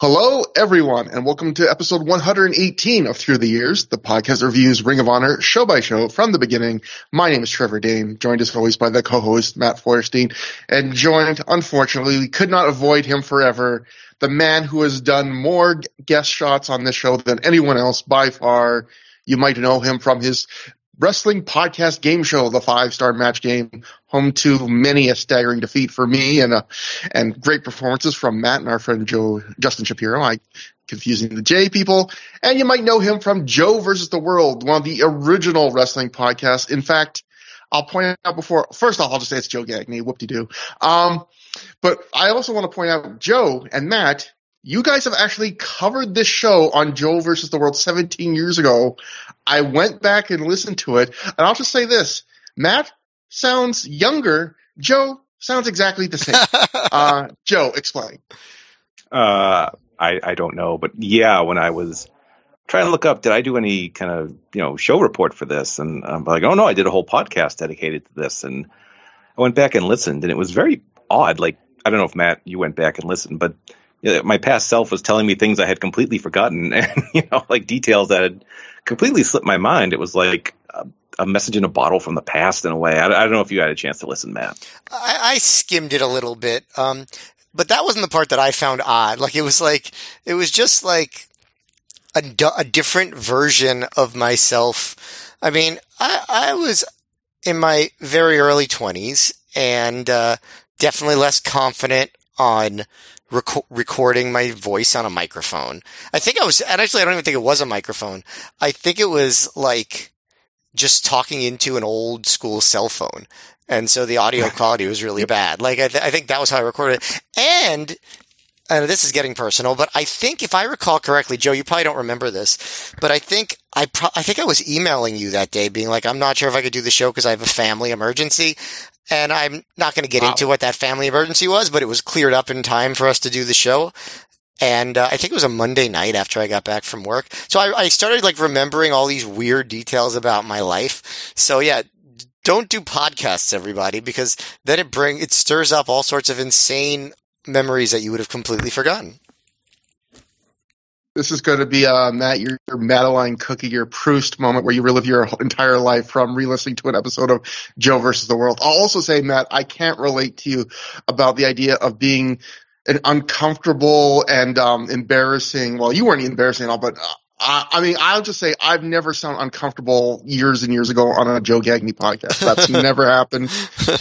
Hello, everyone, and welcome to episode 118 of ThROH the Years, the podcast reviews Ring of Honor show by show from the beginning. My name is Trevor Dame, joined as always by the co-host Matt Feuerstein, and joined, unfortunately, we could not avoid him forever, the man who has done more guest shots on this show than anyone else by far. You might know him from his wrestling podcast game show, the five star match game, home to many a staggering defeat for me and uh, and great performances from Matt and our friend Joe Justin Shapiro. I confusing the J people, and you might know him from Joe versus the World, one of the original wrestling podcasts. In fact, I'll point out before first off, I'll just say it's Joe Gagne, whoop de doo. Um, but I also want to point out Joe and Matt you guys have actually covered this show on Joe versus the World 17 years ago. I went back and listened to it, and I'll just say this: Matt sounds younger. Joe sounds exactly the same. uh, Joe, explain. Uh, I I don't know, but yeah, when I was trying to look up, did I do any kind of you know show report for this? And I'm like, oh no, I did a whole podcast dedicated to this, and I went back and listened, and it was very odd. Like I don't know if Matt, you went back and listened, but my past self was telling me things I had completely forgotten, and you know, like details that had completely slipped my mind. It was like a, a message in a bottle from the past in a way. I, I, don't know if you had a chance to listen, Matt. I, I skimmed it a little bit, um, but that wasn't the part that I found odd. Like it was like it was just like a, a different version of myself. I mean, I, I was in my very early twenties and uh, definitely less confident on rec- recording my voice on a microphone. I think I was, and actually I don't even think it was a microphone. I think it was like just talking into an old school cell phone. And so the audio quality was really bad. Like I, th- I think that was how I recorded it. And and this is getting personal, but I think if I recall correctly, Joe, you probably don't remember this, but I think I pro- I think I was emailing you that day, being like, I'm not sure if I could do the show because I have a family emergency, and I'm not going to get wow. into what that family emergency was, but it was cleared up in time for us to do the show. And uh, I think it was a Monday night after I got back from work. So I, I started like remembering all these weird details about my life. So yeah, don't do podcasts, everybody, because then it bring it stirs up all sorts of insane memories that you would have completely forgotten. This is going to be uh, Matt, your, your Madeleine Cookie, your Proust moment where you relive your entire life from re-listening to an episode of Joe versus the World. I'll also say, Matt, I can't relate to you about the idea of being an uncomfortable and um, embarrassing. Well, you weren't embarrassing at all, but uh, I, I, mean, I'll just say I've never sound uncomfortable years and years ago on a Joe Gagne podcast. That's never happened.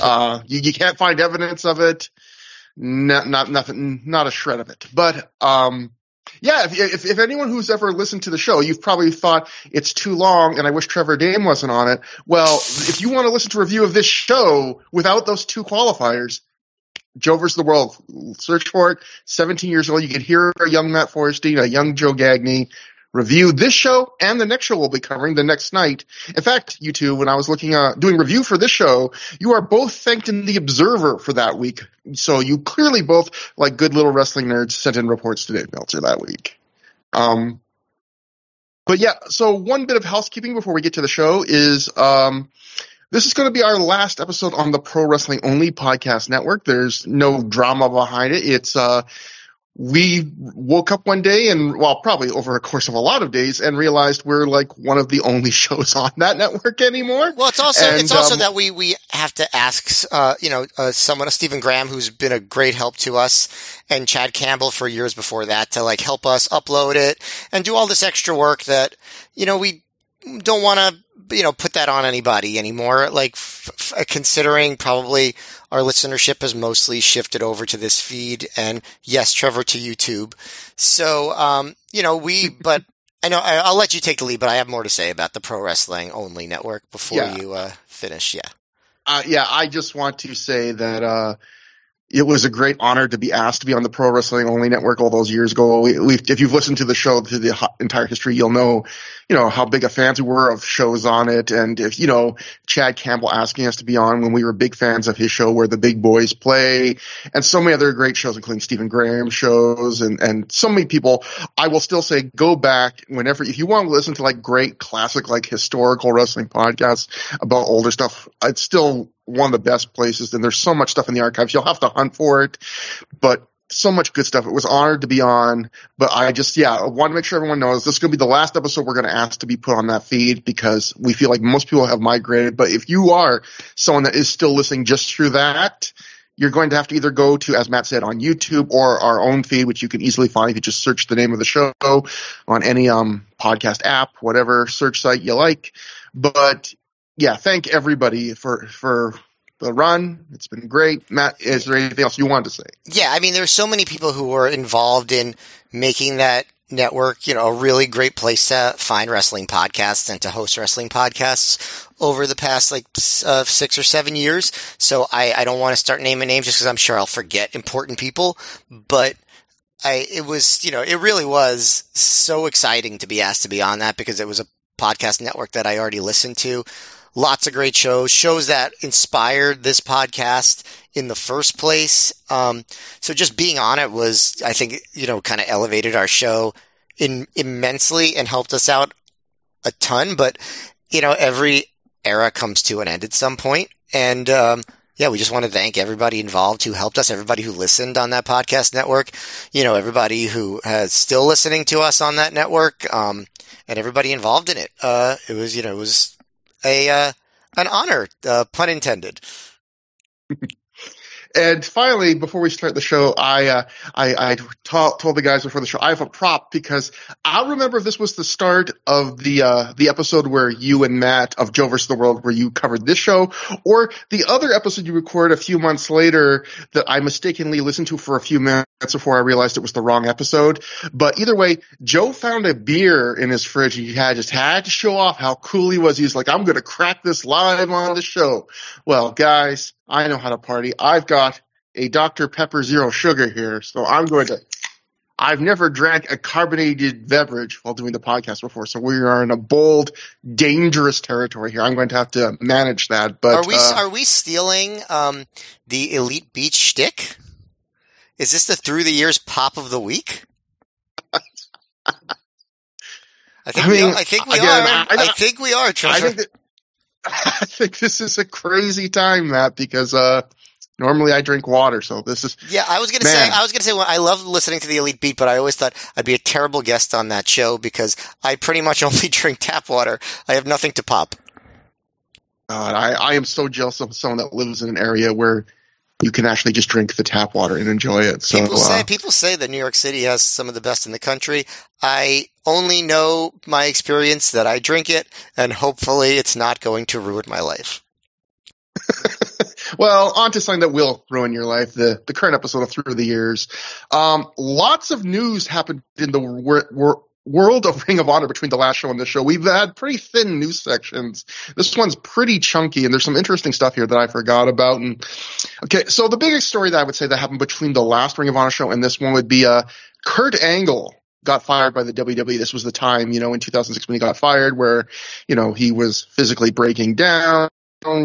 Uh, you, you, can't find evidence of it. Not, not nothing, not a shred of it. But um, yeah, if, if, if anyone who's ever listened to the show, you've probably thought it's too long and I wish Trevor Dame wasn't on it. Well, if you want to listen to a review of this show without those two qualifiers, Joe versus the World, search for it. 17 years old. You can hear a young Matt Feuerstein, a young Joe Gagne review this show and the next show we'll be covering the next night. In fact, you two, when I was looking uh, doing review for this show, you are both thanked in the Observer for that week. So you clearly both, like good little wrestling nerds, sent in reports to Dave Meltzer that week. Um, but yeah, so one bit of housekeeping before we get to the show is um, this is going to be our last episode on the Pro Wrestling Only Podcast Network. There's no drama behind it. It's uh, we woke up one day and well probably over a course of a lot of days and realized we're like one of the only shows on that network anymore well it's also and, it's also um, that we we have to ask uh, you know uh, someone stephen graham who's been a great help to us and chad campbell for years before that to like help us upload it and do all this extra work that you know we don't want to you know, put that on anybody anymore. Like, f- f- considering probably our listenership has mostly shifted over to this feed, and yes, Trevor to YouTube. So, um, you know, we, but I know I, will let you take the lead, but I have more to say about the pro wrestling only network before yeah. you uh, finish. Yeah. Uh, yeah, I just want to say that uh, it was a great honor to be asked to be on the Pro Wrestling Only Network all those years ago. We, if you've listened to the show through the entire history, you'll know, you know, how big a fans we were of shows on it. And if, you know, Chad Campbell asking us to be on when we were big fans of his show where the big boys play and so many other great shows, including Stephen Graham shows and, and so many people. I will still say go back whenever, if you want to listen to like great classic, like historical wrestling podcasts about older stuff, it's still one of the best places and there's so much stuff in the archives. You'll have to hunt for it, but so much good stuff. It was honored to be on, but I just, yeah, I want to make sure everyone knows this is going to be the last episode we're going to ask to be put on that feed because we feel like most people have migrated. But if you are someone that is still listening just through that, you're going to have to either go to, as Matt said, on YouTube or our own feed, which you can easily find if you just search the name of the show on any um, podcast app, whatever search site you like. But yeah, thank everybody for for the run. It's been great. Matt, is there anything else you wanted to say? Yeah, I mean, there there's so many people who were involved in making that network, you know, a really great place to find wrestling podcasts and to host wrestling podcasts over the past like uh, six or seven years. So I, I don't want to start naming names just because I'm sure I'll forget important people, but I, it was, you know, it really was so exciting to be asked to be on that because it was a podcast network that I already listened to. Lots of great shows, shows that inspired this podcast in the first place. Um, so just being on it was, I think, you know, kind of elevated our show in immensely and helped us out a ton. But, you know, every era comes to an end at some point. And, um, yeah, we just want to thank everybody involved who helped us, everybody who listened on that podcast network, you know, everybody who has still listening to us on that network, um, and everybody involved in it. Uh, it was, you know, it was a uh, an honor, uh, pun intended. And finally, before we start the show, I uh, I, I told the guys before the show I have a prop because I remember this was the start of the uh, the episode where you and Matt of Joe versus the World where you covered this show, or the other episode you recorded a few months later that I mistakenly listened to for a few minutes before I realized it was the wrong episode. But either way, Joe found a beer in his fridge. He had just had to show off how cool he was. He's like, I'm going to crack this live on the show. Well, guys, I know how to party. I've got a Dr. Pepper Zero Sugar here, so I'm going to. I've never drank a carbonated beverage while doing the podcast before, so we are in a bold, dangerous territory here. I'm going to have to manage that. But are we uh, are we stealing um, the Elite Beat shtick? Is this the ThROH the Years pop of the week? I think I mean, we, I think we again, are. I- I, I- think we are. I think that, I think this is a crazy time, Matt, because uh, normally I drink water, so this is Yeah, I was gonna say. I was gonna say. Well, I love listening to the Elite Beat, but I always thought I'd be a terrible guest on that show because I pretty much only drink tap water. I have nothing to pop. God, I, I am so jealous of someone that lives in an area where you can actually just drink the tap water and enjoy it. So People say uh, people say that New York City has some of the best in the country. I only know my experience that I drink it, and hopefully, it's not going to ruin my life. well, on to something that will ruin your life. The the current episode of ThROH the Years. Um, lots of news happened in the wor- wor- world of Ring of Honor between the last show and this show. We've had pretty thin news sections. This one's pretty chunky, and there's some interesting stuff here that I forgot about. And okay, so the biggest story that I would say that happened between the last Ring of Honor show and this one would be uh, Kurt Angle got fired by the WWE. This was the time, you know, in 2006 when he got fired, where you know he was physically breaking down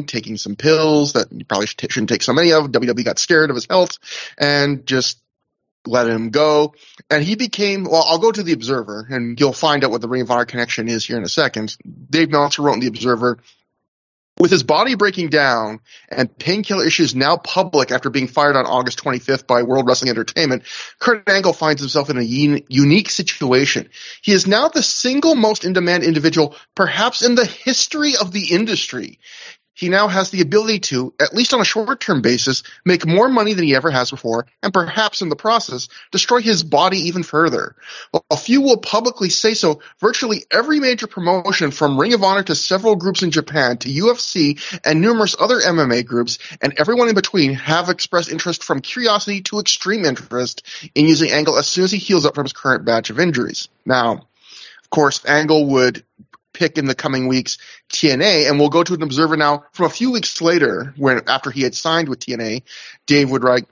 taking some pills that you probably should- shouldn't take so many of. WWE got scared of his health and just let him go. And he became, well, I'll go to the Observer and you'll find out what the Ring of Honor connection is here in a second. Dave Meltzer wrote in the Observer, with his body breaking down and painkiller issues now public after being fired on August 25th by World Wrestling Entertainment, Kurt Angle finds himself in a un- unique situation. He is now the single most in demand individual, perhaps in the history of the industry he now has the ability to, at least on a short term basis, make more money than he ever has before, and perhaps in the process, destroy his body even further. While a few will publicly say so, virtually every major promotion from Ring of Honor to several groups in Japan to UFC and numerous other MMA groups, and everyone in between have expressed interest from curiosity to extreme interest in using Angle as soon as he heals up from his current batch of injuries. Now, of course, Angle would pick in the coming weeks TNA, and we'll go to an observer now from a few weeks later, when after he had signed with TNA, Dave would write.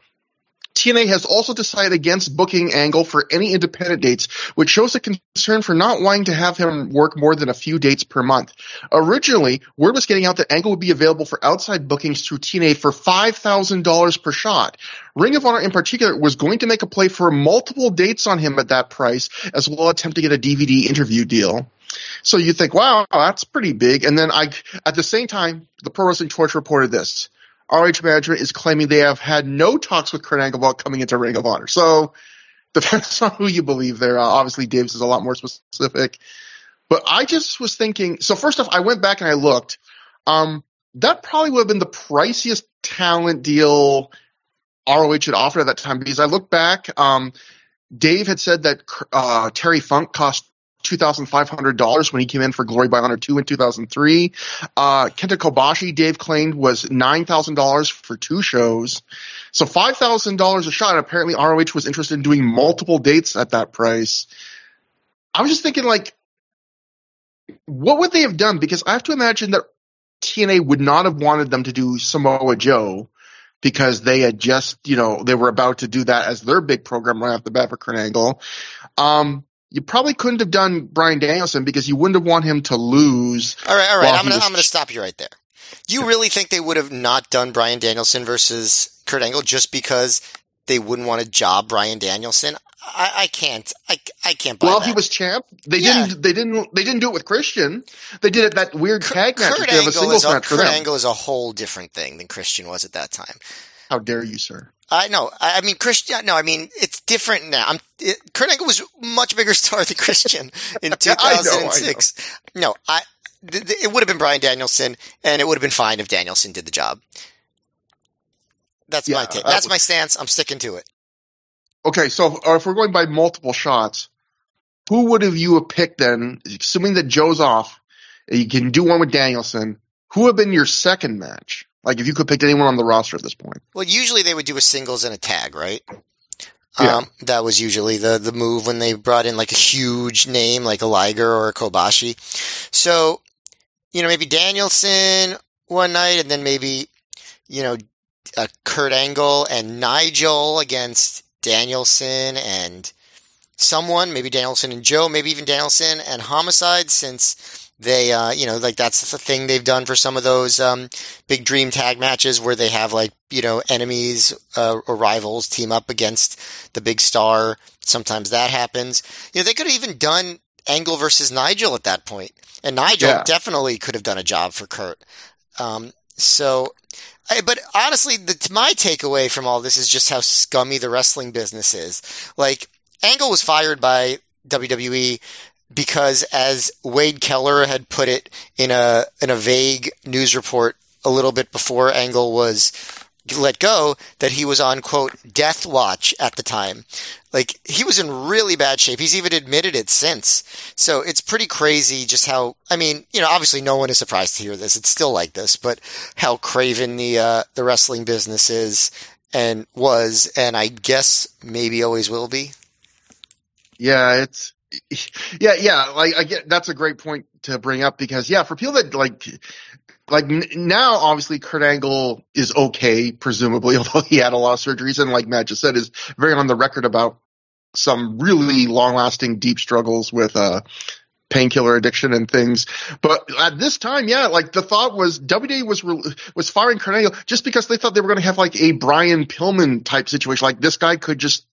TNA has also decided against booking Angle for any independent dates, which shows a concern for not wanting to have him work more than a few dates per month. Originally, word was getting out that Angle would be available for outside bookings through TNA for $5,000 per shot. Ring of Honor in particular was going to make a play for multiple dates on him at that price, as well as attempt to get a DVD interview deal. So you think, wow, that's pretty big. And then I, at the same time, the Pro Wrestling Torch reported this. ROH management is claiming they have had no talks with Kurt Angle about coming into Ring of Honor. So depends on who you believe there. Uh, obviously, Davis is a lot more specific. But I just was thinking. So first off, I went back and I looked. Um, that probably would have been the priciest talent deal ROH had offered at that time because I looked back. Um, Dave had said that uh, Terry Funk cost two thousand five hundred dollars when he came in for Glory by Honor two in two thousand three. Uh, Kenta Kobashi, Dave claimed was nine thousand dollars for two shows, so five thousand dollars a shot. Apparently, ROH was interested in doing multiple dates at that price. I was just thinking, like, what would they have done? Because I have to imagine that TNA would not have wanted them to do Samoa Joe because they had just, you know, they were about to do that as their big program right off the bat for Kurt Angle. Um, you probably couldn't have done Bryan Danielson because you wouldn't have want him to lose. All right, all right. I'm gonna was... I'm gonna stop you right there. You really think they would have not done Bryan Danielson versus Kurt Angle just because they wouldn't want to job Bryan Danielson? I, I can't. I, I can't. well, that. he was champ, they yeah. didn't. They didn't. They didn't do it with Christian. They did it that weird tag match. Kurt, Angle, is a, Kurt Angle is a whole different thing than Christian was at that time. How dare you, sir? I know. I mean, Christian. No, I mean it's different now. I'm, it, Kurt Angle was much bigger star than Christian in 2006. I know, I know. No, I. Th- th- it would have been Bryan Danielson, and it would have been fine if Danielson did the job. That's yeah, my take. That's my stance. I'm sticking to it. Okay, so uh, if we're going by multiple shots, who would have you have picked then? Assuming that Joe's off, you can do one with Danielson. Who would have been your second match? Like if you could pick anyone on the roster at this point. Well, usually they would do a singles and a tag, right? Yeah. Um, that was usually the, the move when they brought in like a huge name like a Liger or a Kobashi. So, you know, maybe Danielson one night and then maybe, you know, a Kurt Angle and Nigel against Danielson and someone, maybe Danielson and Joe, maybe even Danielson and Homicide since they, uh, you know, like that's the thing they've done for some of those um, big dream tag matches where they have like, you know, enemies uh, or rivals team up against the big star. Sometimes that happens. You know, they could have even done Angle versus Nigel at that point, and Nigel yeah. definitely could have done a job for Kurt. Um, so, I, but honestly, the, my takeaway from all this is just how scummy the wrestling business is. Like, Angle was fired by WWE because as Wade Keller had put it in a in a vague news report a little bit before Angle was let go that he was on quote death watch at the time. Like he was in really bad shape. He's even admitted it since. So it's pretty crazy just how I mean, you know, obviously no one is surprised to hear this. It's still like this, but how craven the uh, the wrestling business is and was and I guess maybe always will be. Yeah, it's yeah, yeah. Like I get that's a great point to bring up because yeah, for people that like like now obviously Kurt Angle is okay, presumably, although he had a lot of surgeries and like Matt just said is very on the record about some really long lasting deep struggles with uh painkiller addiction and things. But at this time, yeah, like the thought was WWE was was firing Kurt Angle just because they thought they were going to have like a Brian Pillman type situation. Like this guy could just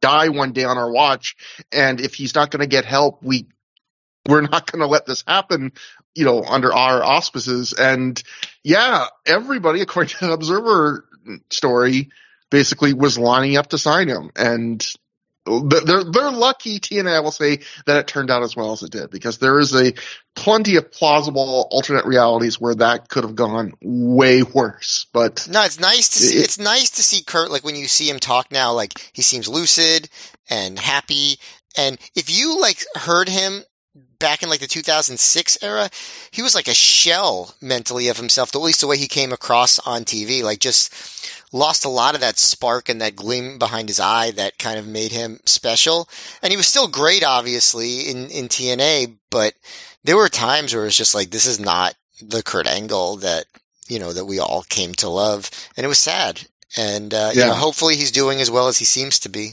die one day on our watch. And if he's not going to get help, we, we're not going to let this happen, you know, under our auspices. And yeah, everybody, according to the Observer story, basically was lining up to sign him. And they're they're lucky TNA I will say that it turned out as well as it did because there is a plenty of plausible alternate realities where that could have gone way worse. But no, it's nice to see. It, it's nice to see Kurt like when you see him talk now, like he seems lucid and happy. And if you like heard him back in like the 2006 era, he was like a shell mentally of himself, at least the way he came across on TV, like just lost a lot of that spark and that gleam behind his eye that kind of made him special. And he was still great, obviously, in, in TNA, but there were times where it's just like, this is not the Kurt Angle that, you know, that we all came to love. And it was sad. And, uh, yeah. you know, hopefully he's doing as well as he seems to be.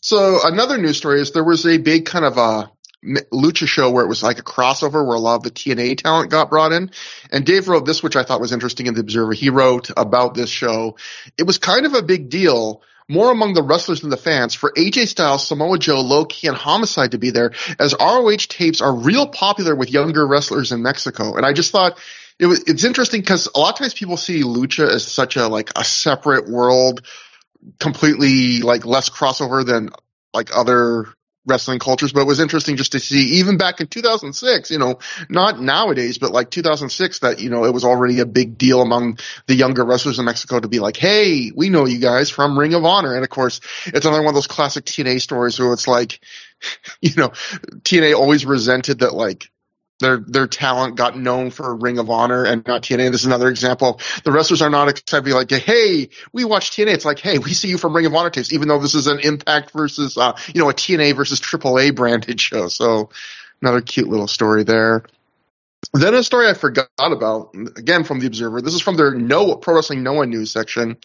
So another news story is there was a big kind of a lucha show where it was like a crossover where a lot of the TNA talent got brought in. And Dave wrote this, which I thought was interesting in the Observer. He wrote about this show. It was kind of a big deal. More among the wrestlers than the fans for AJ Styles, Samoa Joe, Low Ki, and Homicide to be there, as ROH tapes are real popular with younger wrestlers in Mexico. And I just thought it was it's interesting because a lot of times people see lucha as such a like a separate world, completely like less crossover than like other wrestling cultures, but it was interesting just to see even back in 2006, you know, not nowadays, but like 2006 that, you know, it was already a big deal among the younger wrestlers in Mexico to be like, Hey, we know you guys from Ring of Honor. And of course, it's another one of those classic TNA stories where it's like, you know, TNA always resented that like their their talent got known for Ring of Honor and not TNA. This is another example. The wrestlers are not excited to be like, hey, we watch TNA. It's like, hey, we see you from Ring of Honor tapes, even though this is an Impact versus uh, you know a TNA versus AAA branded show. So another cute little story there. Then a story I forgot about, again from the Observer. This is from their No Pro Wrestling Noah news section.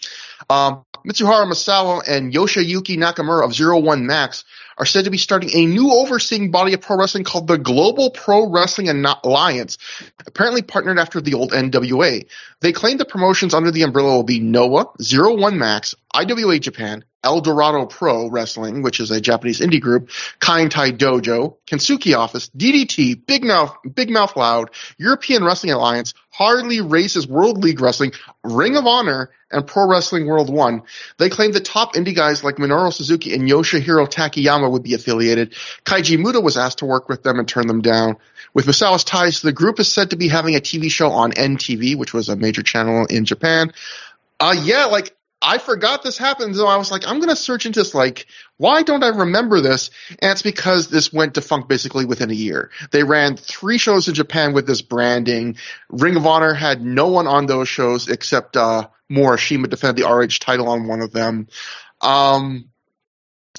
Um, Mitsuharu Misawa and Yoshiyuki Nakamura of Zero One Max are said to be starting a new overseeing body of pro wrestling called the Global Pro Wrestling Alliance, apparently partnered after the old NWA. They claim the promotions under the umbrella will be Noah, Zero One Max, IWA Japan, El Dorado Pro Wrestling, which is a Japanese indie group, Kaientai Dojo, Kensuke Office, DDT, Big Mouth, Big Mouth Loud, European Wrestling Alliance, Harley Race's World League Wrestling, Ring of Honor, and Pro Wrestling World One. They claim the top indie guys like Minoru Suzuki and Yoshihiro Takayama would be affiliated. Keiji Muto was asked to work with them and turn them down. With Misawa's ties, the group is said to be having a TV show on NTV, which was a major channel in Japan. Uh, yeah, like I forgot this happened, so I was like, I'm going to search into this. Like, why don't I remember this? And it's because this went defunct basically within a year. They ran three shows in Japan with this branding. Ring of Honor had no one on those shows except uh, Morishima defended the ROH title on one of them. Um,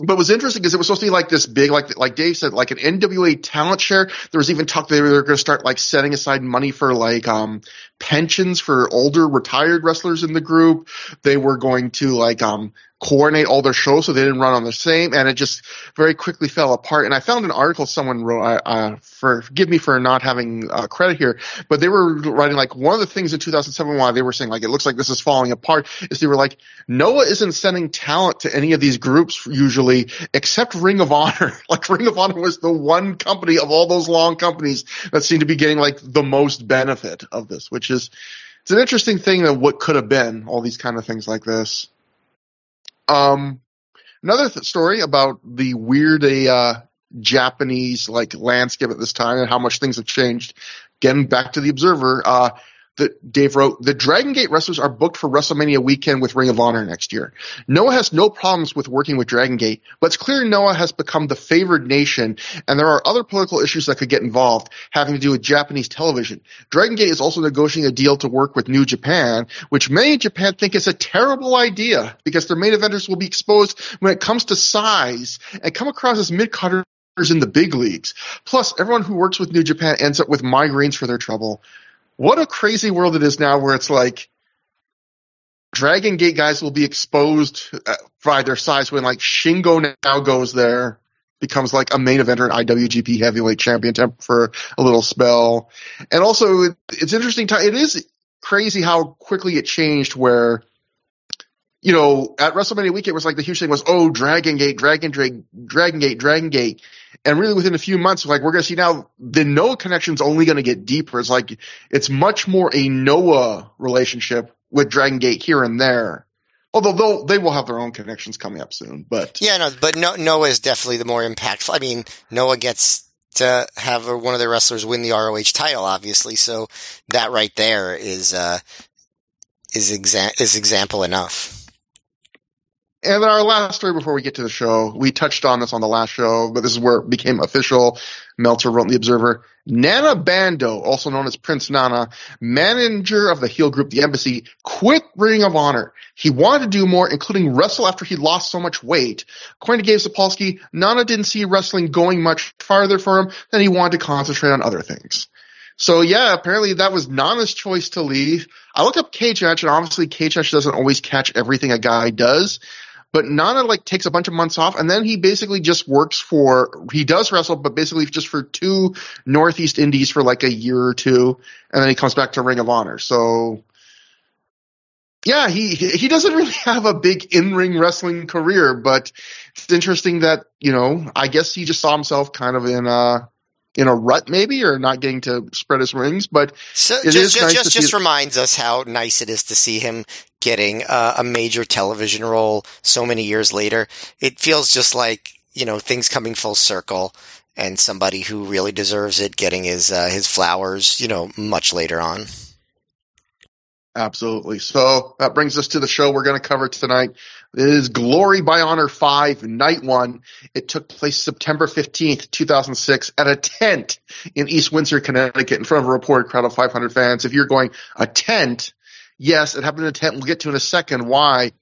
but was interesting is it was supposed to be like this big, like like Dave said, like an NWA talent share. There was even talk they were going to start like setting aside money for like um pensions for older retired wrestlers in the group. They were going to like um coordinate all their shows so they didn't run on the same, and it just very quickly fell apart. And I found an article someone wrote. Uh, uh forgive me for not having uh, credit here, but they were writing like one of the things in 2007 why they were saying like it looks like this is falling apart is they were like Noah isn't sending talent to any of these groups usually except Ring of Honor. like Ring of Honor was the one company of all those long companies that seemed to be getting like the most benefit of this, which is it's an interesting thing that what could have been all these kind of things like this. Um, another th- story about the weird uh, Japanese like landscape at this time and how much things have changed. Getting back to the Observer, uh, that Dave wrote, the Dragon Gate wrestlers are booked for WrestleMania weekend with Ring of Honor next year. Noah has no problems with working with Dragon Gate, but it's clear Noah has become the favored nation, and there are other political issues that could get involved having to do with Japanese television. Dragon Gate is also negotiating a deal to work with New Japan, which many in Japan think is a terrible idea because their main eventers will be exposed when it comes to size and come across as mid-cutters in the big leagues. Plus, everyone who works with New Japan ends up with migraines for their trouble what a crazy world it is now where it's like Dragon Gate guys will be exposed uh, by their size when like Shingo now goes there, becomes like a main eventer in IWGP Heavyweight Champion for a little spell. And also it's interesting. It is crazy how quickly it changed where, you know, at WrestleMania week, it was like the huge thing was, oh, Dragon Gate, Dragon Gate, Dragon Gate, Dragon Gate. And really within a few months, like we're going to see now the Noah connection's only going to get deeper. It's like, it's much more a Noah relationship with Dragon Gate here and there. Although they'll, have their own connections coming up soon, but. Yeah, no, but no, Noah is definitely the more impactful. I mean, Noah gets to have one of the wrestlers win the ROH title, obviously. So that right there is, uh, is exa- is example enough. And then our last story before we get to the show, we touched on this on the last show, but this is where it became official. Meltzer wrote in the Observer. Nana Bando, also known as Prince Nana, manager of the heel group The Embassy, quit Ring of Honor. He wanted to do more, including wrestle after he lost so much weight. According to Gabe Sapolsky, Nana didn't see wrestling going much farther for him, and he wanted to concentrate on other things. So yeah, apparently that was Nana's choice to leave. I looked up Cagematch, and obviously Cagematch doesn't always catch everything a guy does. But Nana like takes a bunch of months off and then he basically just works for, he does wrestle, but basically just for two Northeast Indies for like a year or two. And then he comes back to Ring of Honor. So yeah, he, he doesn't really have a big in-ring wrestling career, but it's interesting that, you know, I guess he just saw himself kind of in, uh, in a rut maybe or not getting to spread his wings. But so just just, nice just, just reminds us how nice it is to see him getting uh, a major television role so many years later. It feels just like you know things coming full circle and somebody who really deserves it getting his uh, his flowers, you know, much later on. Absolutely. So that brings us to the show we're going to cover tonight. It is Glory by Honor 5, Night 1. It took place September 15th, 2006 at a tent in East Windsor, Connecticut in front of a reported crowd of 500 fans. If you're going, a tent? Yes, it happened in a tent. We'll get to in a second why.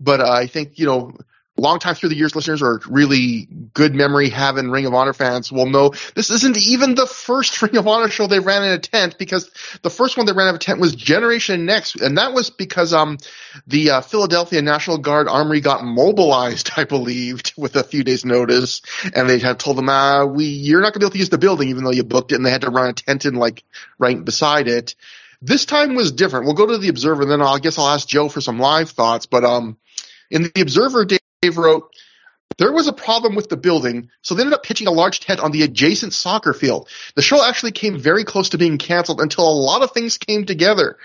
But uh, I think, you know, long time ThROH the Years listeners or really good memory having Ring of Honor fans will know this isn't even the first Ring of Honor show they ran in a tent because the first one they ran in a tent was Generation Next, and that was because um the uh, Philadelphia National Guard Armory got mobilized, I believed, with a few days' notice, and they had told them, uh, we you're not gonna be able to use the building even though you booked it, and they had to run a tent in like right beside it. This time was different. We'll go to the Observer, and then I'll, I guess I'll ask Joe for some live thoughts. But um, in the Observer, wrote, there was a problem with the building, so they ended up pitching a large tent on the adjacent soccer field. The show actually came very close to being canceled until a lot of things came together.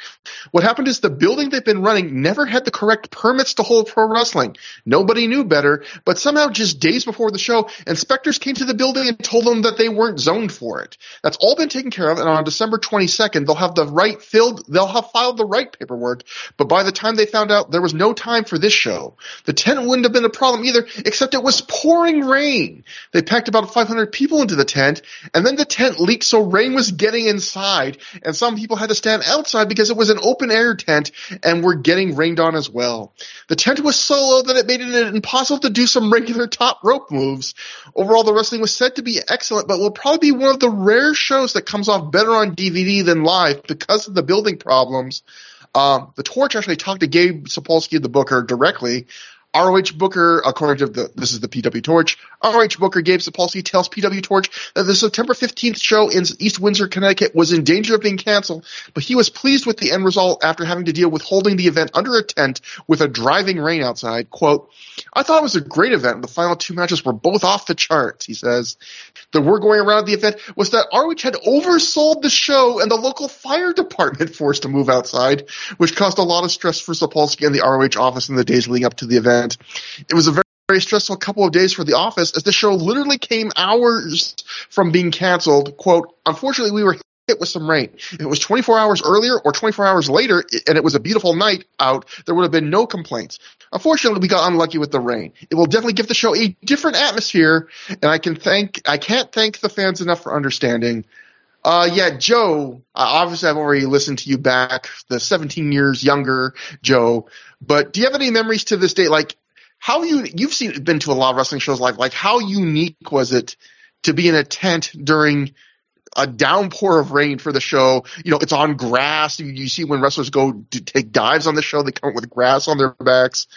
What happened is the building they've been running never had the correct permits to hold pro wrestling. Nobody knew better, but somehow just days before the show, inspectors came to the building and told them that they weren't zoned for it. That's all been taken care of, and on December 22nd, they'll have the right filled, they'll have filed the right paperwork, but by the time they found out there was no time for this show, the tent wouldn't have been a problem either, except it was pouring rain. They packed about 500 people into the tent, and then the tent leaked so rain was getting inside, and some people had to stand outside because it was an open air tent and were getting rained on as well. The tent was so low that it made it impossible to do some regular top rope moves. Overall, the wrestling was said to be excellent, but will probably be one of the rare shows that comes off better on DVD than live because of the building problems. Um, the Torch actually talked to Gabe Sapolsky, the booker, directly ROH Booker, according to the, this is the PW Torch, ROH Booker Gabe Sapolsky tells PW Torch that the September 15th show in East Windsor, Connecticut was in danger of being canceled, but he was pleased with the end result after having to deal with holding the event under a tent with a driving rain outside. Quote, I thought it was a great event. The final two matches were both off the charts, he says. The word going around the event was that ROH had oversold the show and the local fire department forced to move outside, which caused a lot of stress for Sapolsky and the ROH office in the days leading up to the event and it was a very very stressful couple of days for the office as the show literally came hours from being canceled. Quote, unfortunately, we were hit with some rain. If it was 24 hours earlier or 24 hours later and it was a beautiful night out, there would have been no complaints. Unfortunately, we got unlucky with the rain. It will definitely give the show a different atmosphere and I can thank, I can't thank the fans enough for understanding. Uh, yeah, Joe, obviously I've already listened to you back, the 17 years younger Joe, but do you have any memories to this day? Like, how you, you've seen, been to a lot of wrestling shows live, like how unique was it to be in a tent during a downpour of rain for the show. You know, it's on grass. You, you see when wrestlers go to take dives on the show, they come up with grass on their backs.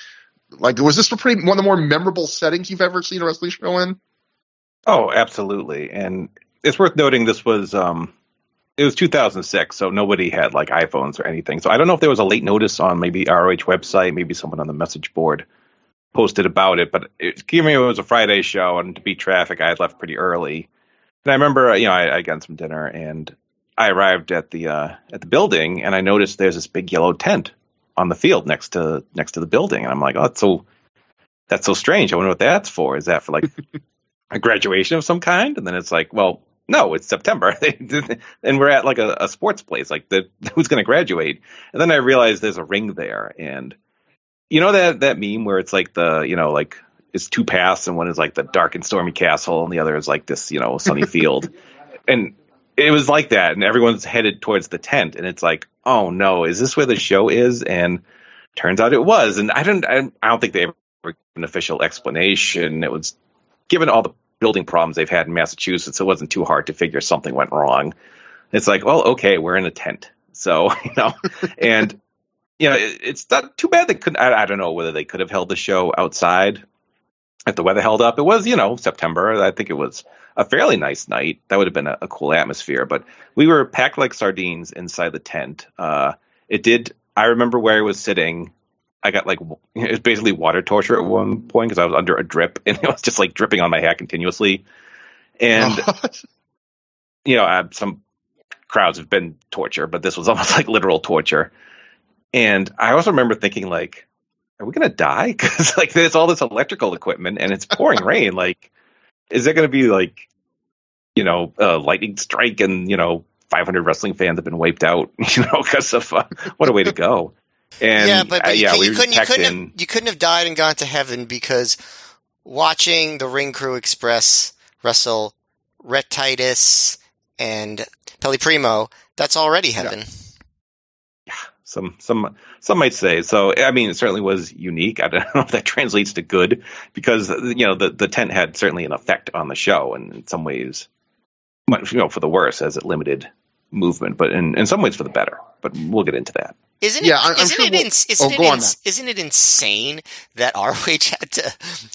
Like, was this pretty one of the more memorable settings you've ever seen a wrestling show in? Oh, absolutely. And it's worth noting this was um, it was 2006, so nobody had like iPhones or anything. So I don't know if there was a late notice on maybe ROH website, maybe someone on the message board posted about it. But it, given it was a Friday show and to beat traffic, I had left pretty early. And I remember, you know, I, I got some dinner and I arrived at the uh, at the building and I noticed there's this big yellow tent on the field next to next to the building, and I'm like, oh, that's so that's so strange. I wonder what that's for. Is that for like a graduation of some kind? And then it's like, well, no, it's September, and we're at like a, a sports place. Like, the, who's going to graduate? And then I realized there's a ring there, and you know that that meme where it's like the you know like it's two paths, and one is like the dark and stormy castle, and the other is like this you know sunny field, and it was like that, and everyone's headed towards the tent, and it's like, oh no, is this where the show is? And turns out it was, and I don't I, I don't think they ever an official explanation. It was given all the building problems they've had in Massachusetts, it wasn't too hard to figure something went wrong. It's like, well, okay, we're in a tent, so you know, and you know, it, it's not too bad they couldn't. I, I, don't know whether they could have held the show outside if the weather held up. It was, you know, September. I think it was a fairly nice night. That would have been a, a cool atmosphere. But we were packed like sardines inside the tent. Uh, it did. I remember where I was sitting I got like it was basically water torture at one point because I was under a drip and it was just like dripping on my hat continuously. And you know, uh, some crowds have been torture, but this was almost like literal torture. And I also remember thinking, like, are we gonna die? Because like there's all this electrical equipment and it's pouring rain. Like, is there gonna be like, you know, a lightning strike and you know, 500 wrestling fans have been wiped out? You know, because of uh, what a way to go. And yeah, but, but uh, you, yeah, could, we you couldn't, you couldn't, have, you couldn't have died and gone to heaven because watching the Ring Crew Express wrestle Rhett Titus and Pelle Primeau, that's already heaven. Yeah. Some some some might say so. I mean, it certainly was unique. I don't know if that translates to good because you know the the tent had certainly an effect on the show, and in some ways, you know for the worse as it limited movement, but in in some ways for the better. But we'll get into that. Isn't Yeah, it? I- I'm isn't sure it? we'll- ins- oh, isn't, oh, it ins- isn't it insane that ROH had to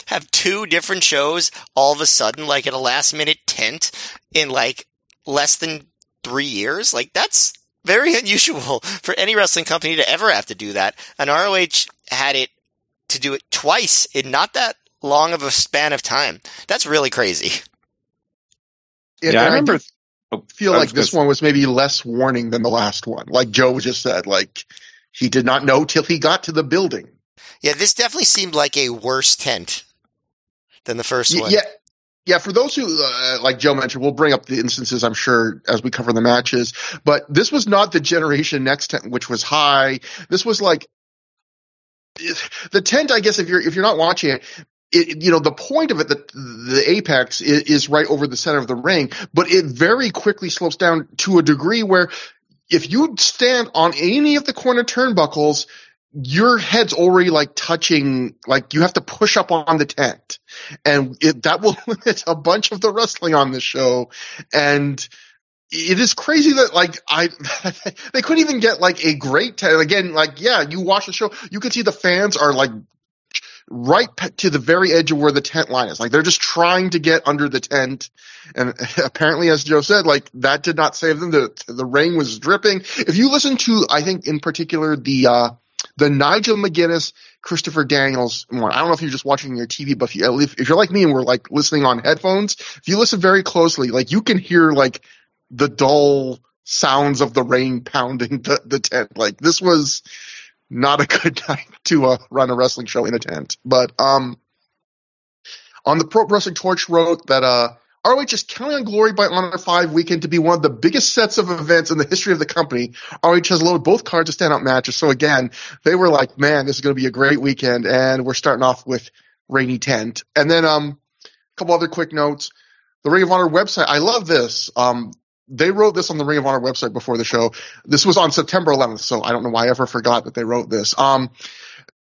have two different shows all of a sudden, like at a last minute tent, in like less than three years? Like that's very unusual for any wrestling company to ever have to do that. And ROH had it to do it twice in not that long of a span of time. That's really crazy. And yeah, I I remember. do oh, feel like this one was maybe less warning than the last one. Like Joe just said, like he did not know till he got to the building. Yeah, this definitely seemed like a worse tent than the first one. Yeah. Yeah, for those who, uh, like Joe mentioned, we'll bring up the instances, I'm sure, as we cover the matches. But this was not the Generation Next tent, which was high. This was like the tent. I guess if you're if you're not watching it, it you know the point of it, the the apex is, is right over the center of the ring, but it very quickly slopes down to a degree where if you stand on any of the corner turnbuckles, your head's already like touching, like you have to push up on the tent. And it, that will limit a bunch of the wrestling on the show. And it is crazy that like I, they couldn't even get like a great tent. Again, like, yeah, you watch the show, you can see the fans are like right to the very edge of where the tent line is. Like they're just trying to get under the tent. And apparently, as Joe said, like that did not save them. The, the rain was dripping. If you listen to, I think in particular, the, uh, the Nigel McGuinness, Christopher Daniels one. I don't know if you're just watching your TV, but if, you, if you're like me and we're like listening on headphones, if you listen very closely, like you can hear like the dull sounds of the rain pounding the, the tent. Like this was not a good night to uh, run a wrestling show in a tent. But um, on the Pro Wrestling Torch wrote that uh, ROH is counting on Glory by Honor 5 weekend to be one of the biggest sets of events in the history of the company. ROH has loaded both cards of standout matches. So again, they were like, man, this is going to be a great weekend. And we're starting off with Rainy Tent. And then um, a couple other quick notes. The Ring of Honor website, I love this. Um, they wrote this on the Ring of Honor website before the show. This was on September 11th, so I don't know why I ever forgot that they wrote this. Um,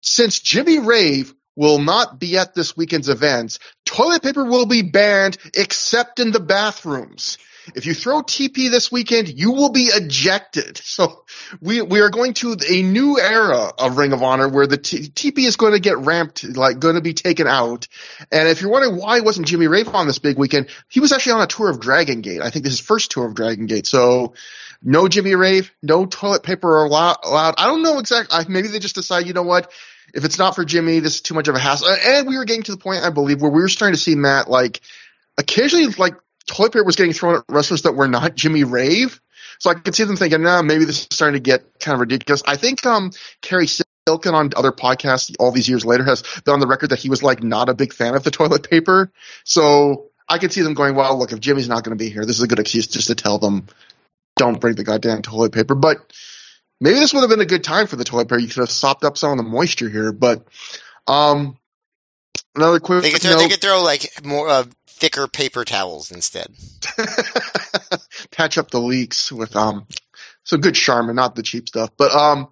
since Jimmy Rave will not be at this weekend's events, toilet paper will be banned except in the bathrooms. If you throw TP this weekend, you will be ejected. So we we are going to a new era of Ring of Honor where the t- TP is going to get ramped, like going to be taken out. And if you're wondering why wasn't Jimmy Rave on this big weekend, he was actually on a tour of Dragon Gate. I think this is his first tour of Dragon Gate. So no Jimmy Rave, no toilet paper allowed. allowed. I don't know exactly. Maybe they just decide, you know what? If it's not for Jimmy, this is too much of a hassle. And we were getting to the point, I believe, where we were starting to see Matt like occasionally like toilet paper was getting thrown at wrestlers that were not Jimmy Rave. So I could see them thinking, nah, maybe this is starting to get kind of ridiculous. I think um Cary Silkin on other podcasts all these years later has been on the record that he was like not a big fan of the toilet paper. So I could see them going, well, look, if Jimmy's not going to be here, this is a good excuse just to tell them don't bring the goddamn toilet paper. But maybe this would have been a good time for the toilet paper. You could have sopped up some of the moisture here. But um, another quick They could throw, note. they could throw like more uh, thicker paper towels instead. patch up the leaks with um some good Charmin, not the cheap stuff. But um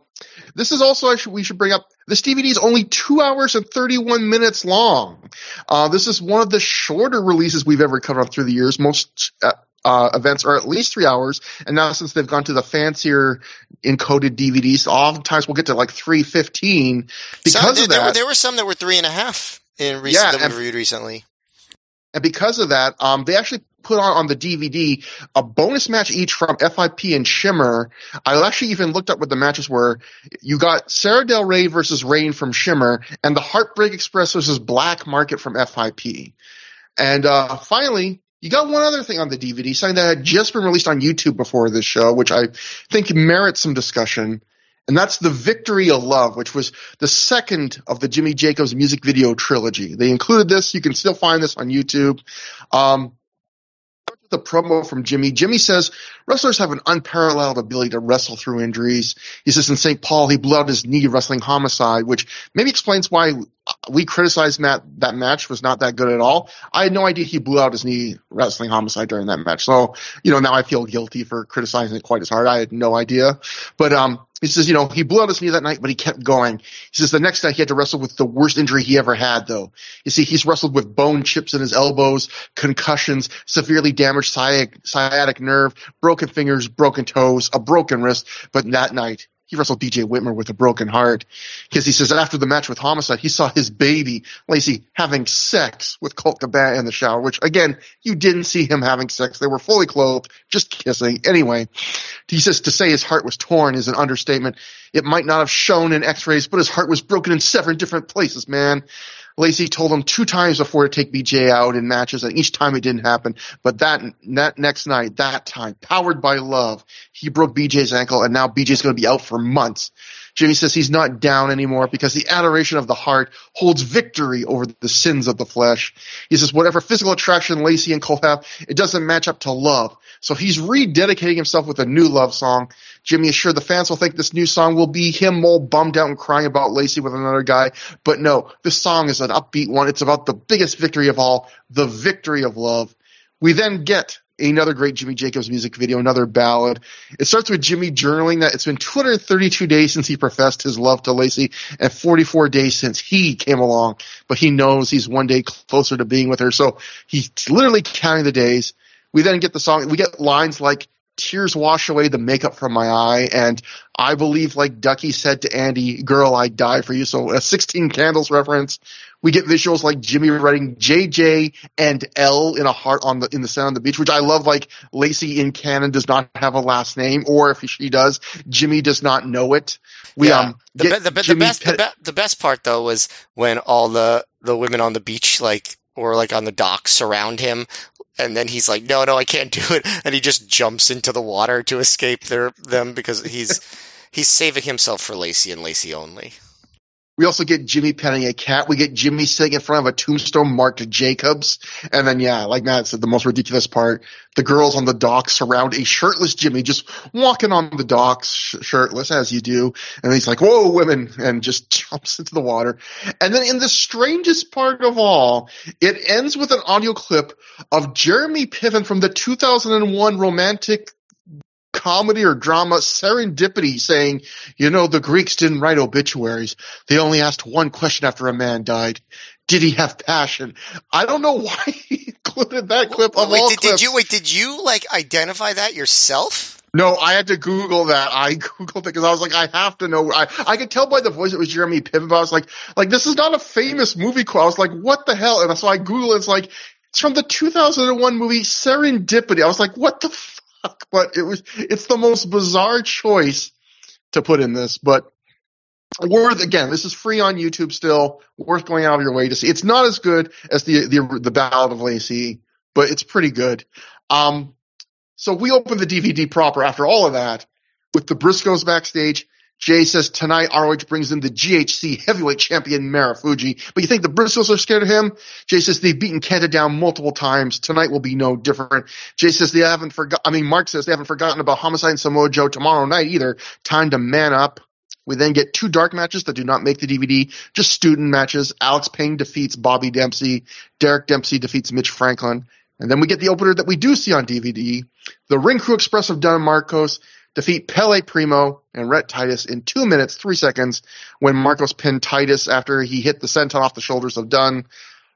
this is also I should, we should bring up this DVD is only two hours and 31 minutes long. Uh, this is one of the shorter releases we've ever covered ThROH the Years. Most uh, uh, events are at least three hours, and now since they've gone to the fancier encoded DVDs, oftentimes we'll get to like 315 because Some, there, of there were, that. there were some that were three and a half in recent Yeah, that and- we reviewed recently. And because of that, um, they actually put on on the DVD a bonus match each from FIP and Shimmer. I actually even looked up what the matches were. You got Sarah Del Rey versus Rain from Shimmer, and the Heartbreak Express versus Black Market from FIP. And uh, finally, you got one other thing on the DVD, something that had just been released on YouTube before this show, which I think merits some discussion. And that's The Victory of Love, which was the second of the Jimmy Jacobs music video trilogy. They included this. You can still find this on YouTube. Um, the promo from Jimmy. Jimmy says wrestlers have an unparalleled ability to wrestle through injuries. He says in St. Paul he blew out his knee wrestling homicide, which maybe explains why we criticized Matt that match was not that good at all. I had no idea he blew out his knee wrestling homicide during that match. So, you know, now I feel guilty for criticizing it quite as hard. I had no idea. But um he says, you know, he blew out his knee that night, but he kept going. He says the next night he had to wrestle with the worst injury he ever had, though. You see, he's wrestled with bone chips in his elbows, concussions, severely damaged sciatic, sciatic nerve, broken fingers, broken toes, a broken wrist. But that night, he wrestled BJ Whitmer with a broken heart. Because he says after the match with Homicide, he saw his baby, Lacey, having sex with Colt Cabana in the shower, which again, you didn't see him having sex. They were fully clothed, just kissing. Anyway, he says to say his heart was torn is an understatement. It might not have shown in x-rays, but his heart was broken in seven different places, man. Lacey told him two times before to take BJ out in matches, and each time it didn't happen. But that that next night, that time, powered by love, he broke BJ's ankle, and now BJ's going to be out for months. Jimmy says he's not down anymore because the adoration of the heart holds victory over the sins of the flesh. He says whatever physical attraction Lacey and Colt have, it doesn't match up to love. So he's rededicating himself with a new love song. Jimmy is sure the fans will think this new song will be him all bummed out and crying about Lacey with another guy. But no, this song is an upbeat one. It's about the biggest victory of all, the victory of love. We then get another great Jimmy Jacobs music video, another ballad. It starts with Jimmy journaling that it's been 232 days since he professed his love to Lacey and 44 days since he came along, but he knows he's one day closer to being with her. So he's literally counting the days. We then get the song, we get lines like, tears wash away the makeup from my eye. And I believe, like Ducky said to Andy, girl, I die for you. So a 16 candles reference. We get visuals like Jimmy writing JJ and L in a heart on the, in the sand on the beach, which I love. Like Lacey in canon does not have a last name, or if she does, Jimmy does not know it. We, yeah. um, the, be, the, the, best, the, be, the best part though was when all the, the women on the beach, like, or like on the docks surround him and then he's like, "No, no, I can't do it," and he just jumps into the water to escape their them because he's he's saving himself for Lacey and Lacey only. We also get Jimmy petting a cat. We get Jimmy sitting in front of a tombstone marked Jacobs. And then, yeah, like Matt said, the most ridiculous part, the girls on the dock surround a shirtless Jimmy just walking on the docks sh- shirtless as you do. And he's like, whoa, women, and just jumps into the water. And then in the strangest part of all, it ends with an audio clip of Jeremy Piven from the 2001 romantic comedy or drama serendipity saying, you know, the Greeks didn't write obituaries. They only asked one question after a man died. Did he have passion? I don't know why he included that clip of wait, all did, did you wait? Did you like identify that yourself? No, I had to Google that. I Googled it because I was like, I have to know. I, I could tell by the voice it was Jeremy Piven, but I was like, like, this is not a famous movie quote. I was like, what the hell? And so I Googled it. It's like, it's from the 2001 movie Serendipity. I was like, what the fuck? But it was, it's the most bizarre choice to put in this, but worth, again, this is free on YouTube still, worth going out of your way to see. It's not as good as the, the, the Ballad of Lacey, but it's pretty good. Um, so we open the DVD proper after all of that with the Briscoes backstage. Jay says tonight ROH brings in the GHC heavyweight champion Marufuji, but you think the Briscoes are scared of him? Jay says they've beaten Kenta down multiple times. Tonight will be no different. Jay says they haven't forgot. I mean, Mark says they haven't forgotten about Homicide and Samoa Joe tomorrow night either. Time to man up. We then get two dark matches that do not make the DVD, just student matches. Alex Payne defeats Bobby Dempsey. Derek Dempsey defeats Mitch Franklin. And then we get the opener that we do see on DVD. The Ring Crew Express of Dunn Marcos defeat Pelle Primeau and Rhett Titus in two minutes, three seconds when Marcos pinned Titus after he hit the senton off the shoulders of Dunn.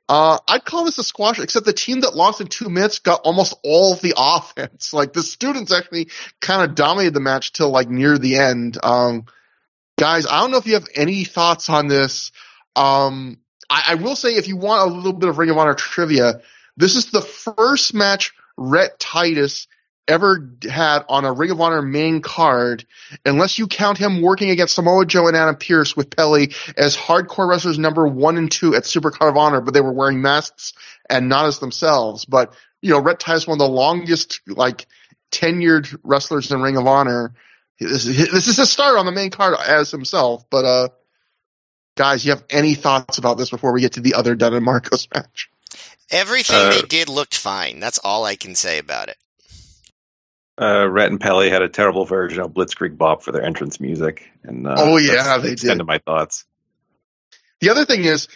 Uh, I'd call this a squash, except the team that lost in two minutes got almost all of the offense. Like the students actually kind of dominated the match till like near the end. Um, guys, I don't know if you have any thoughts on this. Um, I, I will say if you want a little bit of Ring of Honor trivia, this is the first match Rhett Titus ever had on a Ring of Honor main card, unless you count him working against Samoa Joe and Adam Pearce with Pelle as hardcore wrestlers number one and two at Super Card of Honor, but they were wearing masks and not as themselves. But you know, Rhett is one of the longest like tenured wrestlers in Ring of Honor. This is, this is his start on the main card as himself. But uh, guys, you have any thoughts about this before we get to the other Dunn and Marcos match? Everything uh, they did looked fine. That's all I can say about it. Uh, Rhett and Pelle had a terrible version of Blitzkrieg Bop for their entrance music, and uh, oh yeah, they did. End of my thoughts. The other thing is,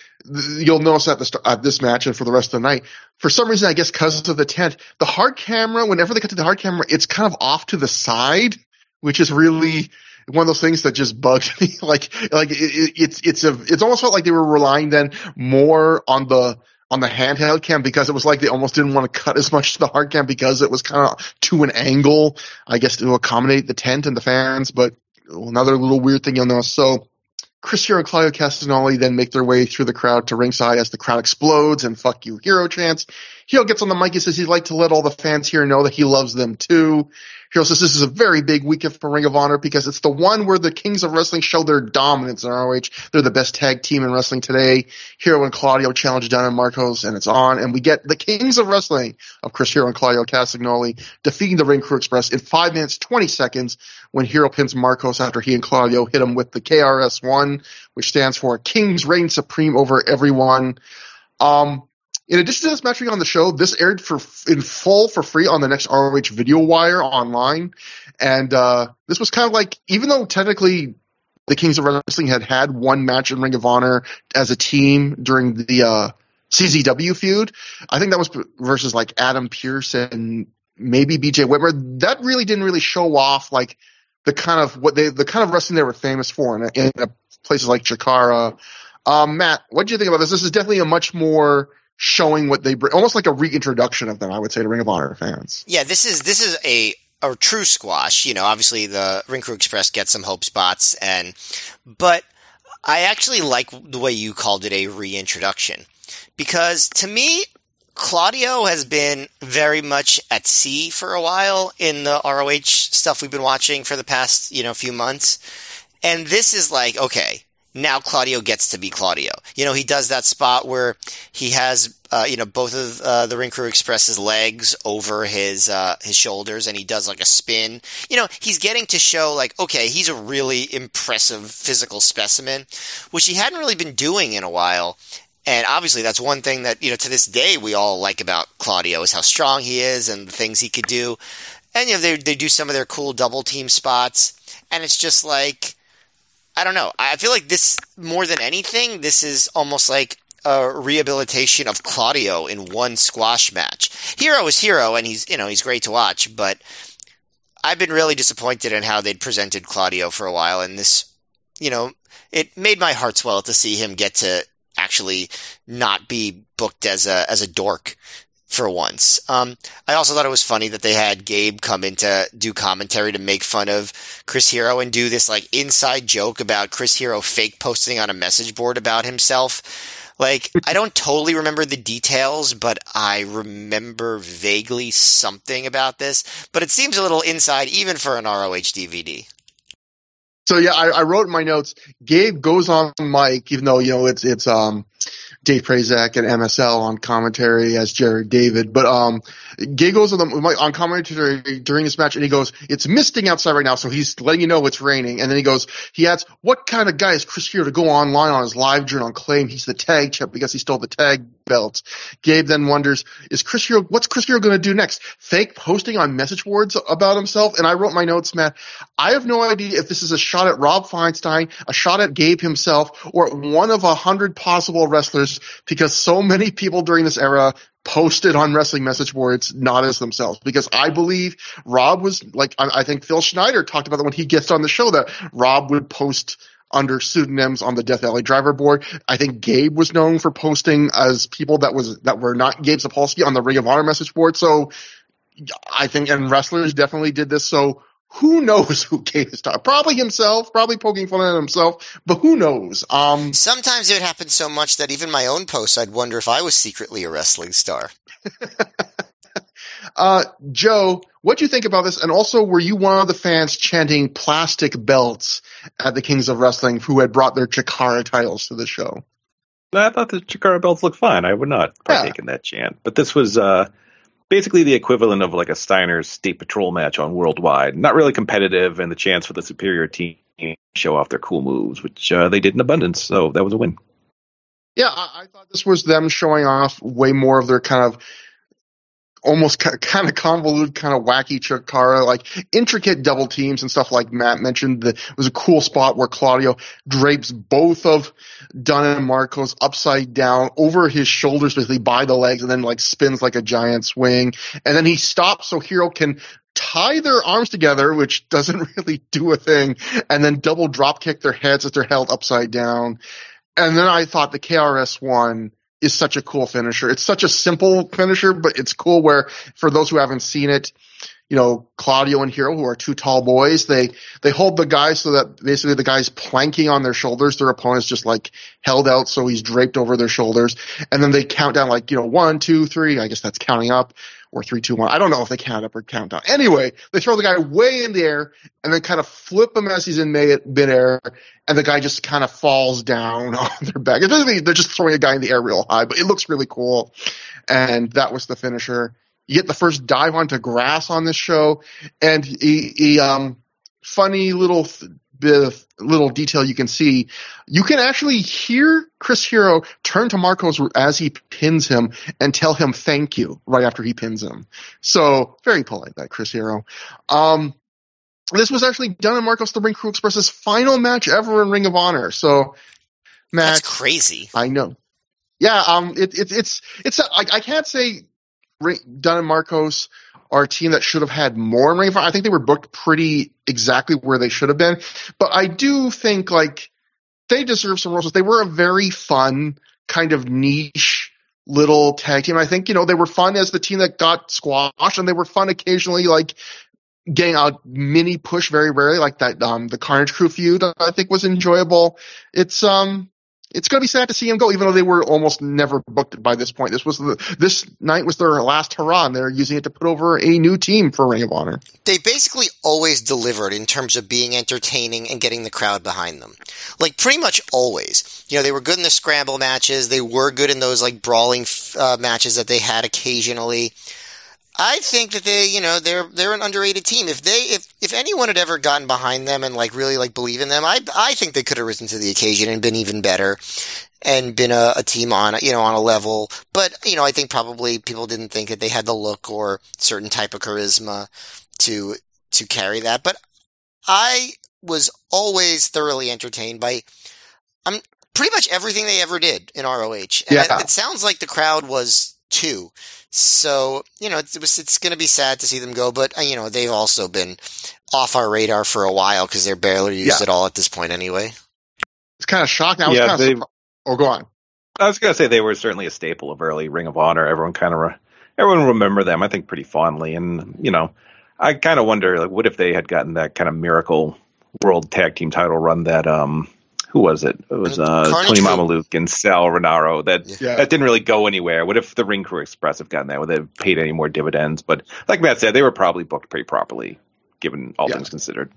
you'll notice at the at this match and for the rest of the night, for some reason, I guess because of the tent, the hard camera, whenever they cut to the hard camera, it's kind of off to the side, which is really one of those things that just bugs me. like, like it, it, it's it's a it's almost felt like they were relying then more on the on the handheld cam because it was like they almost didn't want to cut as much to the hard cam because it was kind of to an angle, I guess, to accommodate the tent and the fans. But another little weird thing you'll notice. So Chris Hero and Claudio Castagnoli then make their way through the crowd to ringside as the crowd explodes and fuck you hero chants. Hero gets on the mic He says he'd like to let all the fans here know that he loves them too. Hero says this is a very big weekend for Ring of Honor because it's the one where the Kings of Wrestling show their dominance in ROH. They're the best tag team in wrestling today. Hero and Claudio challenge Dunn and Marcos and it's on and we get the Kings of Wrestling of Chris Hero and Claudio Castagnoli defeating the Ring Crew Express in 5 minutes 20 seconds when Hero pins Marcos after he and Claudio hit him with the KRS-1 which stands for Kings Reign Supreme over everyone. Um, in addition to this match being on the show, this aired for in full for free on the next ROH Video Wire online, and uh, this was kind of like even though technically the Kings of Wrestling had had one match in Ring of Honor as a team during the uh, CZW feud, I think that was versus like Adam Pearce and maybe BJ Whitmer. That really didn't really show off like the kind of what they the kind of wrestling they were famous for in, in places like Chikara. Um, Matt, what do you think about this? This is definitely a much more showing what they bring, almost like a reintroduction of them. I would say to Ring of Honor fans. Yeah, this is this is a a true squash. You know, obviously the Ring Crew Express gets some hope spots, and but I actually like the way you called it a reintroduction because to me. Claudio has been very much at sea for a while in the ROH stuff we've been watching for the past, you know, few months. And this is like, okay, now Claudio gets to be Claudio. You know, he does that spot where he has, uh, you know, both of uh, the Ring Crew Express's legs over his uh, his shoulders, and he does like a spin. You know, he's getting to show like, okay, he's a really impressive physical specimen, which he hadn't really been doing in a while. And obviously, that's one thing that you know to this day we all like about Claudio is how strong he is and the things he could do. And you know, they they do some of their cool double team spots, and it's just like I don't know. I feel like this more than anything, this is almost like a rehabilitation of Claudio in one squash match. Hero is Hero, and he's you know he's great to watch, but I've been really disappointed in how they'd presented Claudio for a while, and this, you know, it made my heart swell to see him get to actually not be booked as a as a dork for once. Um, I also thought it was funny that they had Gabe come in to do commentary to make fun of Chris Hero and do this like inside joke about Chris Hero fake posting on a message board about himself. Like, I don't totally remember the details, but I remember vaguely something about this. But it seems a little inside even for an ROH DVD. So yeah, I, I wrote in my notes. Gabe goes on mic, even though you know it's it's um Dave Prazak and MSL on commentary as Jared David. But um, Gabe goes on, the, on commentary during this match and he goes, "It's misting outside right now, so he's letting you know it's raining." And then he goes, he adds, "What kind of guy is Chris Hero to go online on his live journal and claim he's the tag champ because he stole the tag belt?" Gabe then wonders, "Is Chris Hero? What's Chris Hero going to do next? Fake posting on message boards about himself?" And I wrote my notes, Matt. I have no idea if this is a shot at Rob Feinstein, a shot at Gabe himself, or one of a hundred possible wrestlers because so many people during this era posted on wrestling message boards not as themselves because I believe Rob was like I, I think Phil Schneider talked about it when he gets on the show that Rob would post under pseudonyms on the Death Valley Driver board. I think Gabe was known for posting as people that was that were not Gabe Sapolsky on the Ring of Honor message board. So I think and wrestlers definitely did this. So who knows who Gabe is talking? Probably himself, probably poking fun at himself, but who knows? Um, Sometimes it would happen so much that even my own posts, I'd wonder if I was secretly a wrestling star. Uh, Joe, what do you think about this? And also, were you one of the fans chanting plastic belts at the Kings of Wrestling who had brought their Chikara titles to the show? I thought the Chikara belts looked fine. I would not partake yeah. in that chant. But this was uh, basically the equivalent of like a Steiner's State Patrol match on Worldwide. Not really competitive, and the chance for the superior team to show off their cool moves, which uh, they did in abundance. So that was a win. Yeah, I, I, thought this was them showing off way more of their kind of almost kind of convoluted, kind of wacky Chikara, like intricate double teams and stuff like Matt mentioned. It was a cool spot where Claudio drapes both of Dunn and Marcos upside down over his shoulders, basically by the legs, and then like spins like a giant swing. And then he stops so Hero can tie their arms together, which doesn't really do a thing, and then double drop kick their heads as they're held upside down. And then I thought the KRS one is such a cool finisher. It's such a simple finisher, but it's cool where for those who haven't seen it, you know, Claudio and Hero, who are two tall boys, they, they hold the guy so that basically the guy's planking on their shoulders. Their opponent's just like held out so he's draped over their shoulders. And then they count down like, you know, one, two, three. I guess that's counting up or three, two, one. I don't know if they count up or count down. Anyway, they throw the guy way in the air and then kind of flip him as he's in midair, and the guy just kind of falls down on their back. It doesn't mean they're just throwing a guy in the air real high, but it looks really cool. And that was the finisher. You get the first dive onto grass on this show, and he, he um, funny little th- bit of little detail you can see, you can actually hear Chris Hero turn to Marcos as he pins him and tell him thank you right after he pins him. So very polite, that Chris Hero. Um, this was actually done in Marcos the Ring Crew Express's final match ever in Ring of Honor. So, Matt, that's crazy. I know. Yeah, um, it, it it's it's I, I can't say Dunn and Marcos are a team that should have had more Honor. I think they were booked pretty exactly where they should have been. But I do think like they deserve some roses. They were a very fun kind of niche little tag team. I think, you know, they were fun as the team that got squashed and they were fun occasionally like getting a mini push very rarely like that um the Carnage Crew feud I think was enjoyable. It's um it's going to be sad to see him go, even though they were almost never booked by this point. This was the, this night was their last hurrah, and they're using it to put over a new team for Ring of Honor. They basically always delivered in terms of being entertaining and getting the crowd behind them. Like pretty much always. You know, they were good in the scramble matches. They were good in those like brawling uh, matches that they had occasionally. I think that they, you know, they're they're an underrated team. If they, if if anyone had ever gotten behind them and like really like believe in them, I I think they could have risen to the occasion and been even better, and been a, a team on you know on a level. But you know, I think probably people didn't think that they had the look or certain type of charisma to to carry that. But I was always thoroughly entertained by, I'm um, pretty much everything they ever did in ROH. And yeah. it, it sounds like the crowd was too. So, you know, it's, it's going to be sad to see them go, but, uh, you know, they've also been off our radar for a while because they're barely used yeah. at all at this point anyway. It's kind of shocking. I was yeah, kind of surprised. Oh, go on. I was going to say they were certainly a staple of early Ring of Honor. Everyone kind of, re- everyone remember them, I think, pretty fondly. And, you know, I kind of wonder, like, what if they had gotten that kind of miracle world tag team title run that, um, who was it? It was uh, Tony Mamaluke and Sal Rinauro. That yeah. that didn't really go anywhere. What if the Ring Crew Express have gotten that? Would they have paid any more dividends? But like Matt said, they were probably booked pretty properly, given all yeah. things considered.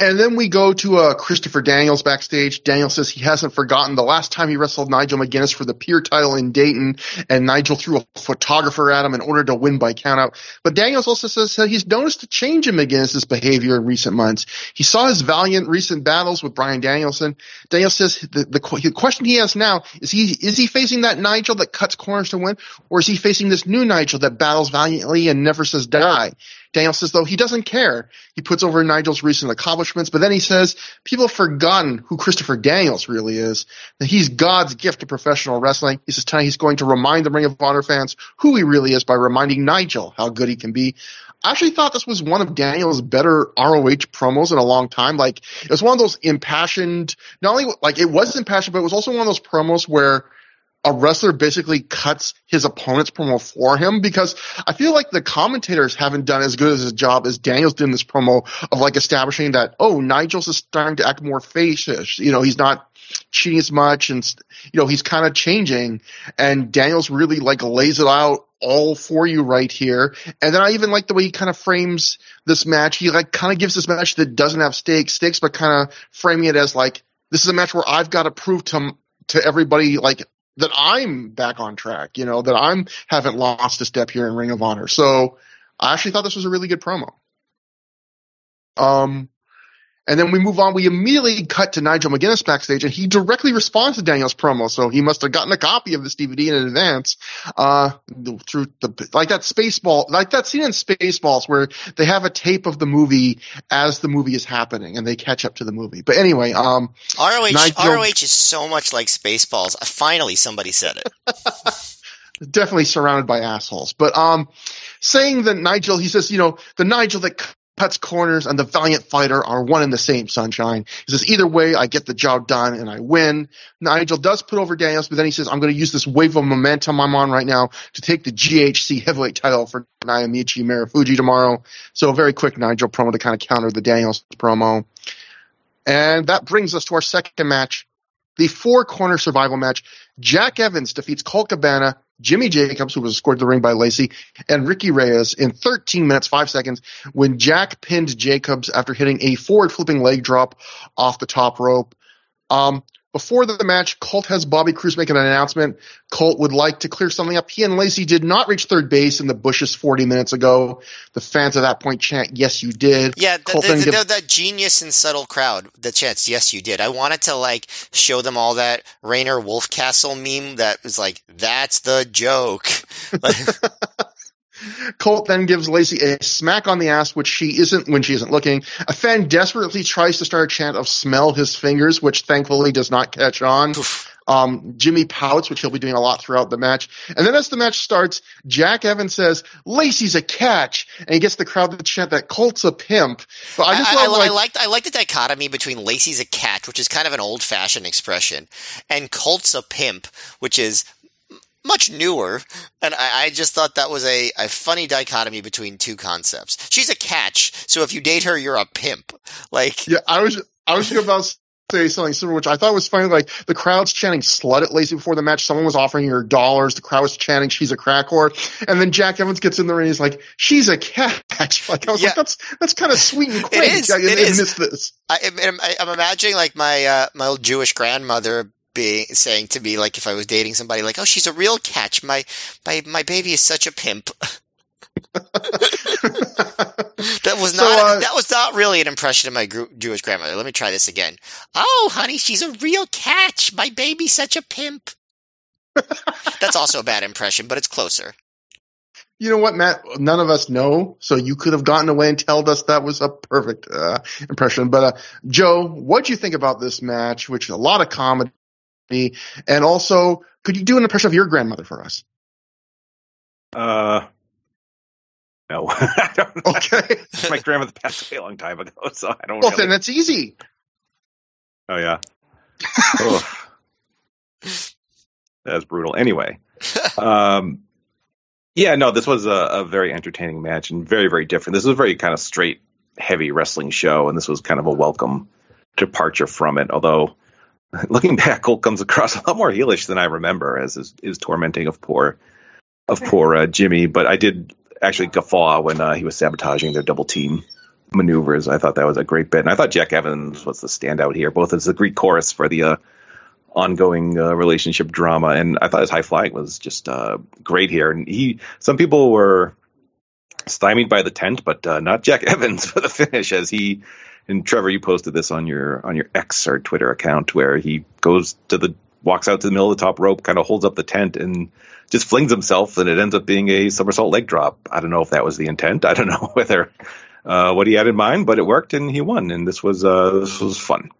And then we go to uh, Christopher Daniels backstage. Daniel says he hasn't forgotten the last time he wrestled Nigel McGuinness for the Pure title in Dayton, and Nigel threw a photographer at him in order to win by countout. But Daniels also says that he's noticed a change in McGuinness's behavior in recent months. He saw his valiant recent battles with Bryan Danielson. Daniel says the, the, the question he has now is he is he facing that Nigel that cuts corners to win, or is he facing this new Nigel that battles valiantly and never says die? Daniel says, though, he doesn't care. He puts over Nigel's recent accomplishments, but then he says people have forgotten who Christopher Daniels really is. That he's God's gift to professional wrestling. He says tonight he's going to remind the Ring of Honor fans who he really is by reminding Nigel how good he can be. I actually thought this was one of Daniel's better ROH promos in a long time. Like, it was one of those impassioned, not only, like, it was impassioned, but it was also one of those promos where a wrestler basically cuts his opponent's promo for him because I feel like the commentators haven't done as good as a job as Daniels did in this promo of like establishing that, oh, Nigel's is starting to act more facish. You know, he's not cheating as much and, you know, he's kind of changing and Daniels really like lays it out all for you right here. And then I even like the way he kind of frames this match. He like kind of gives this match that doesn't have stakes, stakes, but kind of framing it as like, this is a match where I've got to prove to to everybody like that I'm back on track, you know, that I'm haven't lost a step here in Ring of Honor. So I actually thought this was a really good promo. Um, and then we move on. We immediately cut to Nigel McGuinness backstage, and he directly responds to Daniel's promo. So he must have gotten a copy of this DVD in advance, uh, through the like that Spaceball, like that scene in Spaceballs where they have a tape of the movie as the movie is happening, and they catch up to the movie. But anyway, um, ROH Nigel, ROH is so much like Spaceballs. Finally, somebody said it. definitely surrounded by assholes. But um, saying that Nigel, he says, you know, the Nigel that Cuts corners and the valiant fighter are one and the same, Sunshine. He says, either way, I get the job done and I win. Nigel does put over Daniels, but then he says, I'm going to use this wave of momentum I'm on right now to take the GHC heavyweight title for Naomichi Marufuji tomorrow. So a very quick Nigel promo to kind of counter the Daniels promo. And that brings us to our second match, the four corner survival match. Jack Evans defeats Colt Cabana Jimmy Jacobs, who was escorted to the ring by Lacey, and Ricky Reyes in 13 minutes, 5 seconds when Jack pinned Jacobs after hitting a forward flipping leg drop off the top rope. Um, before the match, Colt has Bobby Cruz make an announcement. Colt would like to clear something up. He and Lacey did not reach third base in the bushes 40 minutes ago. The fans at that point chant, yes, you did. Yeah, the, the, the, that genius and subtle crowd that chants, yes, you did. I wanted to like show them all that Rainier Wolfcastle meme that was like, that's the joke. Colt then gives Lacey a smack on the ass, which she isn't when she isn't looking. A fan desperately tries to start a chant of smell his fingers, which thankfully does not catch on. Um, Jimmy pouts, which he'll be doing a lot throughout the match. And then as the match starts, Jack Evans says, Lacey's a catch. And he gets the crowd to chant that Colt's a pimp. But I just I, I, like, I liked, I like the dichotomy between Lacey's a catch, which is kind of an old fashioned expression, and Colt's a pimp, which is much newer, and I, I, just thought that was a, a funny dichotomy between two concepts. She's a catch, so if you date her, you're a pimp. Like, yeah, I was I was about to say something similar, which I thought was funny. Like the crowd's chanting "slut" at Lacey before the match. Someone was offering her dollars. The crowd was chanting "she's a crack whore," and then Jack Evans gets in there and he's like, "She's a catch." Like I was yeah. like, "That's that's kind of sweet and quaint." It is. I, it I, is. missed this. I, am imagining like my uh, my old Jewish grandmother being saying to me like if I was dating somebody like, "Oh, she's a real catch. My my my baby is such a pimp." that was not so, uh, that was not really an impression of my Jewish grandmother. Let me try this again. Oh, honey, she's a real catch. My baby's such a pimp. That's also a bad impression, but it's closer. You know what, Matt? None of us know, so you could have gotten away and told us that was a perfect uh, impression. But uh, Joe, what do you think about this match? Which a lot of comedy and also, could you do an impression of your grandmother for us? Uh, no, I don't. Okay, my grandmother passed away a long time ago, so I don't. Know. Well, really... then that's easy. Oh yeah. That's brutal. Anyway, um, yeah, no, this was a, a, very entertaining match and very, very different. This was a very kind of straight, heavy wrestling show, and this was kind of a welcome departure from it. Although looking back, Colt comes across a lot more heelish than I remember as his, his tormenting of poor of poor uh, Jimmy. But I did actually guffaw when uh, he was sabotaging their double team maneuvers. I thought that was a great bit, and I thought Jack Evans was the standout here, both as the Greek chorus for the uh, ongoing uh, relationship drama, and I thought his high flying was just uh, great here. And he, some people were stymied by the tent, but uh, not Jack Evans for the finish, as he and Trevor, you posted this on your on your X or Twitter account where he goes to the walks out to the middle of the top rope, kind of holds up the tent and just flings himself, and it ends up being a somersault leg drop. I don't know if that was the intent. I don't know whether uh, what he had in mind, but it worked and he won, and this was uh, this was fun.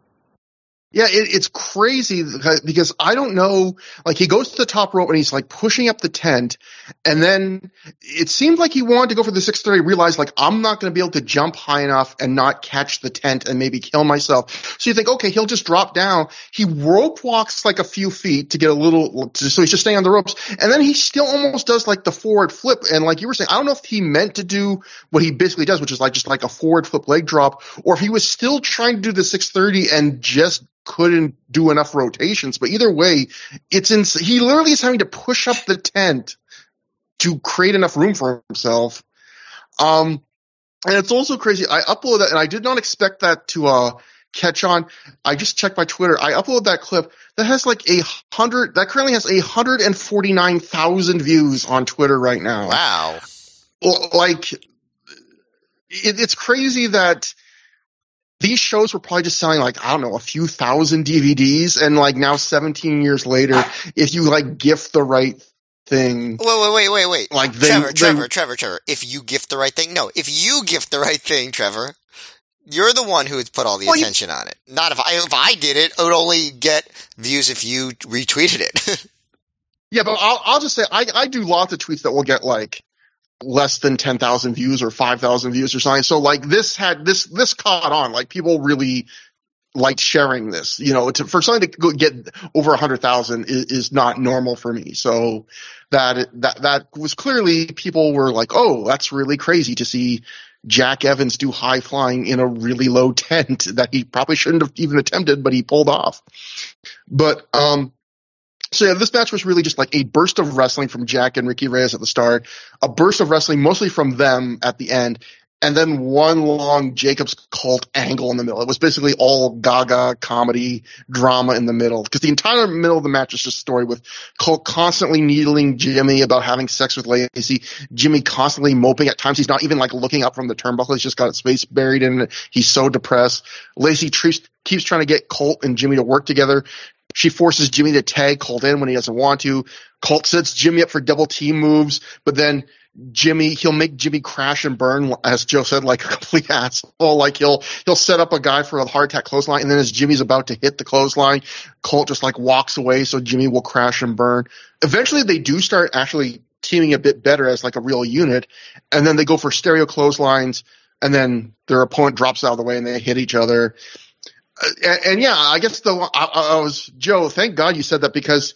Yeah, it, it's crazy because I don't know. Like he goes to the top rope and he's like pushing up the tent, and then it seemed like he wanted to go for the six thirty. Realized like I'm not going to be able to jump high enough and not catch the tent and maybe kill myself. So you think, okay, he'll just drop down. He rope walks like a few feet to get a little, so he's just staying on the ropes, and then he still almost does like the forward flip. And like you were saying, I don't know if he meant to do what he basically does, which is like just like a forward flip leg drop, or if he was still trying to do the six thirty and just couldn't do enough rotations. But either way, it's in, he literally is having to push up the tent to create enough room for himself. Um, and it's also crazy. I uploaded that and I did not expect that to, uh, catch on. I just checked my Twitter. I uploaded that clip that has like a hundred, that currently has a hundred and forty nine thousand views on Twitter right now. Wow. Like, it, it's crazy that these shows were probably just selling like I don't know a few thousand DVDs, and like now 17 years later, if you like gift the right thing, wait, wait, wait, wait, wait, like they, Trevor, they, Trevor, Trevor, Trevor. If you gift the right thing, no, if you gift the right thing, Trevor, you're the one who would put all the Well, you- attention on it. Not if I if I did it, it would only get views if you retweeted it. yeah, but I'll I'll just say I I do lots of tweets that will get like less than 10,000 views or 5,000 views or something. So like this had this this caught on. Like people really liked sharing this. You know, to, for something to get over a 100,000 is, is not normal for me. So that that that was clearly people were like, "Oh, that's really crazy to see Jack Evans do high flying in a really low tent that he probably shouldn't have even attempted, but he pulled off." But um so yeah, this match was really just like a burst of wrestling from Jack and Ricky Reyes at the start, a burst of wrestling mostly from them at the end, and then one long Jacobs Colt angle in the middle. It was basically all Gaga comedy drama in the middle because the entire middle of the match is just a story with Colt constantly needling Jimmy about having sex with Lacey, Jimmy constantly moping at times. He's not even like looking up from the turnbuckle. He's just got his face buried in it. He's so depressed. Lacey treats, keeps trying to get Colt and Jimmy to work together. She forces Jimmy to tag Colt in when he doesn't want to. Colt sets Jimmy up for double team moves, but then Jimmy, he'll make Jimmy crash and burn, as Joe said, like a complete asshole. Like he'll, he'll set up a guy for a hard attack clothesline, and then as Jimmy's about to hit the clothesline, Colt just like walks away so Jimmy will crash and burn. Eventually they do start actually teaming a bit better as like a real unit, and then they go for stereo clotheslines, and then their opponent drops out of the way and they hit each other. Uh, and, and yeah, I guess the I, I was Joe. Thank God you said that because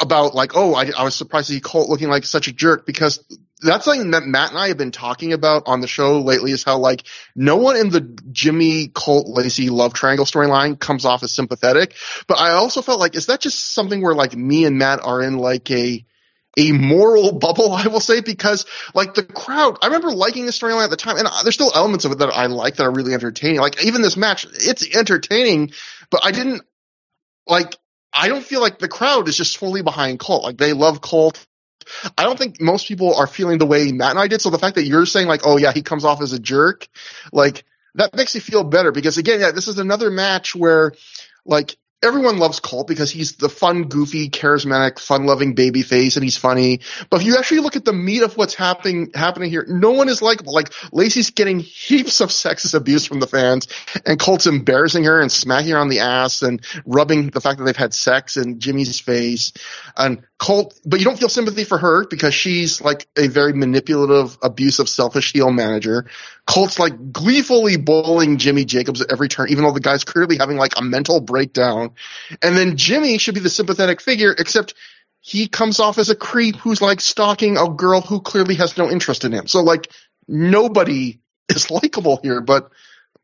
about like, oh, I, I was surprised to see Colt looking like such a jerk because that's something that Matt and I have been talking about on the show lately is how like no one in the Jimmy Colt Lacey love triangle storyline comes off as sympathetic. But I also felt like, is that just something where like me and Matt are in like a, a moral bubble, I will say, because like the crowd, I remember liking the storyline at the time, and there's still elements of it that I like that are really entertaining. Like even this match, it's entertaining, but I didn't like. I don't feel like the crowd is just fully behind Colt. Like they love Colt. I don't think most people are feeling the way Matt and I did. So the fact that you're saying like, oh yeah, he comes off as a jerk, like that makes me feel better because again, yeah, this is another match where like everyone loves Colt because he's the fun, goofy, charismatic, fun-loving baby face and he's funny. But if you actually look at the meat of what's happening happening here, no one is likable. Like Lacey's getting heaps of sexist abuse from the fans, and Colt's embarrassing her and smacking her on the ass and rubbing the fact that they've had sex in Jimmy's face. And Colt, but you don't feel sympathy for her because she's like a very manipulative, abusive, selfish heel manager. Colt's like gleefully bullying Jimmy Jacobs at every turn, even though the guy's clearly having like a mental breakdown. And then Jimmy should be the sympathetic figure, except he comes off as a creep who's like stalking a girl who clearly has no interest in him. So like nobody is likable here, but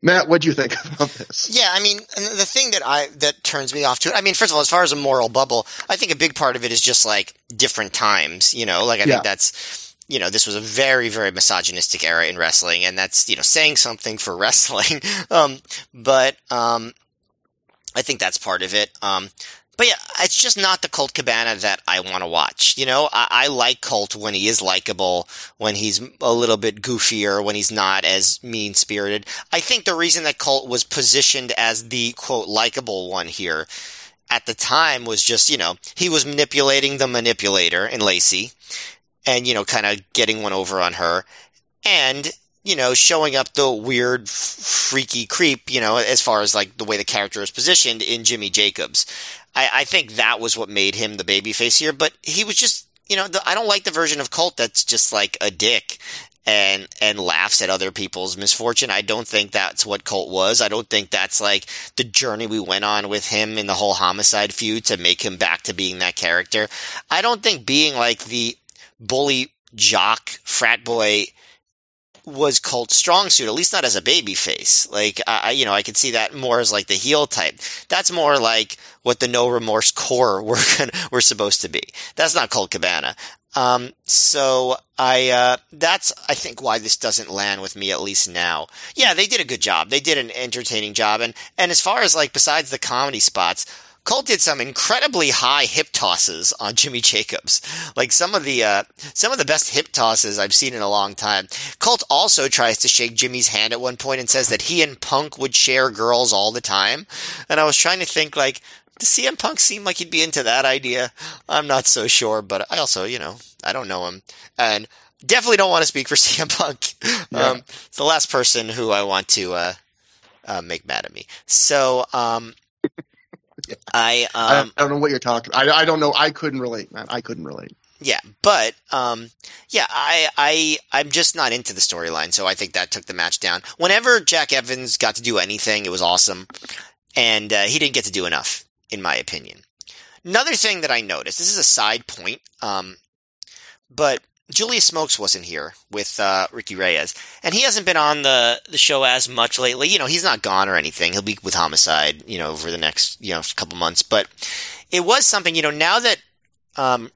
Matt, what do you think about this? Yeah, I mean, the thing that I that turns me off to it. I mean, first of all, as far as a moral bubble, I think a big part of it is just like different times. You know, like I Yeah. think that's you know this was a very very misogynistic era in wrestling, and that's you know saying something for wrestling. um, but um, I think that's part of it. Um, but yeah, it's just not the Colt Cabana that I want to watch. You know, I, I like Colt when he is likable, when he's a little bit goofier, when he's not as mean spirited. I think the reason that Colt was positioned as the quote likable one here at the time was just, you know, he was manipulating the manipulator in Lacey and, you know, kind of getting one over on her. And you know, showing up the weird, freaky creep, you know, as far as like the way the character is positioned in Jimmy Jacobs. I, I think that was what made him the babyface here, but he was just, you know, the, I don't like the version of Colt that's just like a dick and and laughs at other people's misfortune. I don't think that's what Colt was. I don't think that's like the journey we went on with him in the whole homicide feud to make him back to being that character. I don't think being like the bully jock frat boy was Colt's strong suit, at least not as a baby face. Like, I, you know, I could see that more as like the heel type. That's more like what the no remorse Corps were, were supposed to be. That's not Colt Cabana. Um, so I, uh, that's, I think why this doesn't land with me at least now. Yeah, they did a good job. They did an entertaining job. And, and as far as like, besides the comedy spots, Colt did some incredibly high hip tosses on Jimmy Jacobs. Like some of the uh, some of the best hip tosses I've seen in a long time. Colt also tries to shake Jimmy's hand at one point and says that he and Punk would share girls all the time. And I was trying to think like does CM Punk seem like he'd be into that idea? I'm not so sure, but I also, you know, I don't know him. And definitely don't want to speak for CM Punk. Yeah. Um, it's the last person who I want to uh, uh, make mad at me. So, um, I, um, I don't know what you're talking. I I don't know. I couldn't relate, man. I couldn't relate. Yeah, but um, yeah, I I I'm just not into the storyline, so I think that took the match down. Whenever Jack Evans got to do anything, it was awesome, and uh, he didn't get to do enough, in my opinion. Another thing that I noticed, this is a side point, um, but Julius Smokes wasn't here with uh, Ricky Reyes, and he hasn't been on the the show as much lately. You know, he's not gone or anything. He'll be with Homicide, you know, over the next you know couple months. But it was something, you know, now that um,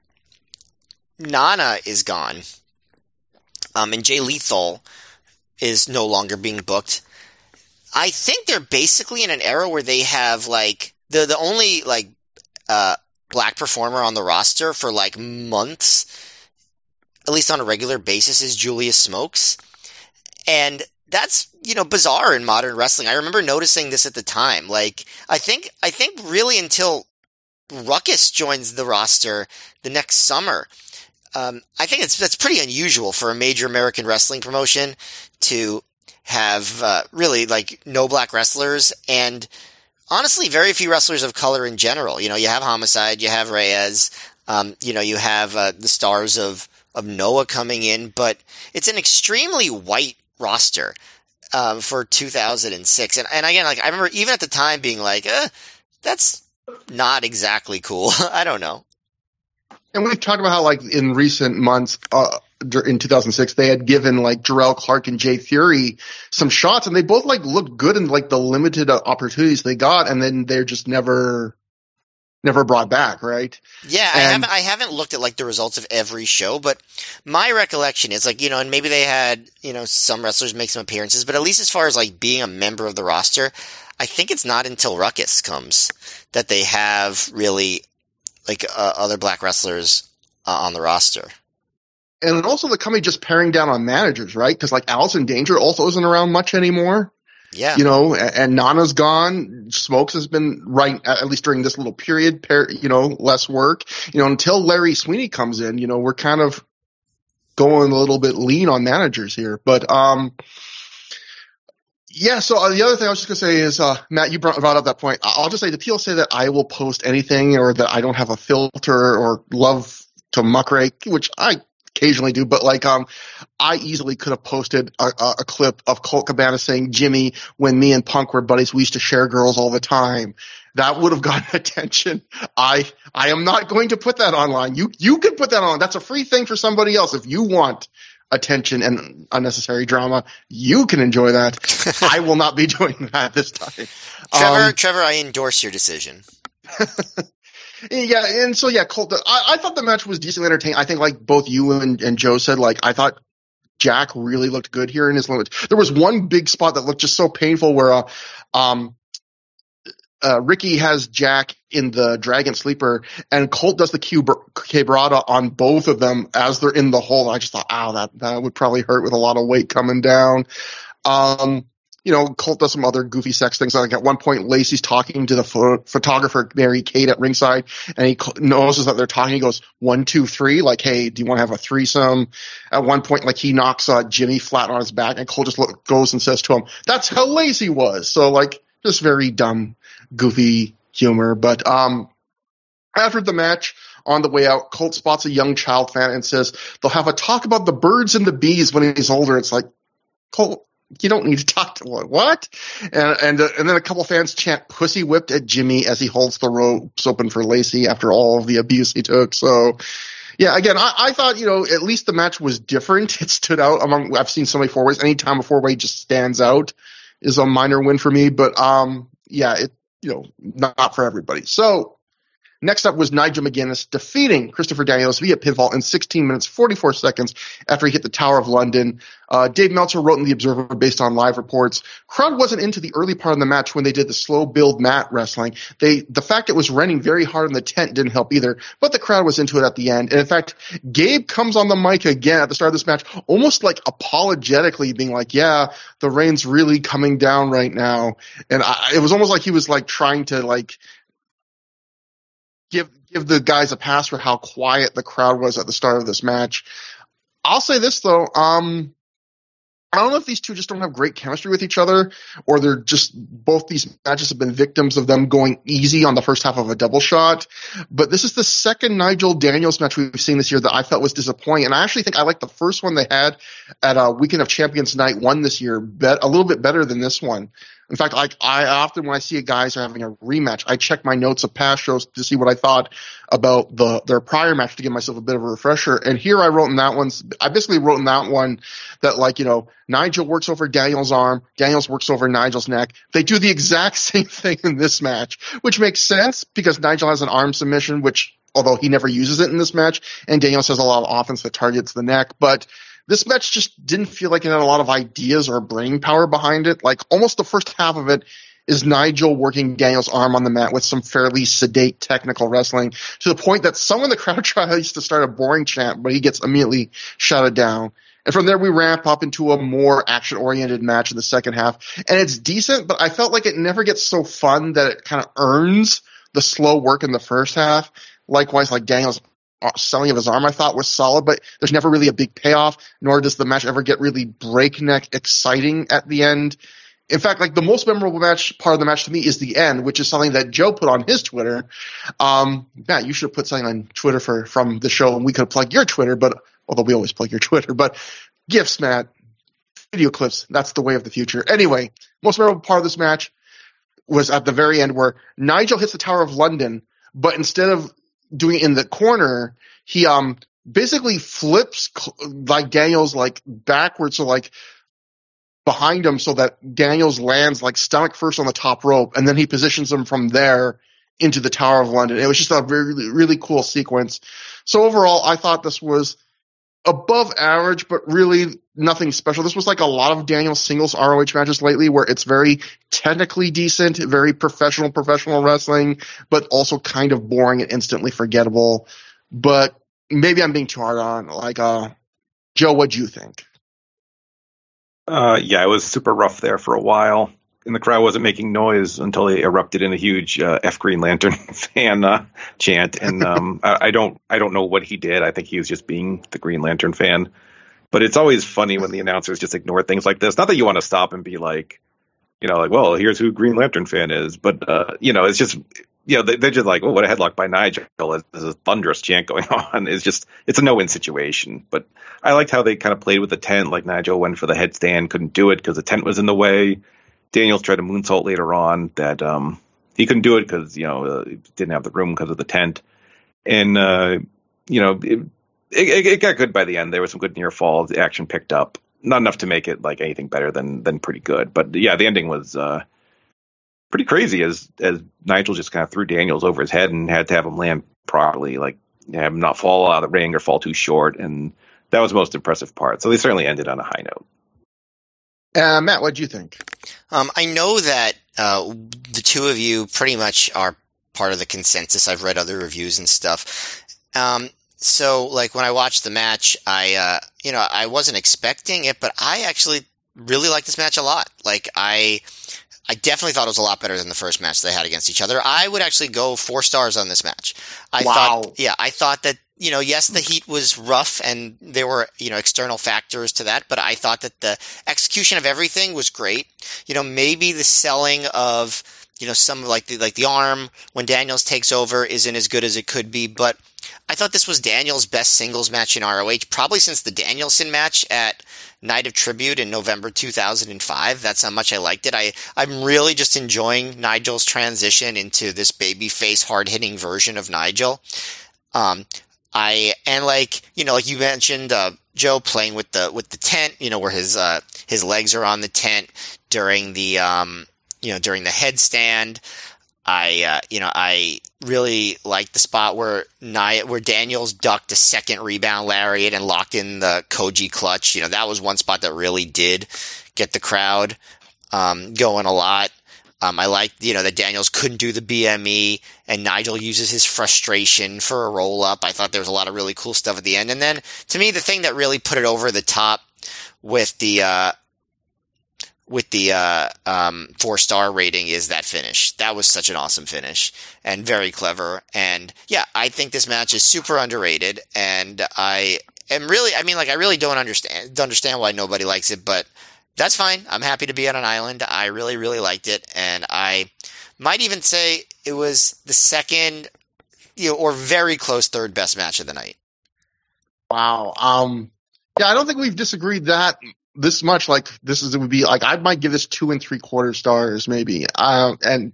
Nana is gone, um, and Jay Lethal is no longer being booked. I think they're basically in an era where they have like the the only like uh, black performer on the roster for like months at least on a regular basis, is Julius Smokes. And that's, you know, bizarre in modern wrestling. I remember noticing this at the time. Like, I think, I think really until Ruckus joins the roster the next summer, um, I think it's, that's pretty unusual for a major American wrestling promotion to have, uh, really like no black wrestlers and honestly very few wrestlers of color in general. You know, you have Homicide, you have Reyes, um, you know, you have, uh, the stars of, of Noah coming in, but it's an extremely white roster um, for 2006. And, and again, like I remember even at the time being like, eh, that's not exactly cool. I don't know. And we've talked about how, like, in recent months, uh, in 2006, they had given like Jerrelle Clark and Jay Theory some shots, and they both like looked good in like the limited uh, opportunities they got, and then they're just never never brought back, right? Yeah, and, I haven't I haven't looked at like the results of every show, but my recollection is like, you know, and maybe they had, you know, some wrestlers make some appearances, but at least as far as like being a member of the roster, I think it's not until Ruckus comes that they have really like uh, other black wrestlers uh, on the roster. And also the company just paring down on managers, right? Because like Allison Danger also isn't around much anymore. Yeah. You know, and Nana's gone. Smokes has been right, at least during this little period, you know, less work. You know, until Larry Sweeney comes in, you know, we're kind of going a little bit lean on managers here. But, um, yeah, so uh, the other thing I was just gonna say is, uh, Matt, you brought, brought up that point. I'll just say the people say that I will post anything or that I don't have a filter or love to muckrake, which I occasionally do, but like, um, I easily could have posted a, a, a, clip of Colt Cabana saying, Jimmy, when me and Punk were buddies, we used to share girls all the time. That would have gotten attention. I, I am not going to put that online. You, you can put that on. That's a free thing for somebody else. If you want attention and unnecessary drama, you can enjoy that. I will not be doing that this time. Trevor, um, Trevor, I endorse your decision. Yeah, and so yeah, Colt. I, I thought the match was decently entertaining. I think like both you and, and Joe said, like I thought Jack really looked good here in his limits. There was one big spot that looked just so painful where, uh, um, uh, Ricky has Jack in the Dragon Sleeper, and Colt does the quebrada on both of them as they're in the hole. I just thought, ow, that that would probably hurt with a lot of weight coming down. Um, you know, Colt does some other goofy sex things. Like at one point, Lacey's talking to the pho- photographer, Mary Kate at ringside, and he notices that they're talking. He goes, one, two, three. Like, hey, do you want to have a threesome? At one point, like he knocks uh, Jimmy flat on his back, and Colt just look, goes and says to him, that's how Lacey was. So like, just very dumb, goofy humor. But, um, after the match, on the way out, Colt spots a young child fan and says they'll have a talk about the birds and the bees when he's older. It's like, Colt, you don't need to talk to one. What? And and uh, and then a couple fans chant "pussy whipped" at Jimmy as he holds the ropes open for Lacey after all of the abuse he took. So. Yeah, again, I, I thought, you know, at least the match was different. It stood out among, I've seen so many four ways. Anytime a four way just stands out is a minor win for me. But, um, yeah, it, you know, not for everybody. So, Next up was Nigel McGuinness defeating Christopher Daniels via pinfall in 16 minutes 44 seconds after he hit the Tower of London. Uh, Dave Meltzer wrote in the Observer based on live reports. Crowd wasn't into the early part of the match when they did the slow build mat wrestling. They the fact it was raining very hard in the tent didn't help either, but the crowd was into it at the end. And in fact, Gabe comes on the mic again at the start of this match, almost like apologetically being like, "Yeah, the rain's really coming down right now," and I, it was almost like he was like trying to like give give the guys a pass for how quiet the crowd was at the start of this match. I'll say this though, um, I don't know if these two just don't have great chemistry with each other, or they're just both these matches have been victims of them going easy on the first half of a double shot. But this is the second Nigel Daniels match we've seen this year that I felt was disappointing, and I actually think I like the first one they had at a Weekend of Champions Night one this year, bet a little bit better than this one. In fact, like I often when I see a guys are having a rematch, I check my notes of past shows to see what I thought about the their prior match to give myself a bit of a refresher. And here I wrote in that one, I basically wrote in that one that like you know Nigel works over Daniel's arm, Daniels works over Nigel's neck. They do the exact same thing in this match, which makes sense because Nigel has an arm submission, which although he never uses it in this match, and Daniels has a lot of offense that targets the neck, but this match just didn't feel like it had a lot of ideas or brain power behind it. Like almost the first half of it is Nigel working Daniel's arm on the mat with some fairly sedate technical wrestling to the point that someone in the crowd tries to start a boring chant, but he gets immediately shouted down. And from there, we ramp up into a more action oriented match in the second half. And it's decent, but I felt like it never gets so fun that it kind of earns the slow work in the first half. Likewise, like Daniel's selling of his arm I thought was solid, but there's never really a big payoff, nor does the match ever get really breakneck exciting at the end. In fact, like the most memorable match part of the match to me is the end, which is something that Joe put on his Twitter. Um, Matt, you should have put something on Twitter for from the show, and we could plug your Twitter. But although we always plug your Twitter, but gifts, Matt, video clips, that's the way of the future. Anyway, most memorable part of this match was at the very end where Nigel hits the Tower of London, but instead of doing it in the corner, he um basically flips like Daniels like backwards, so like behind him, so that Daniels lands like stomach first on the top rope, and then he positions him from there into the Tower of London. It was just a really really cool sequence. So overall, I thought this was above average, but really nothing special. This was like a lot of Daniel singles ROH matches lately where it's very technically decent, very professional, professional wrestling, but also kind of boring and instantly forgettable. But maybe I'm being too hard on. Like, uh, Joe, what'd you think? Uh, yeah, it was super rough there for a while and the crowd wasn't making noise until they erupted in a huge uh, F Green Lantern fan uh, chant. And um, I, I, don't, I don't know what he did. I think he was just being the Green Lantern fan. But it's always funny when the announcers just ignore things like this. Not that you want to stop and be like, you know, like, well, here's who Green Lantern fan is, but uh, you know, it's just, you know, they, are just like, oh, what a headlock by Nigel. There's a thunderous chant going on. It's just, it's a no-win situation. But I liked how they kind of played with the tent. Like Nigel went for the headstand, couldn't do it because the tent was in the way Daniels tried a moonsault later on that um, he couldn't do it because you know uh, didn't have the room because of the tent, and uh, you know it, it, it, got good by the end. There was some good near falls. The action picked up, not enough to make it like anything better than than pretty good. But yeah, the ending was uh, pretty crazy as as Nigel just kind of threw Daniels over his head and had to have him land properly, like have him not fall out of the ring or fall too short, and that was the most impressive part. So they certainly ended on a high note. Uh, Matt, what do you think? Um, I know that uh, the two of you pretty much are part of the consensus. I've read other reviews and stuff. Um, so, like when I watched the match, I uh, you know I wasn't expecting it, but I actually really like this match a lot. Like I, I definitely thought it was a lot better than the first match they had against each other. I would actually go four stars on this match. I Wow. thought, yeah, I thought that you know, yes, the heat was rough and there were you know external factors to that, but I thought that the execution of everything was great. You know, maybe the selling of you know some like the like the arm when Daniels takes over isn't as good as it could be, but I thought this was Daniels' best singles match in ROH, probably since the Danielson match at Night of Tribute in November 2005. That's how much I liked it. I, I'm really just enjoying Nigel's transition into this babyface, hard hitting version of Nigel. Um, I, and like, you know, like you mentioned, uh, Joe playing with the, with the tent, you know, where his, uh, his legs are on the tent during the, um, you know, during the headstand. I, uh, you know, I really liked the spot where Nia, where Daniels ducked a second rebound lariat and locked in the Koji clutch. You know, that was one spot that really did get the crowd um, going a lot. Um, I liked, you know, that Daniels couldn't do the BME and Nigel uses his frustration for a roll up. I thought there was a lot of really cool stuff at the end. And then to me, the thing that really put it over the top with the, uh, with the uh, um, four star rating is that finish. That was such an awesome finish and very clever. And yeah, I think this match is super underrated. And I am really, I mean, like, I really don't understand don't understand why nobody likes it, but that's fine. I'm happy to be on an island. I really, really liked it, and I might even say it was the second, you know, or very close third best match of the night. Wow. Um, yeah, I don't think we've disagreed that this much. Like this is it would be like I might give this two and three quarter stars maybe. Um, and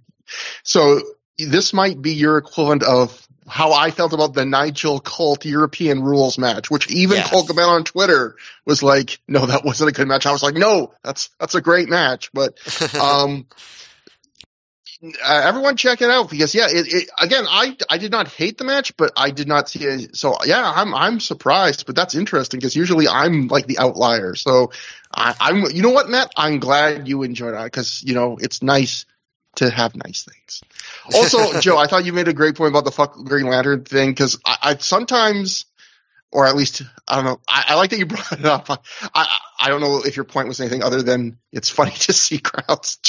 so this might be your equivalent of how I felt about the Nigel Colt European Rules match, which even Yeah. Colt Cabana on Twitter was like, "No, that wasn't a good match." I was like, "No, that's that's a great match," but um, uh, everyone check it out because yeah, it, it, again, I I did not hate the match, but I did not see it. So yeah, I'm I'm surprised, but that's interesting because usually I'm like the outlier. So I, I'm, you know what, Matt? I'm glad you enjoyed it because you know it's nice to have nice things. Also, Joe, I thought you made a great point about the fuck Green Lantern thing because I, I sometimes. Or at least I don't know. I, I like that you brought it up. I, I don't know if your point was anything other than it's funny to see crowds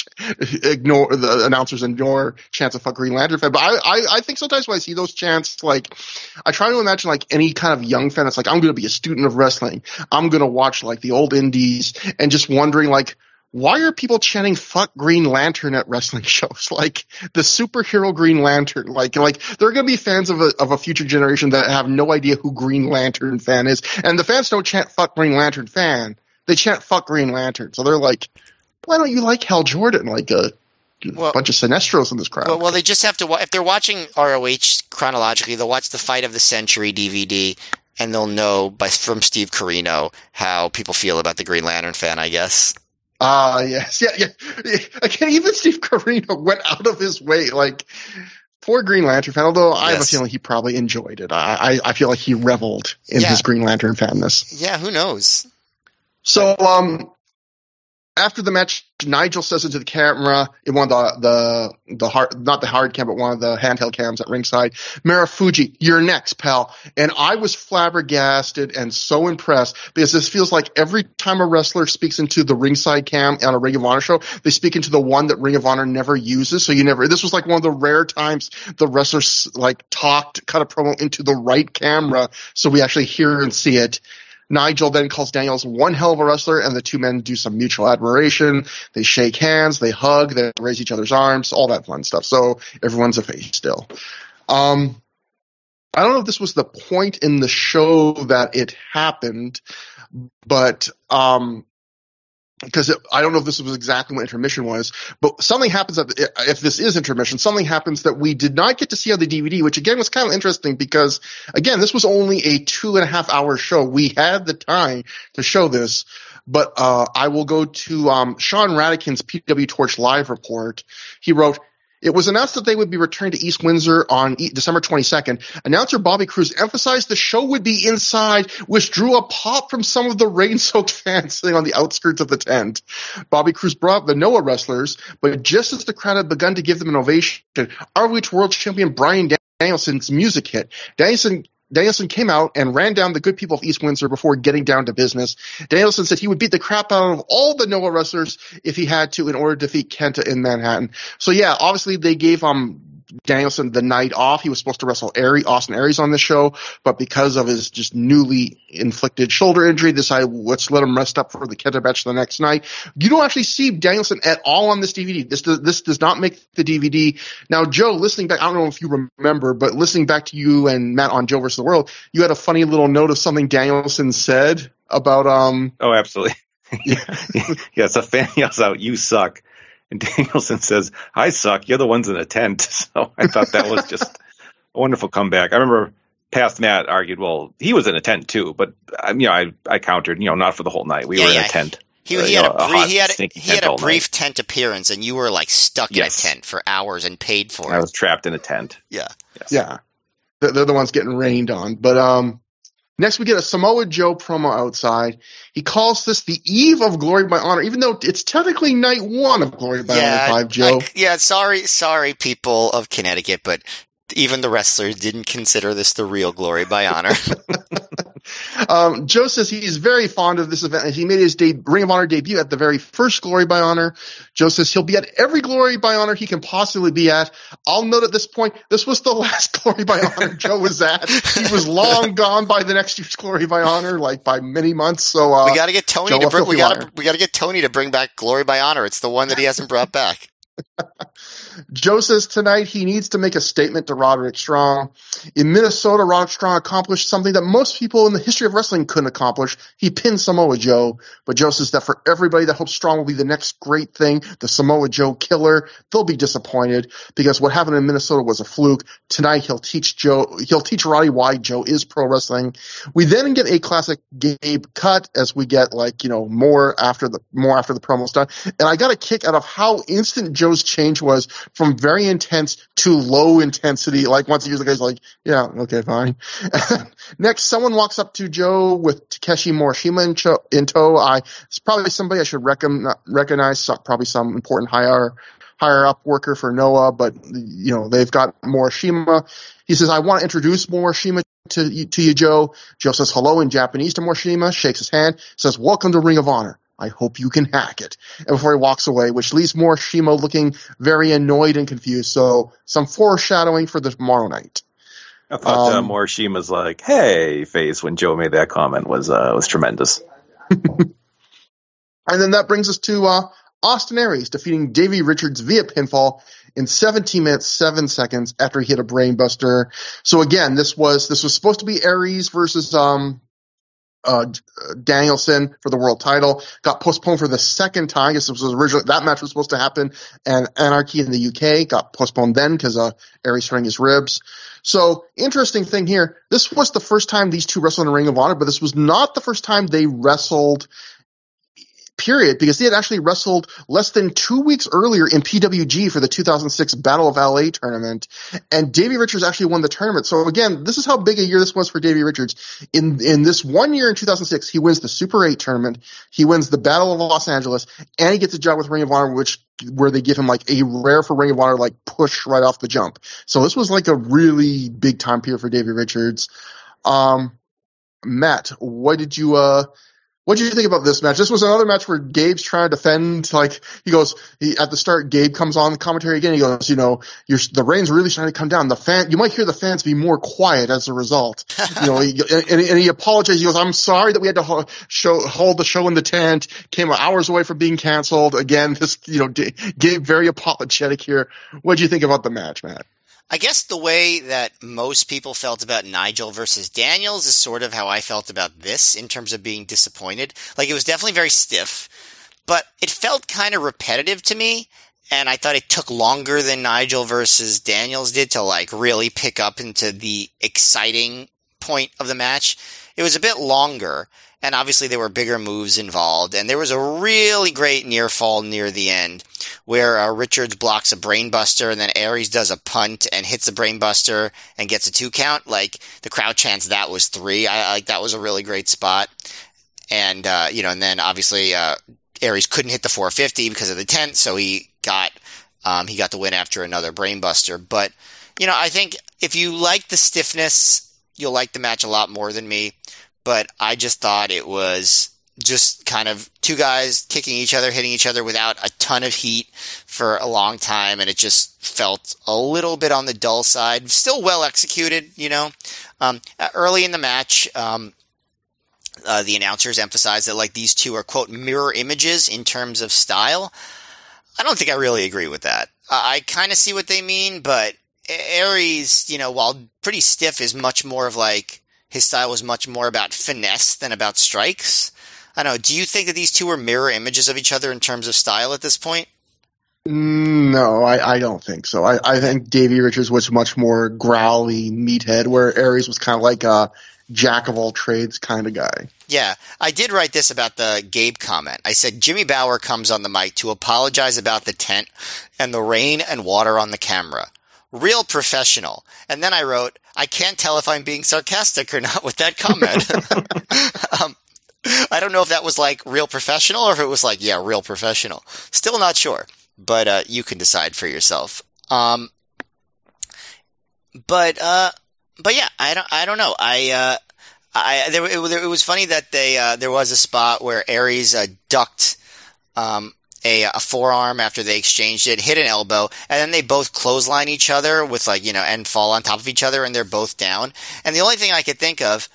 ignore the announcers ignore chants of fuck Green Lantern fan. But I, I, I think sometimes when I see those chants, like I try to imagine like any kind of young fan that's like, I'm going to be a student of wrestling. I'm going to watch like the old indies and just wondering like, why are people chanting fuck Green Lantern at wrestling shows? Like the superhero Green Lantern. Like, like there are going to be fans of a, of a future generation that have no idea who Green Lantern fan is. And the fans don't chant fuck Green Lantern fan. They chant fuck Green Lantern. So they're like, why don't you like Hal Jordan? Like a, Well- bunch of Sinestros in this crowd. Well, well, they just have to. If they're watching ROH chronologically, they'll watch the Fight of the Century DVD, and they'll know by from Steve Corino how people feel about the Green Lantern fan. I guess. Ah, yes, yeah, yeah. Again, even Steve Corino went out of his way. Like, poor Green Lantern fan. Although I have a feeling he probably enjoyed it. I, I, I feel like he reveled in Yeah. his Green Lantern fanness. Yeah, who knows? So, um, after the match, Nigel says into the camera in one of the the the hard not the hard cam, but one of the handheld cams at ringside, Marufuji, you're next, pal. And I was flabbergasted and so impressed because this feels like every time a wrestler speaks into the ringside cam on a Ring of Honor show, they speak into the one that Ring of Honor never uses. So you never. This was like one of the rare times the wrestlers like talked, cut a promo into the right camera, so we actually hear and see it. Nigel then calls Daniels one hell of a wrestler, and the two men do some mutual admiration. They shake hands, they hug, they raise each other's arms, all that fun stuff. So everyone's a face still. Um, I don't know if this was the point in the show that it happened, but um, because I don't know if this was exactly what intermission was, but something happens that if this is intermission, something happens that we did not get to see on the DVD, which again was kind of interesting because again, this was only a two and a half hour show. We had the time to show this, but uh, I will go to um, Sean Radican's PW Torch live report. He wrote. It was announced that they would be returning to East Windsor on December 22nd. Announcer Bobby Cruz emphasized the show would be inside, which drew a pop from some of the rain-soaked fans sitting on the outskirts of the tent. Bobby Cruz brought up the Noah wrestlers, but just as the crowd had begun to give them an ovation, ROH World Champion Bryan Danielson's music hit. Danielson Danielson came out and ran down the good people of East Windsor before getting down to business. Danielson said he would beat the crap out of all the Noah wrestlers if he had to in order to defeat Kenta in Manhattan. So yeah, obviously they gave um Danielson the night off. He was supposed to wrestle Aries, Austin Aries on the show, but because of his just newly inflicted shoulder injury, decided let's let him rest up for the Kenta match the next night. You don't actually see Danielson at all on this DVD. This does, this does not make the DVD. Now, Joe, listening back, I don't know if you remember, but listening back to you and Matt on Joe versus the World, you had a funny little note of something Danielson said about um. Oh, absolutely. yeah, yeah. So fan yells out, "You suck." And Danielson says, I suck. You're the ones in the tent. So I thought that was just a wonderful comeback. I remember past Matt argued, well, he was in a tent too, but um, you know, I, I countered, you know, not for the whole night. We Yeah, were yeah. in a tent. He, Uh, he had know, a, a brief, hot, he had a, he had tent a all night. tent appearance, and you were like stuck Yes. in a tent for hours and paid for I it. was trapped in a tent. Yeah. Yes. Yeah. They're, they're the ones getting rained on. But um, next we get a Samoa Joe promo outside. He calls this the eve of Glory by Honor, even though it's technically night one of Glory by yeah, Honor 5, Joe. I- yeah. Sorry, sorry, people of Connecticut, but even the wrestlers didn't consider this the real Glory by Honor. Um, Joe says he's very fond of this event. and He made his de- Ring of Honor debut at the very first Glory by Honor. Joe says he'll be at every Glory by Honor he can possibly be at. I'll note at this point, this was the last Glory by Honor Joe was at. He was long gone by the next year's Glory by Honor, like by many months. So, uh, we got to get Tony Joe, to bring. We got to we got to get Tony to bring back Glory by Honor. It's the one that he hasn't brought back. Joe says tonight he needs to make a statement to Roderick Strong. In Minnesota, Roderick Strong accomplished something that most people in the history of wrestling couldn't accomplish. He pinned Samoa Joe. But Joe says that for everybody that hopes Strong will be the next great thing, the Samoa Joe killer, they'll be disappointed because what happened in Minnesota was a fluke. Tonight he'll teach Joe, he'll teach Roddy why Joe is pro wrestling. We then get a classic Gabe cut as we get like, you know, more after the, more after the promo's done. And I got a kick out of how instant Joe's change was from very intense to low intensity. Like once he hears the guy's like, yeah, okay, fine. Next, someone walks up to Joe with Takeshi Morishima in, cho- in tow. I, it's probably somebody I should recognize, probably some important higher, higher up worker for Noah, but you know, they've got Morishima. He says, I want to introduce Morishima to you, to you, Joe. Joe says hello in Japanese to Morishima, shakes his hand, says, welcome to Ring of Honor. I hope you can hack it. And before he walks away, which leaves Morishima looking very annoyed and confused. So some foreshadowing for the tomorrow night. I thought uh, Um, Morishima's like, "Hey" face when Joe made that comment was uh, was tremendous. And then that brings us to uh, Austin Aries defeating Davey Richards via pinfall in 17 minutes 7 seconds after he hit a brainbuster. So again, this was this was supposed to be Aries versus um uh, Danielson for the world title got postponed for the second time. I guess this was originally that match was supposed to happen, and Anarchy in the UK got postponed then because uh, Aries hurting his ribs. So interesting thing here. This was the first time these two wrestled in Ring of Honor, but this was not the first time they wrestled period because they had actually wrestled less than two weeks earlier in PWG for the 2006 Battle of LA tournament. And Davey Richards actually won the tournament. So again, this is how big a year this was for Davey Richards. In, in this one year in 2006, he wins the Super 8 tournament. He wins the Battle of Los Angeles and he gets a job with Ring of Honor, which, where they give him like a rare for Ring of Honor, like push right off the jump. So this was like a really big time period for Davey Richards. Um, Matt, what did you, uh, what did you think about this match? This was another match where Gabe's trying to defend. Like he goes he, at the start, Gabe comes on the commentary again. He goes, you know, you're, the rain's really starting to come down. The fan, you might hear the fans be more quiet as a result. you know, he, and, and he apologized. He goes, I'm sorry that we had to ho- show hold the show in the tent. Came hours away from being canceled. Again, this you know, Gabe very apologetic here. What do you think about the match, Matt? I guess the way that most people felt about Nigel versus Daniels is sort of how I felt about this in terms of being disappointed. Like it was definitely very stiff, but it felt kind of repetitive to me. And I thought it took longer than Nigel versus Daniels did to like really pick up into the exciting point of the match. It was a bit longer and obviously there were bigger moves involved and there was a really great near fall near the end where uh, Richards blocks a brainbuster and then Aries does a punt and hits a brainbuster and gets a two count. Like the crowd chants that was three. I like that was a really great spot. And uh, you know, and then obviously uh, Aries couldn't hit the 450 because of the tent, so he got um, he got the win after another brainbuster. But you know, I think if you like the stiffness you'll like the match a lot more than me, but I just thought it was just kind of two guys kicking each other, hitting each other without a ton of heat for a long time, and it just felt a little bit on the dull side. Still well executed, you know. Um, early in the match, um, uh, the announcers emphasized that like these two are quote mirror images in terms of style. I don't think I really agree with that. I, I kind of see what they mean, but Aries, you know, while pretty stiff, is much more of like his style was much more about finesse than about strikes. I don't know. Do you think that these two are mirror images of each other in terms of style at this point? No, I, I don't think so. I, I think Davey Richards was much more growly meathead, where Aries was kind of like a jack of all trades kind of guy. Yeah, I did write this about the Gabe comment. I said Jimmy Bauer comes on the mic to apologize about the tent and the rain and water on the camera. Real professional. And then I wrote, I can't tell if I'm being sarcastic or not with that comment. um, I don't know if that was like real professional or if it was like, yeah, real professional. Still not sure, but uh, you can decide for yourself. Um, but uh, but yeah, I don't I don't know. I uh, I there it, it, was funny that they uh, there was a spot where Aries uh, ducked um, a, a forearm after they exchanged it, hit an elbow, and then they both clothesline each other with like you know and fall on top of each other, and they're both down. And the only thing I could think of.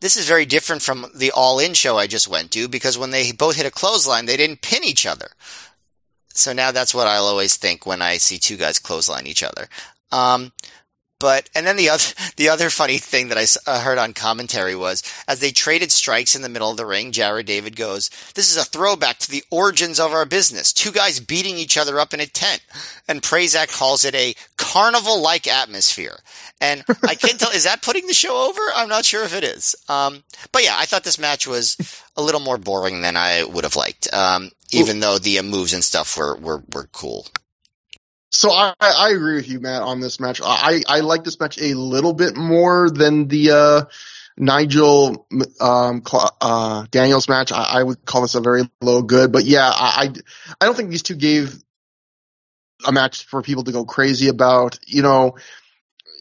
This is very different from the All In show I just went to because when they both hit a clothesline, they didn't pin each other. So now that's what I'll always think when I see two guys clothesline each other. Um, but and then the other the other funny thing that I uh, heard on commentary was as they traded strikes in the middle of the ring, Jared David goes, "This is a throwback to the origins of our business. Two guys beating each other up in a tent." And Prazak calls it a carnival-like atmosphere. And I can't tell is that putting the show over? I'm not sure if it is. Um, but yeah, I thought this match was a little more boring than I would have liked. Um, even though the uh, moves and stuff were were were cool. So I, I agree with you, Matt, on this match. I, I like this match a little bit more than the uh, Nigel um, uh, Daniels match. I, I, would call this a very low good, but yeah, I, I don't think these two gave a match for people to go crazy about. You know,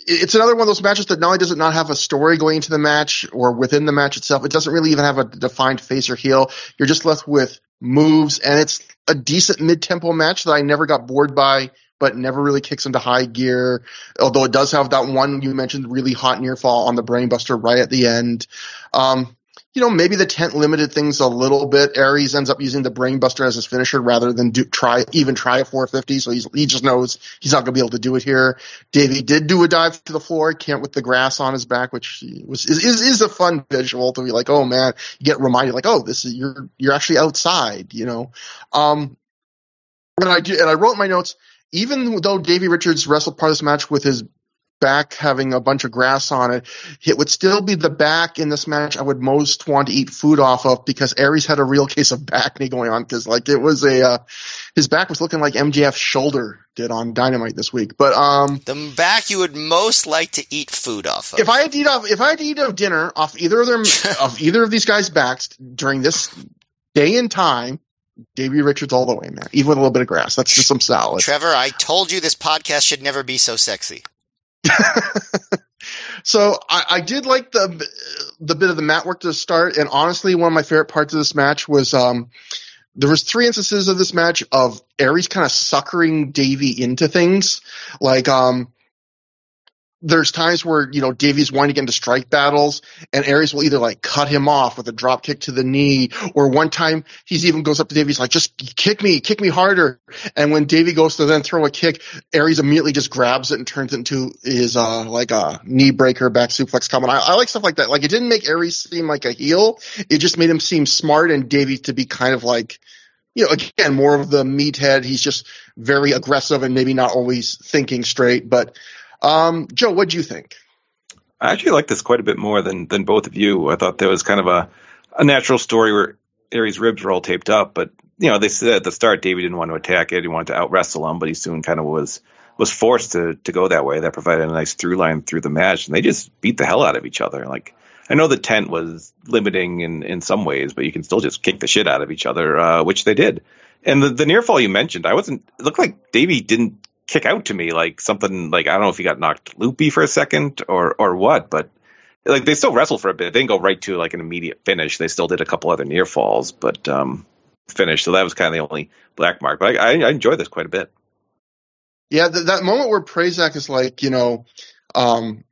it's another one of those matches that not only does it not have a story going into the match or within the match itself, it doesn't really even have a defined face or heel. You're just left with moves, and it's a decent mid-tempo match that I never got bored by but never really kicks into high gear. Although it does have that one you mentioned really hot near fall on the brainbuster right at the end. Um, you know, maybe the tent limited things a little bit. Aries ends up using the brainbuster as his finisher rather than do, try, even try a 450. So he just knows he's not going to be able to do it here. Davey did do a dive to the floor, can't with the grass on his back, which was, is, is, is a fun visual to be like, oh man, you get reminded like, oh, this is, you're, you're actually outside, you know? Um, and I do, and I wrote my notes, even though Davey Richards wrestled part of this match with his back having a bunch of grass on it, it would still be the back in this match I would most want to eat food off of because Aries had a real case of back knee going on because like it was a uh, his back was looking like MJF's shoulder did on Dynamite this week. But um, the back you would most like to eat food off of. If I had to eat off, if I had to eat a dinner off either of them, of either of these guys' backs during this day and time, Davey Richards all the way, man. Even with a little bit of grass. That's just some salad. Trevor, I told you this podcast should never be so sexy. so I, I, did like the the bit of the mat work to start, and honestly, one of my favorite parts of this match was um, there was three instances of this match of Aries kind of suckering Davey into things, like um, there's times where you know Davey's wanting to get into strike battles, and Aries will either like cut him off with a drop kick to the knee, or one time he's even goes up to Davey's like, "Just kick me, kick me harder." And when Davey goes to then throw a kick, Aries immediately just grabs it and turns it into his uh like a knee breaker back suplex comment. I, I like stuff like that. Like it didn't make Aries seem like a heel; it just made him seem smart and Davey to be kind of like you know, again, more of the meathead. He's just very aggressive and maybe not always thinking straight. But um, Joe, what do you think? I actually like this quite a bit more than than both of you. I thought there was kind of a a natural story where Aries' ribs were all taped up, but you know they said at the start Davey didn't want to attack it, he wanted to out wrestle him, but he soon kind of was was forced to to go that way. That provided a nice through line through the match, and they just beat the hell out of each other. Like I know the tent was limiting in in some ways, but you can still just kick the shit out of each other, uh, which they did. And the, the near fall you mentioned, I wasn't. It looked like Davey didn't kick out to me like something like I don't know if he got knocked loopy for a second or or what, but like they still wrestled for a bit. They didn't go right to like an immediate finish. They still did a couple other near falls, but um, finished. So that was kind of the only black mark. But I, I, I enjoyed this quite a bit. Yeah, th- that moment where Prazak is like, you know, um,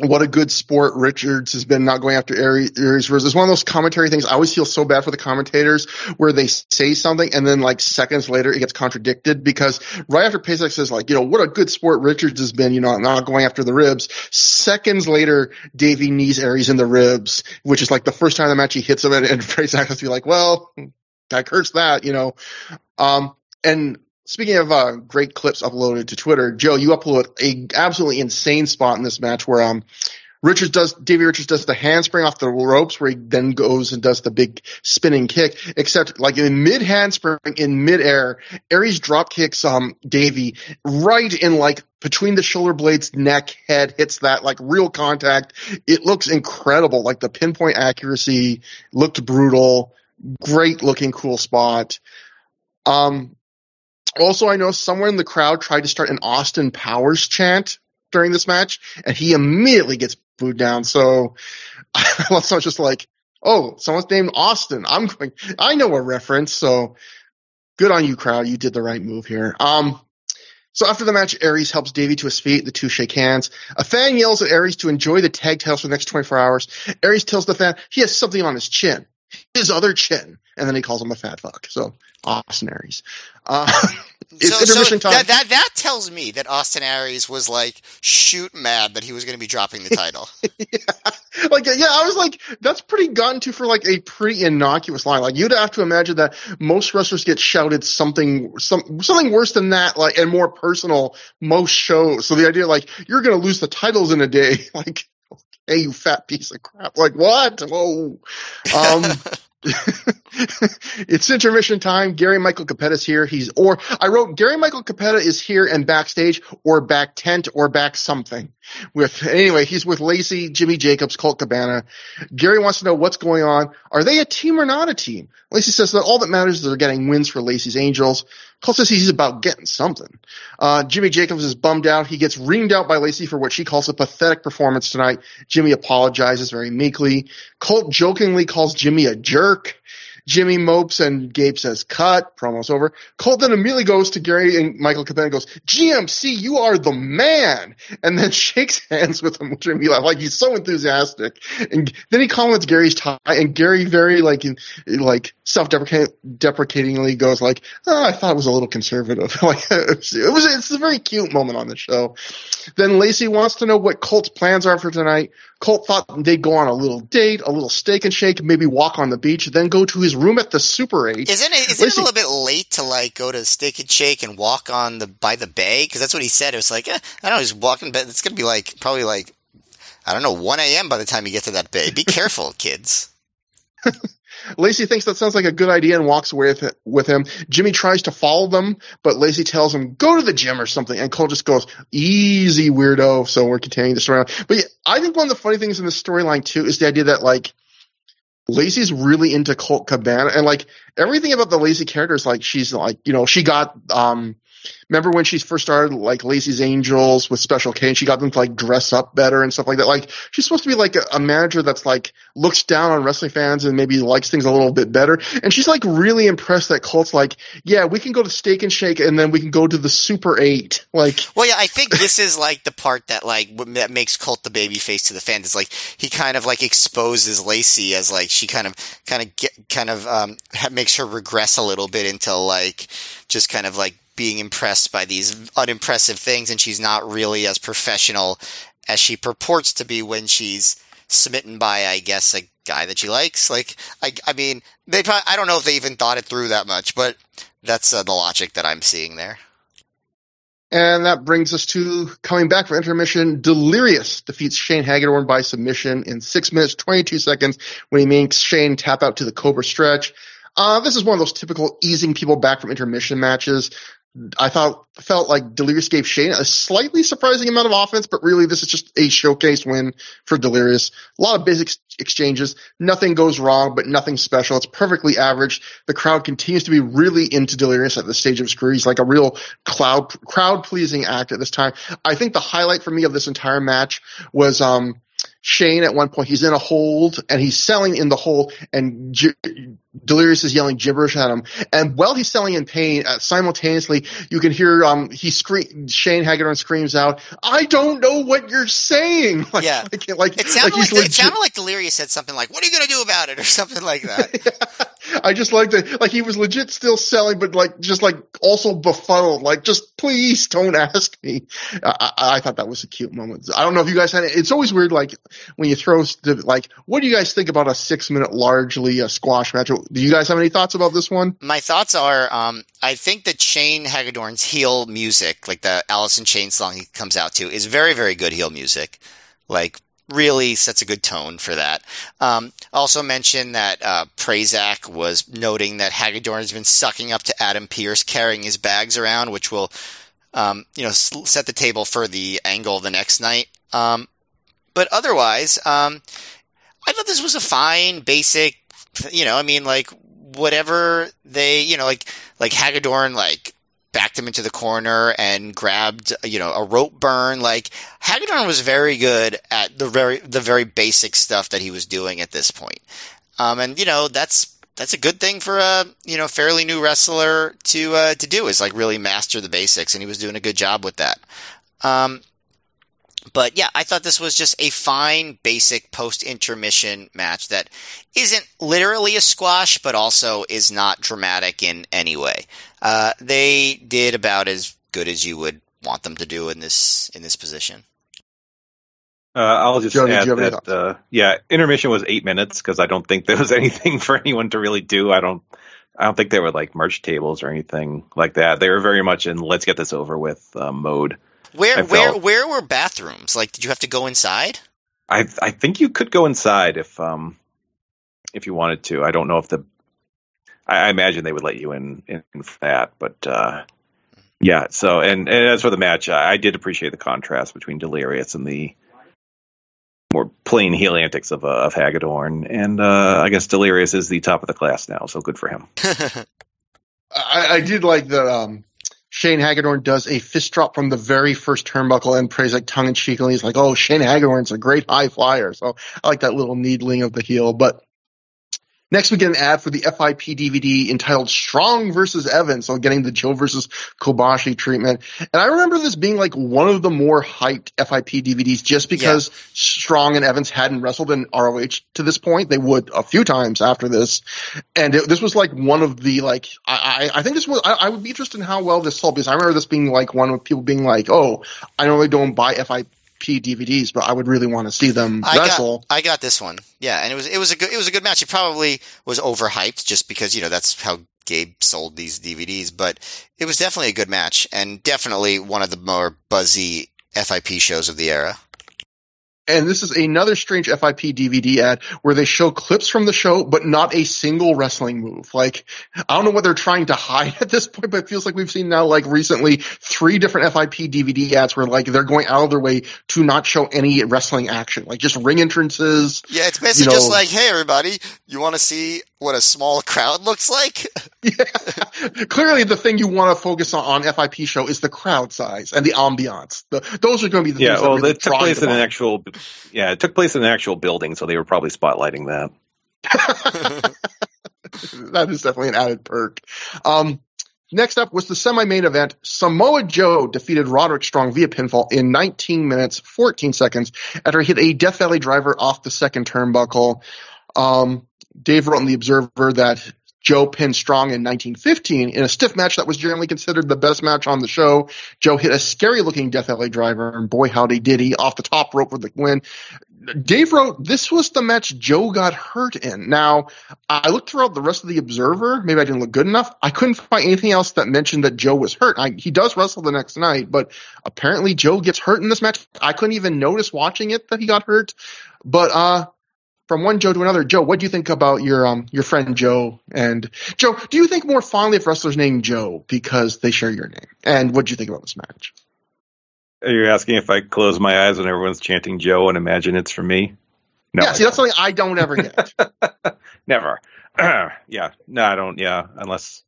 what a good sport Richards has been not going after Aries, versus. It's one of those commentary things. I always feel so bad for the commentators where they say something and then like seconds later it gets contradicted because right after Prazak says like, you know, what a good sport Richards has been, you know, not going after the ribs. Seconds later, Davey knees Aries in the ribs, which is like the first time the match he hits him and, and has to be like, well, I cursed that, you know. Um, and Speaking of uh, great clips uploaded to Twitter, Joe, you upload a absolutely insane spot in this match where um, Richards does Davey Richards does the handspring off the ropes where he then goes and does the big spinning kick. Except like in mid handspring in midair, Aries drop kicks um Davey right in like between the shoulder blades, neck, head, hits that like real contact. It looks incredible. Like the pinpoint accuracy looked brutal. Great looking cool spot. Um, also, I know somewhere in the crowd tried to start an Austin Powers chant during this match, and he immediately gets booed down. So I was just like, oh, someone's named Austin. I'm going, I know a reference. So good on you, crowd. You did the right move here. Um, so after the match, Aries helps Davey to his feet. The two shake hands. A fan yells at Aries to enjoy the tag titles for the next 24 hours. Aries tells the fan he has something on his chin, his other chin, and then he calls him a fat fuck. So Austin Aries. Uh, so, so. That, that that tells me that Austin Aries was like shoot mad that he was going to be dropping the title. yeah. Like, yeah, I was like, that's pretty gotten to for like a pretty innocuous line. Like, you'd have to imagine that most wrestlers get shouted something, some, something worse than that, like, and more personal most shows. So the idea, like, you're going to lose the titles in a day, like, hey, you fat piece of crap. Like, what? Whoa. Um, it's intermission time. Gary Michael Cappetta here. He's or I wrote Gary Michael Cappetta is here and backstage or back tent or back something. With anyway, he's with Lacey, Jimmy Jacobs, Colt Cabana. Gary wants to know what's going on. Are they a team or not a team? Lacey says that all that matters is they're getting wins for Lacey's Angels. Colt says he's about getting something. Uh, Jimmy Jacobs is bummed out. He gets reamed out by Lacey for what she calls a pathetic performance tonight. Jimmy apologizes very meekly. Colt jokingly calls Jimmy a jerk. Jimmy mopes and Gabe says cut. Promo's over. Colt then immediately goes to Gary and Michael Cappetta and goes, GMC, you are the man. And then shakes hands with him, which made me laugh. Like he's so enthusiastic. And then he comments Gary's tie and Gary very like, like self-deprecatingly goes like, oh, I thought it was a little conservative. like it was, it's a very cute moment on the show. Then Lacey wants to know what Colt's plans are for tonight. Colt thought they'd go on a little date, a little steak and shake, maybe walk on the beach, then go to his room at the Super 8. Isn't it, isn't it a little bit late to like go to Steak and Shake and walk on the by the bay? Because that's what he said. It was like eh, I don't know, he's walking, but it's gonna be like probably like I don't know, one a.m. by the time you get to that bay. Be careful, kids. Lacey thinks that sounds like a good idea and walks away with, with him. Jimmy tries to follow them, but Lacey tells him, go to the gym or something. And Colt just goes, easy weirdo. So we're continuing the storyline. But yeah, I think one of the funny things in the storyline too is the idea that like, Lacey's really into Colt Cabana and like everything about the Lacey character is like she's like, you know, she got um remember when she first started like Lacey's Angels with Special K and she got them to like dress up better and stuff like that. Like she's supposed to be like a, manager that's like looks down on wrestling fans and maybe likes things a little bit better. And she's like really impressed that Colt's like, yeah, we can go to Steak and Shake and then we can go to the Super Eight. Like, well, yeah, I think this is like the part that like that makes Colt the baby face to the fans. It's like he kind of like exposes Lacey as like she kind of kind of get kind of um makes her regress a little bit into like just kind of like being impressed by these unimpressive things, and she's not really as professional as she purports to be when she's smitten by, I guess, a guy that she likes. Like, I, I mean, they probably, I don't know if they even thought it through that much, but that's uh, the logic that I'm seeing there. And that brings us to coming back for intermission. Delirious defeats Shane Hagedorn by submission in six minutes, 22 seconds when he makes Shane tap out to the Cobra stretch. Uh, this is one of those typical easing people back from intermission matches. I thought felt like Delirious gave Shane a slightly surprising amount of offense, but really this is just a showcase win for Delirious. A lot of basic exchanges, nothing goes wrong, but nothing special. It's perfectly average. The crowd continues to be really into Delirious at this stage of his career. He's like a real cloud crowd pleasing act at this time. I think the highlight for me of this entire match was um Shane at one point. He's in a hold and he's selling in the hold, and G- Delirious is yelling gibberish at him. And while he's selling in pain, uh, simultaneously you can hear um he scream. Shane Hagedorn screams out, "I don't know what you're saying." Like, Yeah. like, like It sounded he's like, it sounded like Delirious said something like, "What are you going to do about it?" or something like that. I just like that, like he was legit still selling, but like just like also befuddled. Like, just please don't ask me. I, I, I thought that was a cute moment. I don't know if you guys had it. It's always weird, like when you throw like, what do you guys think about a six minute largely a squash match? Do you guys have any thoughts about this one? My thoughts are, um, I think that Shane Hagedorn's heel music, like the Alice in Chains song he comes out to, is very, very good heel music. Like, really sets a good tone for that. Um, also mentioned that uh, Prazak was noting that Hagedorn has been sucking up to Adam Pearce carrying his bags around, which will, um, you know, set the table for the angle the next night. Um, but otherwise, um, I thought this was a fine, basic, you know, I mean, like whatever they, you know, like like Hagedorn, like backed him into the corner and grabbed, you know, a rope burn. Like Hagedorn was very good at the very the very basic stuff that he was doing at this point. Um, and you know, that's that's a good thing for a you know fairly new wrestler to uh, to do is like really master the basics, and he was doing a good job with that. Um, but yeah, I thought this was just a fine, basic post intermission match that isn't literally a squash, but also is not dramatic in any way. Uh, they did about as good as you would want them to do in this in this position. Uh, I'll just Joe, add you have any that, uh, yeah, intermission was eight minutes because I don't think there was anything for anyone to really do. I don't, I don't think they were like merch tables or anything like that. They were very much in let's get this over with uh, mode. Where I where where were bathrooms? Like, did you have to go inside? I I think you could go inside if um if you wanted to. I don't know if the I, I imagine they would let you in in for that, but uh yeah. So and, and as for the match, I, I did appreciate the contrast between Delirious and the more plain heel antics of uh, of Hagedorn, and uh I guess Delirious is the top of the class now, so good for him. I, I did like that. Um, Shane Hagedorn does a fist drop from the very first turnbuckle and prays like tongue in cheek, and He's like, "Oh, Shane Hagedorn's a great high flyer." So I like that little needling of the heel. But next, we get an ad for the FIP DVD entitled "Strong versus Evans," so getting the Joe versus Kobashi treatment. And I remember this being like one of the more hyped FIP DVDs, just because Strong and Evans hadn't wrestled in ROH to this point. They would a few times after this and it, this was like one of the like I, I I think this was I, I would be interested in how well this sold because I remember this being like one of people being like, oh, I normally don't buy FIP DVDs, but I would really want to see them I wrestle. got I got this one. Yeah, and it was it was a good it was a good match. It probably was overhyped just because you know that's how Gabe sold these DVDs, but it was definitely a good match and definitely one of the more buzzy FIP shows of the era. And this is another strange FIP DVD ad where they show clips from the show, but not a single wrestling move. Like, I don't know what they're trying to hide at this point, but it feels like we've seen now, like recently, three different FIP DVD ads where like they're going out of their way to not show any wrestling action, like just ring entrances. Yeah, it's basically You just like, hey everybody, you want to see what a small crowd looks like? Yeah. Clearly, the thing you want to focus on on FIP show is the crowd size and the ambiance. The, those are going to be the Yeah, things well, that really it took place you in an actual yeah, it took place in an actual building, so they were probably spotlighting that. that is definitely an added perk. Um, next up was the semi-main event. Samoa Joe defeated Roderick Strong via pinfall in 19 minutes 14 seconds after he hit a Death Valley driver off the second turnbuckle. Um, Dave wrote in the Observer that Joe pinned Strong in 1915 in a stiff match that was generally considered the best match on the show. Joe hit a scary-looking Death Valley driver, and boy howdy did he off the top rope for the win. Dave wrote, this was the match Joe got hurt in. Now, I looked throughout the rest of the Observer. Maybe I didn't look good enough. I couldn't find anything else that mentioned that Joe was hurt. I, he does wrestle the next night, but apparently Joe gets hurt in this match. I couldn't even notice watching it that he got hurt. But uh, from one Joe to another, Joe, what do you think about your um your friend Joe? And Joe, do you think more fondly of wrestlers named Joe because they share your name? And what do you think about this match? Are you asking if I close my eyes when everyone's chanting Joe and imagine it's for me? No, yeah, see, that's something I don't ever get. Never. yeah. No, I don't. Yeah. Unless,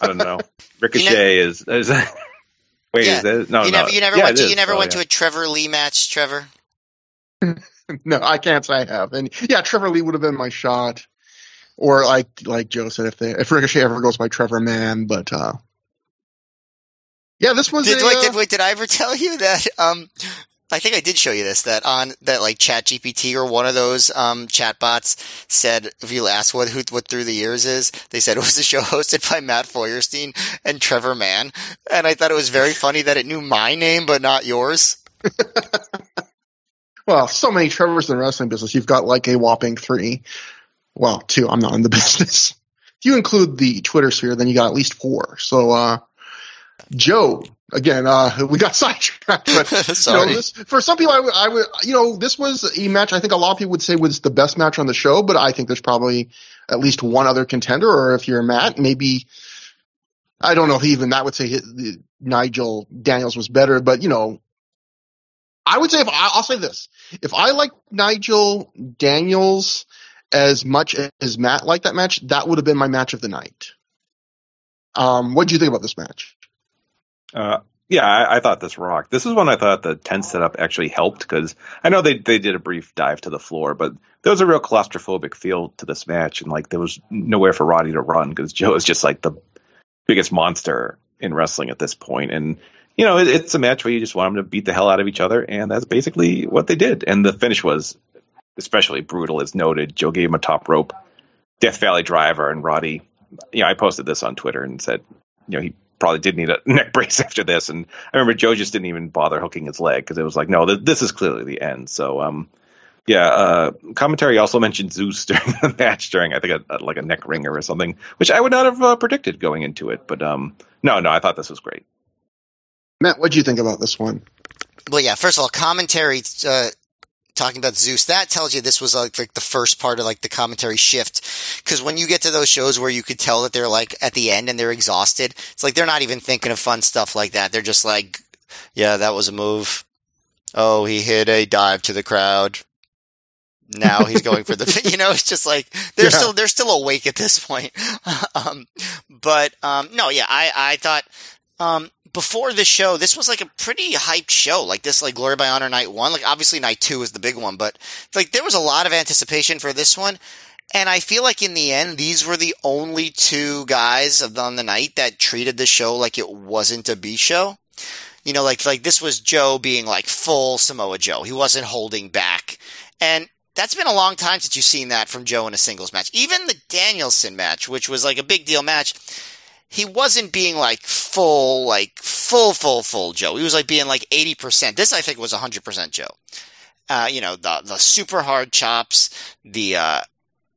I don't know. Ricochet is. is wait, Yeah. is that? No, you no. never you never Yeah, went to you never Oh, went yeah. to a Trevor Lee match, Trevor? no, I can't say I have. And yeah, Trevor Lee would have been my shot. Or like like Joe said, if they if Ricochet ever goes by Trevor Mann, but uh yeah, this was Did, a, wait, uh, did, wait, did I ever tell you that? Um, I think I did show you this. That on that like Chat GPT or one of those um chatbots said if you ask what who what through the years is, they said it was a show hosted by Matt Feuerstein and Trevor Mann, and I thought it was very funny that it knew my name but not yours. Well, so many Trevors in the wrestling business. You've got like a whopping three. Well, two. I'm not in the business. If you include the Twitter sphere, then you got at least four. So, uh, Joe, again, uh, we got sidetracked, but you know, Sorry. this, for some people, I would, I would, you know, this was a match I think a lot of people would say was the best match on the show, but I think there's probably at least one other contender, or if you're Matt, maybe, I don't know if even that would say the- Nigel Daniels was better, but you know, I would say if I, I'll say this, if I like Nigel Daniels as much as Matt liked that match, that would have been my match of the night. Um, what do you think about this match? Uh, yeah, I, I thought this rocked. This is when I thought the tent setup actually helped because I know they they did a brief dive to the floor, but there was a real claustrophobic feel to this match, and like there was nowhere for Roddy to run because Joe is just like the biggest monster in wrestling at this point, and you know it, it's a match where you just want them to beat the hell out of each other, and that's basically what they did. And the finish was especially brutal, as noted. Joe gave him a top rope Death Valley driver, and Roddy. You know, I posted this on Twitter and said, you know, he probably did need a neck brace after this. And I remember Joe just didn't even bother hooking his leg because it was like, no, th- this is clearly the end. So, um, yeah, uh, commentary also mentioned Zeus during the match during, I think, a, a, like a neck ringer or something, which I would not have uh, predicted going into it. But um, no, no, I thought this was great. Matt, what do you think about this one? Well, yeah. First of all, commentary uh, talking about Zeus that tells you this was like, like the first part of like the commentary shift. Because when you get to those shows where you could tell that they're like at the end and they're exhausted, it's like they're not even thinking of fun stuff like that. They're just like, yeah, that was a move. Oh, he hit a dive to the crowd. Now he's going for the, you know, it's just like they're Yeah. still they're still awake at this point. um, but um, no, yeah, I I thought um, before this show, this was like a pretty hyped show. Like this, like Glory by Honor Night One. Like obviously Night Two is the big one, but like there was a lot of anticipation for this one. And I feel like in the end, these were the only two guys of on the night that treated the show like it wasn't a B show. You know, like like this was Joe being like full Samoa Joe. He wasn't holding back, and that's been a long time since you've seen that from Joe in a singles match. Even the Danielson match, which was like a big deal match, he wasn't being like full, like full, full, full Joe. He was like being like 80%. This I think was 100% Joe. Uh, you know, the, the super hard chops, the, uh,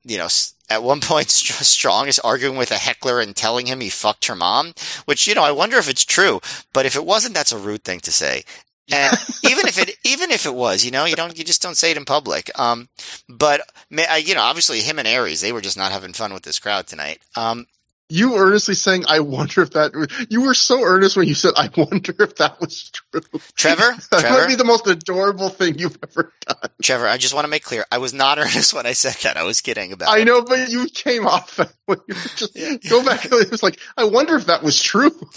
you know, at one point, Strong is arguing with a heckler and telling him he fucked her mom, which, you know, I wonder if it's true, but if it wasn't, that's a rude thing to say. And even if it, even if it was, you know, you don't, you just don't say it in public. Um, but, you know, obviously him and Aries, they were just not having fun with this crowd tonight. Um, You earnestly saying, I wonder if that, you were so earnest when you said, I wonder if that was true. Trevor, That Trevor, might be the most adorable thing you've ever done. Trevor, I just want to make clear, I was not earnest when I said that. I was kidding about I it. know, but you came off that way. You were just Yeah. go back. It was like, I wonder if that was true.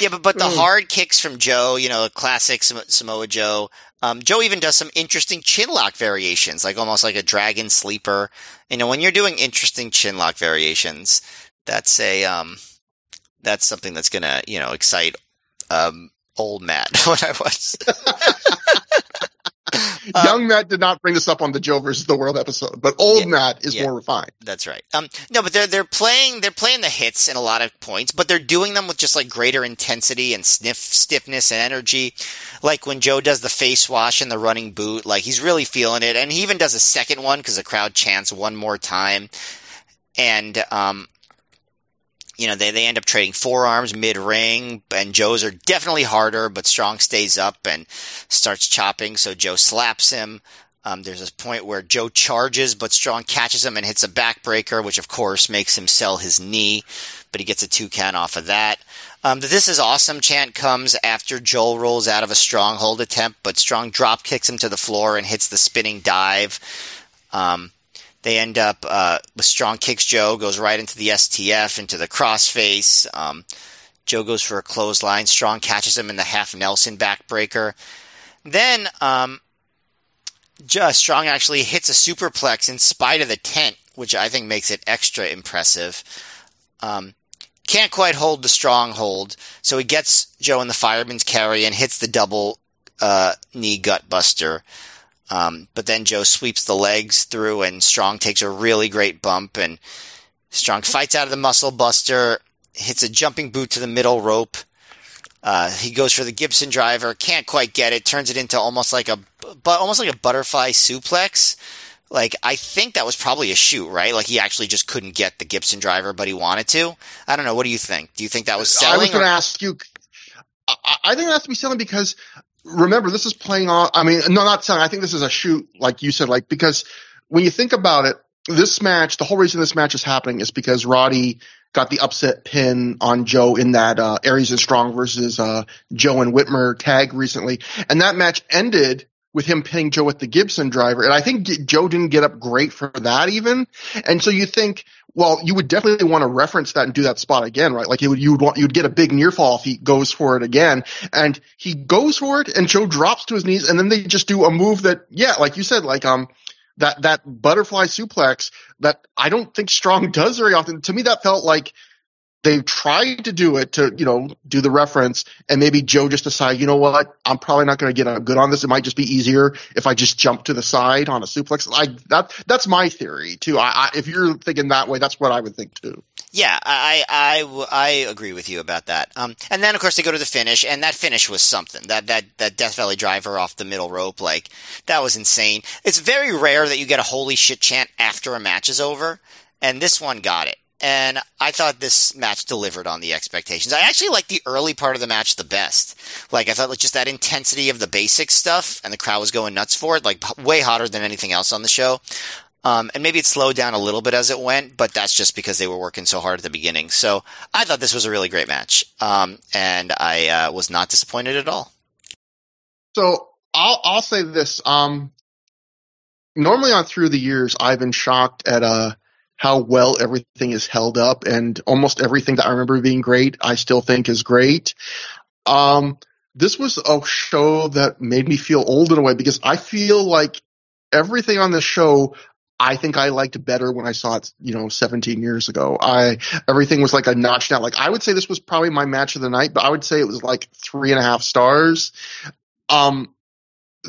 yeah, but but the Mm. hard kicks from Joe, you know, classic Sam- Samoa Joe. Um, Joe even does some interesting chin lock variations, like almost like a dragon sleeper. You know, when you're doing interesting chin lock variations, that's a um, that's something that's gonna you know excite um old Matt when I was. Uh, Young Matt did not bring this up on the Joe versus the World episode, but old Yeah, Matt is yeah. more refined. That's right. Um, no, but they're they're playing they're playing the hits in a lot of points, but they're doing them with just like greater intensity and sniff stiffness and energy. Like when Joe does the face wash and the running boot, like he's really feeling it, and he even does a second one because the crowd chants one more time, and um, you know they they end up trading forearms mid ring, and Joe's are definitely harder, but Strong stays up and starts chopping, so Joe slaps him. Um, there's a point where Joe charges, but Strong catches him and hits a backbreaker, which of course makes him sell his knee, but he gets a two count off of that. Um, the this is awesome chant comes after Joe rolls out of a stronghold attempt, but Strong drop kicks him to the floor and hits the spinning dive. Um, they end up uh, with Strong kicks Joe, goes right into the STF, into the crossface. Um, Joe goes for a clothesline. Strong catches him in the half Nelson backbreaker. Then um, just Strong actually hits a superplex in spite of the tent, which I think makes it extra impressive. Um, can't quite hold the stronghold, so he gets Joe in the fireman's carry and hits the double uh, knee gut buster. Um, but then Joe sweeps the legs through, and Strong takes a really great bump, and Strong fights out of the muscle buster, hits a jumping boot to the middle rope. Uh, he goes for the Gibson driver, can't quite get it, turns it into almost like a, but almost like a butterfly suplex. Like I think that was probably a shoot, right? Like he actually just couldn't get the Gibson driver, but he wanted to. I don't know. What do you think? Do you think that was selling? I was going to ask you. I, I think it has to be selling because remember this is playing on. I mean, no, not selling. I think this is a shoot, like you said, like because when you think about it, this match, the whole reason this match is happening is because Roddy got the upset pin on Joe in that uh, Aries and Strong versus uh, Joe and Whitmer tag recently, and that match ended with him pinning Joe with the Gibson driver. And I think Joe didn't get up great for that even. And so you think, well, you would definitely want to reference that and do that spot again, right? Like you would, you would want, you'd get a big near fall if he goes for it again. And he goes for it and Joe drops to his knees and then they just do a move that, yeah, like you said, like, um, that, that butterfly suplex that I don't think Strong does very often. To me, that felt like they tried to do it to, you know, do the reference and maybe Joe just decided, you know what, I'm probably not going to get good on this. It might just be easier if I just jump to the side on a suplex. Like that, that's my theory too. I, I, if you're thinking that way, that's what I would think too. Yeah, I, I, I agree with you about that. Um, and then of course they go to the finish, and that finish was something. That that that Death Valley driver off the middle rope, like that was insane. It's very rare that you get a holy shit chant after a match is over, and this one got it and I thought this match delivered on the expectations. I actually liked the early part of the match the best. Like I thought, like just that intensity of the basic stuff, and the crowd was going nuts for it, like way hotter than anything else on the show. Um, and maybe it slowed down a little bit as it went, but that's just because they were working so hard at the beginning. So I thought this was a really great match, um, and I uh, was not disappointed at all. So I'll I'll say this. Um, normally on through the years, I've been shocked at uh how well everything is held up and almost everything that I remember being great, I still think is great. Um, this was a show that made me feel old in a way because I feel like everything on the show I think I liked better when I saw it, you know, 17 years ago. I everything was like a notch down. Like I would say this was probably my match of the night, but I would say it was like three and a half stars. Um,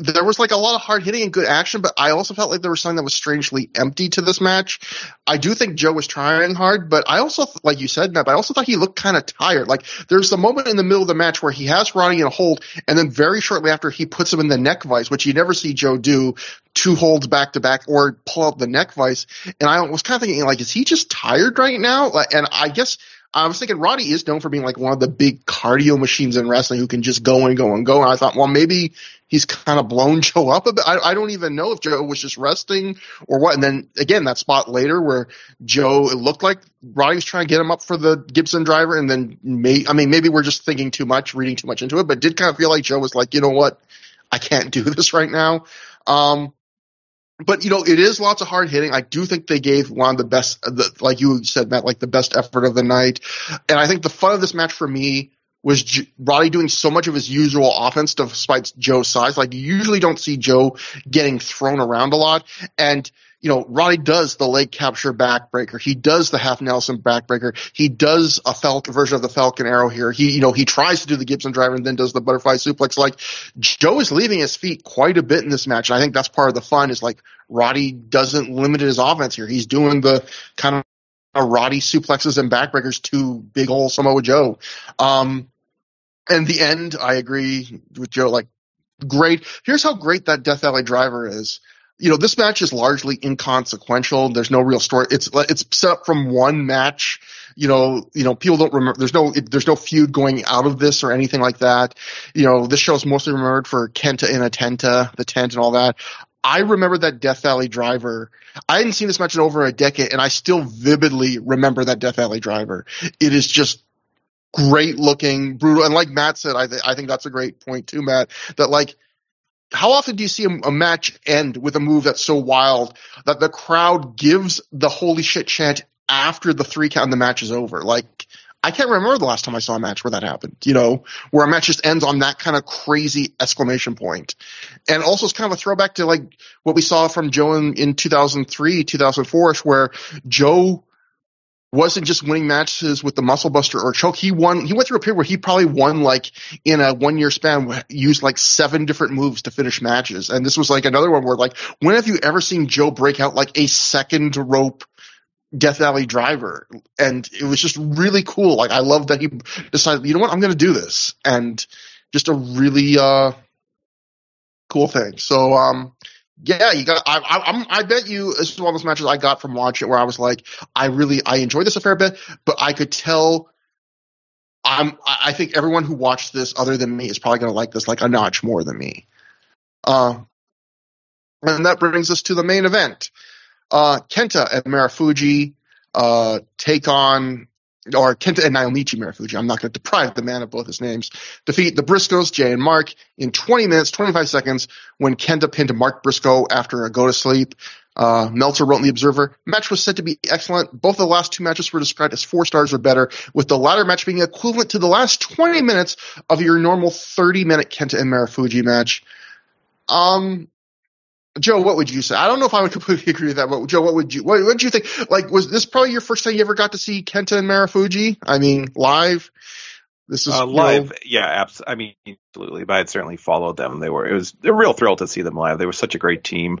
there was like a lot of hard hitting and good action, but I also felt like there was something that was strangely empty to this match. I do think Joe was trying hard, but I also, like you said, Matt, I also thought he looked kind of tired. Like there's the moment in the middle of the match where he has Roddy in a hold, and then very shortly after he puts him in the neck vice, which you never see Joe do two holds back to back or pull out the neck vice. And I was kind of thinking, like, is he just tired right now? And I guess I was thinking Roddy is known for being like one of the big cardio machines in wrestling who can just go and go and go. And I thought, well, maybe he's kind of blown Joe up a bit. I, I don't even know if Joe was just resting or what. And then again, that spot later where Joe, it looked like Roddy was trying to get him up for the Gibson driver. And then may, I mean, maybe we're just thinking too much, reading too much into it, but did kind of feel like Joe was like, you know what? I can't do this right now. Um, but you know, it is lots of hard hitting. I do think they gave of the best, the, like you said, Matt, like the best effort of the night. And I think the fun of this match for me was J- Roddy doing so much of his usual offense despite Joe's size. Like you usually don't see Joe getting thrown around a lot. And you know, Roddy does the leg capture backbreaker. He does the half Nelson backbreaker. He does a Falcon version of the Falcon arrow here. He, you know, he tries to do the Gibson driver and then does the butterfly suplex. Like Joe is leaving his feet quite a bit in this match. And I think that's part of the fun is like Roddy doesn't limit his offense here. He's doing the kind of Roddy suplexes and backbreakers to big old Samoa Joe. Um, and the end, I agree with Joe. Like, great. Here's how great that Death Valley driver is you know, this match is largely inconsequential. There's no real story. It's it's set up from one match. You know, you know, people don't remember. There's no there's no feud going out of this or anything like that. You know, this show is mostly remembered for Kenta in a Tenta, the tent and all that. I remember that Death Valley driver. I hadn't seen this match in over a decade, and I still vividly remember that Death Valley driver. It is just great looking, brutal, and like Matt said, I th- I think that's a great point too, Matt. That like how often do you see a, a, match end with a move that's so wild that the crowd gives the holy shit chant after the three count and the match is over? Like, I can't remember the last time I saw a match where that happened. You know, where a match just ends on that kind of crazy exclamation point. And also, it's kind of a throwback to like what we saw from Joe in, in 2003, 2004, where Joe wasn't just winning matches with the muscle buster or choke. He won, he went through a period where he probably won like in a one year span, used like seven different moves to finish matches. And this was like another one where like, when have you ever seen Joe break out like a second rope Death Valley driver? And it was just really cool. Like I love that he decided, you know what, I'm going to do this. And just a really, uh, cool thing. So, um, yeah, you got. I, I, I bet you this is one of those matches I got from watching where I was like, I really I enjoyed this a fair bit, but I could tell. I'm. I think everyone who watched this, other than me, is probably going to like this like a notch more than me. Uh, and that brings us to the main event. Uh, Kenta and Marufuji uh, take on or Kenta and Naomichi Marufuji, I'm not going to deprive the man of both his names, defeat the Briscoes, Jay and Mark, in 20 minutes, 25 seconds when Kenta pinned Mark Briscoe after a go to sleep. Uh, Meltzer wrote in The Observer, match was said to be excellent. Both of the last two matches were described as four stars or better, with the latter match being equivalent to the last 20 minutes of your normal 30 minute Kenta and Marufuji match. Um, Joe, what would you say? I don't know if I would completely agree with that, but Joe, what would you, what, did you think? Like, was this probably your first time you ever got to see Kenta and Marufuji? I mean, live? This is uh, live. Know, yeah, abs- I mean, absolutely. But I had certainly followed them. They were, it was a real thrill to see them live. They were such a great team.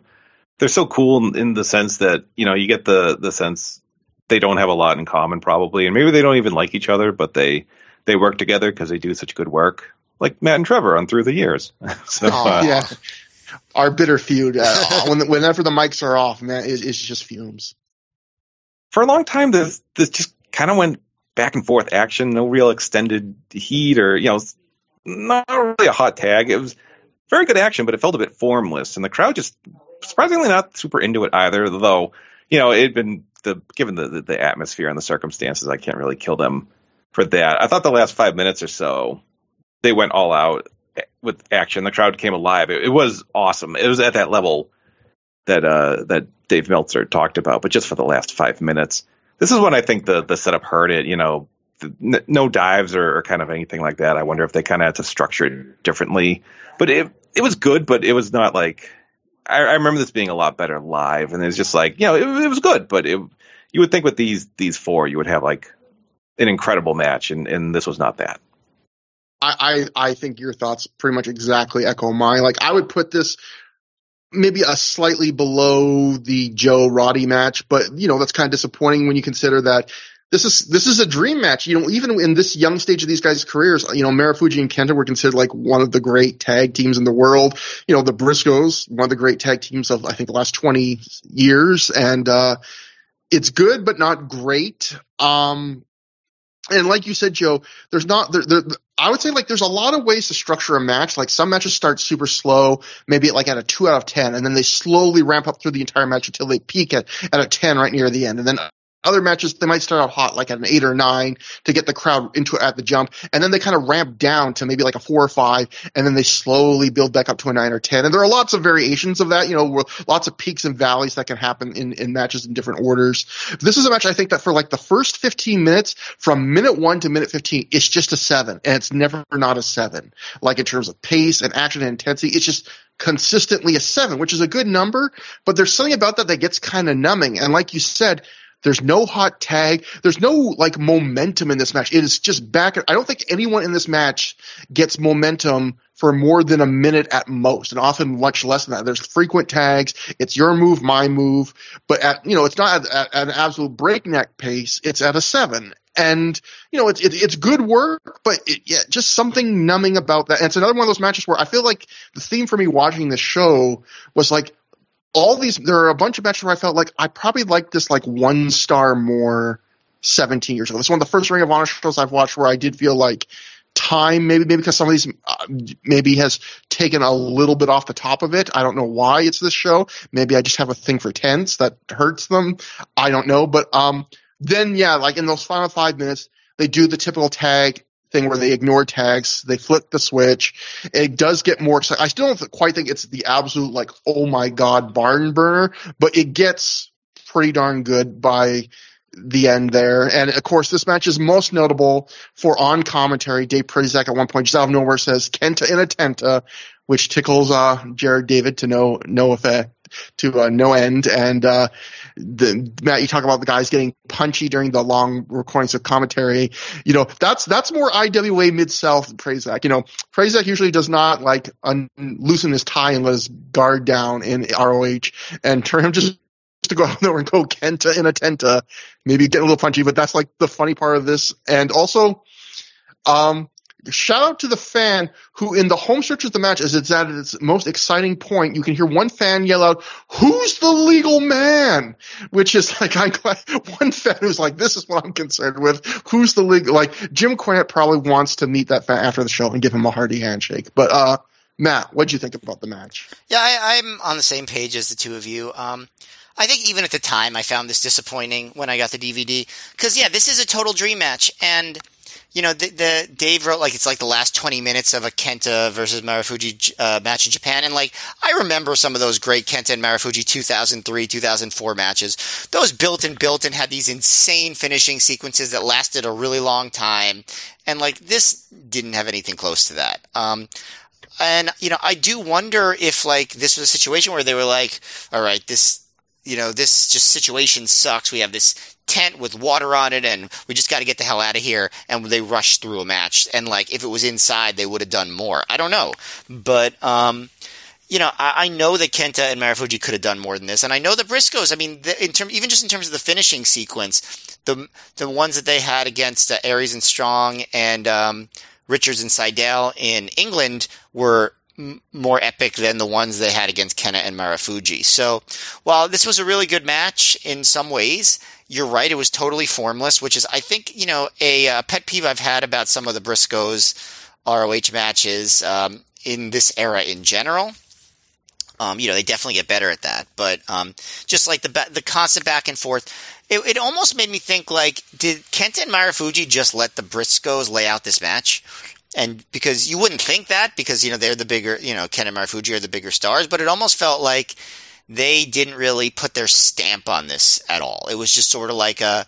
They're so cool in, in the sense that, you know, you get the, the sense they don't have a lot in common probably. And maybe they don't even like each other, but they, they work together because they do such good work like Matt and Trevor on through the years. so, uh, yeah our bitter feud. Uh, when, whenever the mics are off, man, it, it's just fumes. For a long time, this this just kind of went back and forth action. No real extended heat or you know, not really a hot tag. It was very good action, but it felt a bit formless, and the crowd just surprisingly not super into it either. Though you know, it had been the given the, the the atmosphere and the circumstances, I can't really kill them for that. I thought the last five minutes or so they went all out with action. The crowd came alive. It, it, was awesome. It was at that level that uh, that Dave Meltzer talked about, but just for the last five minutes. This is when I think the the setup hurt it. You know, the, no dives or, or, kind of anything like that. I wonder if they kind of had to structure it differently. But it it was good, but it was not like I, I remember this being a lot better live, and it was just like you know it, it was good, but it you would think with these these four you would have like an incredible match, and and this was not that. I, I, I think your thoughts pretty much exactly echo mine. Like I would put this maybe a slightly below the Joe Roddy match, but you know that's kind of disappointing when you consider that this is this is a dream match. You know, even in this young stage of these guys' careers, you know, Marufuji and Kenta were considered like one of the great tag teams in the world. You know, the Briscoes, one of the great tag teams of I think the last twenty years, and uh, it's good but not great. Um, and like you said, Joe, there's not there, there, I would say like there's a lot of ways to structure a match. Like some matches start super slow, maybe like at a two out of ten, and then they slowly ramp up through the entire match until they peak at, at a ten right near the end. And then other matches, they might start out hot, like at an eight or nine to get the crowd into it at the jump. And then they kind of ramp down to maybe like a four or five. And then they slowly build back up to a nine or 10. And there are lots of variations of that, you know, lots of peaks and valleys that can happen in, in matches in different orders. This is a match I think that for like the first 15 minutes from minute one to minute 15, it's just a seven and it's never not a seven. Like in terms of pace and action and intensity, it's just consistently a seven, which is a good number, but there's something about that that gets kind of numbing. And like you said, there's no hot tag. There's no like momentum in this match. It is just back. I don't think anyone in this match gets momentum for more than a minute at most, and often much less than that. There's frequent tags. It's your move, my move, but at you know, it's not at, at, at an absolute breakneck pace. It's at a seven, and you know, it's it, it's good work, but it, yeah, just something numbing about that. And it's another one of those matches where I feel like the theme for me watching the show was like all these there are a bunch of matches where I felt like I probably liked this like one star more 17 years ago. It's one of the first Ring of Honor shows I've watched where I did feel like time maybe maybe because some of these uh, maybe has taken a little bit off the top of it. I don't know why it's this show. Maybe I just have a thing for tense that hurts them. I don't know, but um then yeah, like in those final 5 minutes they do the typical tag thing where they ignore tags, they flip the switch. It does get more exciting. I still don't quite think it's the absolute like, oh my god, barn burner, but it gets pretty darn good by the end there. And of course, this match is most notable for on commentary. Dave Prazak at one point just out of nowhere says Kenta in a Tenta, which tickles uh, Jared David to no no effect to uh, no end. And uh, the Matt, you talk about the guys getting punchy during the long recordings of commentary. You know, that's that's more IWA Mid South Prazak. You know, Prazak usually does not like un- loosen his tie and let his guard down in ROH, and turn him just to go out there and go Kenta in a Tenta, maybe get a little punchy, but that's like the funny part of this. And also, um, shout out to the fan who in the home stretch of the match as it's at its most exciting point you can hear one fan yell out who's the legal man? Which is like i'm glad one fan who's like this is what i'm concerned with. Who's the legal like jim cornette probably wants to meet that fan after the show and give him a hearty handshake. But uh matt what'd you think about the match? Yeah I, am on the same page as the two of you. Um I think even at the time I found this disappointing when I got the DVD because yeah, this is a total dream match, and you know, the, the, Dave wrote like it's like the last twenty minutes of a Kenta versus Marufuji uh, match in Japan, and like I remember some of those great Kenta and Marufuji two thousand three, two thousand four matches. Those built and built and had these insane finishing sequences that lasted a really long time, and like this didn't have anything close to that. Um, and you know, I do wonder if like this was a situation where they were like, all right, this you know, this just situation sucks. We have this tent with water on it and we just got to get the hell out of here and they rushed through a match and like if it was inside they would have done more i don't know but um you know, I, I, know that Kenta and Marufuji could have done more than this, and I know the Briscoes. I mean, the, in term, even just in terms of the finishing sequence, the the ones that they had against uh, Aries and Strong and um, Richards and Sydal in England were more epic than the ones they had against Kenta and Marufuji. So, while this was a really good match in some ways, you're right. It was totally formless, which is, I think, you know, a uh, pet peeve I've had about some of the Briscoes ROH matches um, in this era in general. Um, you know, they definitely get better at that, but um, just like the the constant back and forth, it, it, almost made me think like, did Kenta and Marufuji just let the Briscoes lay out this match? And because you wouldn't think that, because you know they're the bigger, you know, Ken and Marufuji are the bigger stars, but it almost felt like they didn't really put their stamp on this at all. It was just sort of like a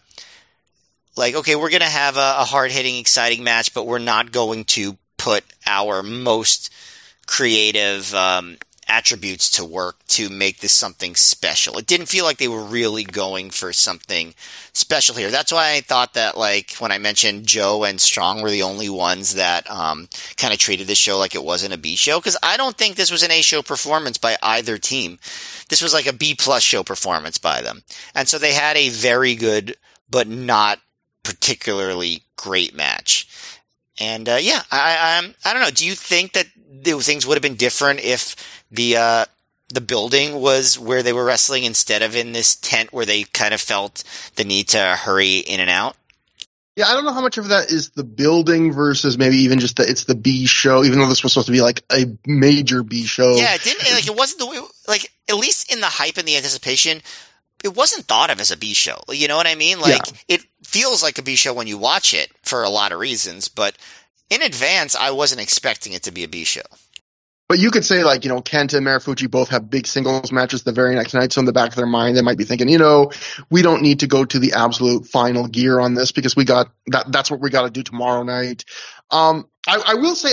like okay, we're going to have a, a hard-hitting exciting match, but we're not going to put our most creative um, attributes to work to make this something special. It didn't feel like they were really going for something special here. That's why I thought that, like, when I mentioned Joe and Strong were the only ones that um, kind of treated this show like it wasn't a B show, because I don't think this was an A show performance by either team. This was like a B plus show performance by them. And so they had a very good, but not particularly great match. And uh, yeah, I, I, I don't know. Do you think that things would have been different if the uh, the building was where they were wrestling instead of in this tent where they kind of felt the need to hurry in and out? Yeah, I don't know how much of that is the building versus maybe even just that it's the B show, even though this was supposed to be like a major B show. Yeah, it didn't like it wasn't the way like at least in the hype and the anticipation, it wasn't thought of as a B show. You know what I mean? Like yeah. it feels like a B show when you watch it for a lot of reasons, but in advance, I wasn't expecting it to be a B show. But you could say like, you know, Kenta and Marufuji both have big singles matches the very next night. So in the back of their mind, they might be thinking, you know, we don't need to go to the absolute final gear on this because we got that, that's what we got to do tomorrow night. Um, I, I, will say,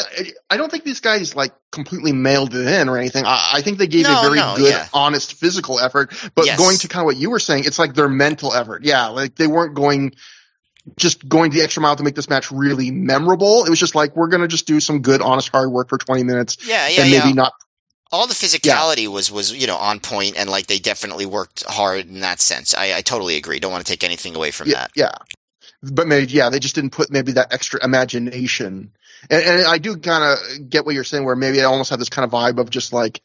I don't think these guys like completely mailed it in or anything. I, I think they gave no, a very no, good, yeah. honest physical effort. But yes. going to kind of what you were saying, it's like their mental effort. Yeah, like they weren't going just going the extra mile to make this match really memorable. It was just like we're gonna just do some good, honest, hard work for twenty minutes. Yeah, yeah, and maybe yeah. not. All the physicality yeah. was was you know on point, and like they definitely worked hard in that sense. I, I totally agree. Don't want to take anything away from that. Yeah, but maybe yeah, they just didn't put maybe that extra imagination. And, and I do kind of get what you're saying, where maybe I almost had this kind of vibe of just like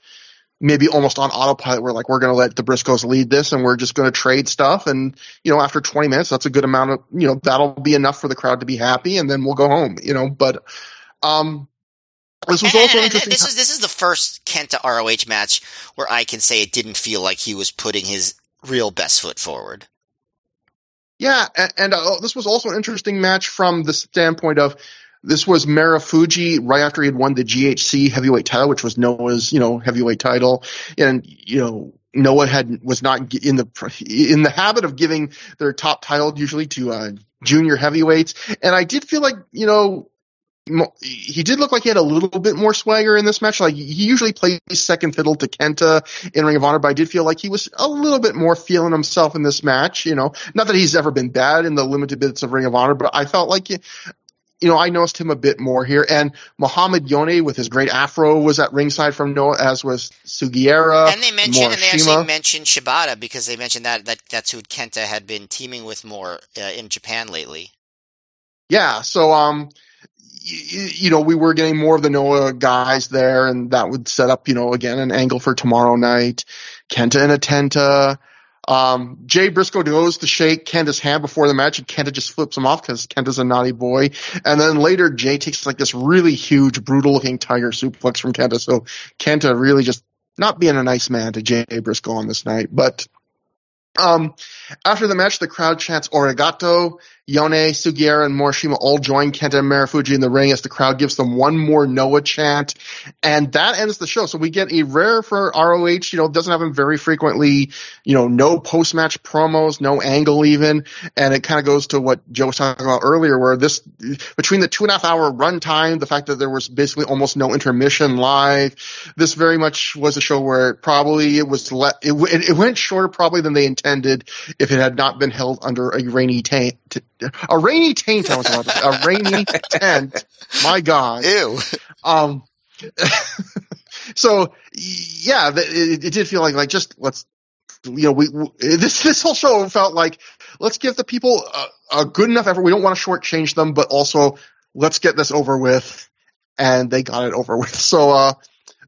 maybe almost on autopilot. We're like, we're going to let the Briscoes lead this and we're just going to trade stuff. And, you know, after 20 minutes, that's a good amount of, you know, that'll be enough for the crowd to be happy and then we'll go home, you know, but, um, this was and, also and, interesting. This is, this is the first Kenta ROH match where I can say it didn't feel like he was putting his real best foot forward. Yeah, and, and uh, this was also an interesting match from the standpoint of this was Marufuji right after he had won the GHC heavyweight title, which was Noah's, you know, heavyweight title. And, you know, Noah had was not in the in the habit of giving their top title usually to uh, junior heavyweights, and I did feel like you know he did look like he had a little bit more swagger in this match. Like he usually plays second fiddle to Kenta in Ring of Honor, but I did feel like he was a little bit more feeling himself in this match. You know, not that he's ever been bad in the limited bits of Ring of Honor, but I felt like you know, I noticed him a bit more here. And Muhammad Yone with his great afro was at ringside from Noah, as was Sugiura. And they mentioned, and they actually mentioned Shibata because they mentioned that, that that's who Kenta had been teaming with more uh, in Japan lately. Yeah. So, um, you, know, we were getting more of the Noah guys there, and that would set up, you know, again, an angle for tomorrow night. Kenta and Atenta. Um, Jay Briscoe goes to shake Kenta's hand before the match and Kenta just flips him off because Kenta's a naughty boy. And then later Jay takes like this really huge, brutal looking tiger suplex from Kenta. So Kenta really just not being a nice man to Jay Briscoe on this night. But um, after the match, the crowd chants "Arigato." Yone, Sugiura, and Morishima all join Kenta and Marufuji in the ring as the crowd gives them one more Noah chant, and that ends the show. So we get a rare for ROH. You know, doesn't happen very frequently. You know, no post match promos, no angle even, and it kind of goes to what Joe was talking about earlier, where this between the two and a half hour runtime, the fact that there was basically almost no intermission live, this very much was a show where probably it was le- it, it went shorter probably than they intended if it had not been held under a rainy tank a rainy taint. I was about to say, a rainy tent. My God. Ew. Um. so yeah, it, it, did feel like like just let's you know we, we, this this whole show felt like let's give the people a, a good enough effort. We don't want to shortchange them, but also let's get this over with. And they got it over with. So uh,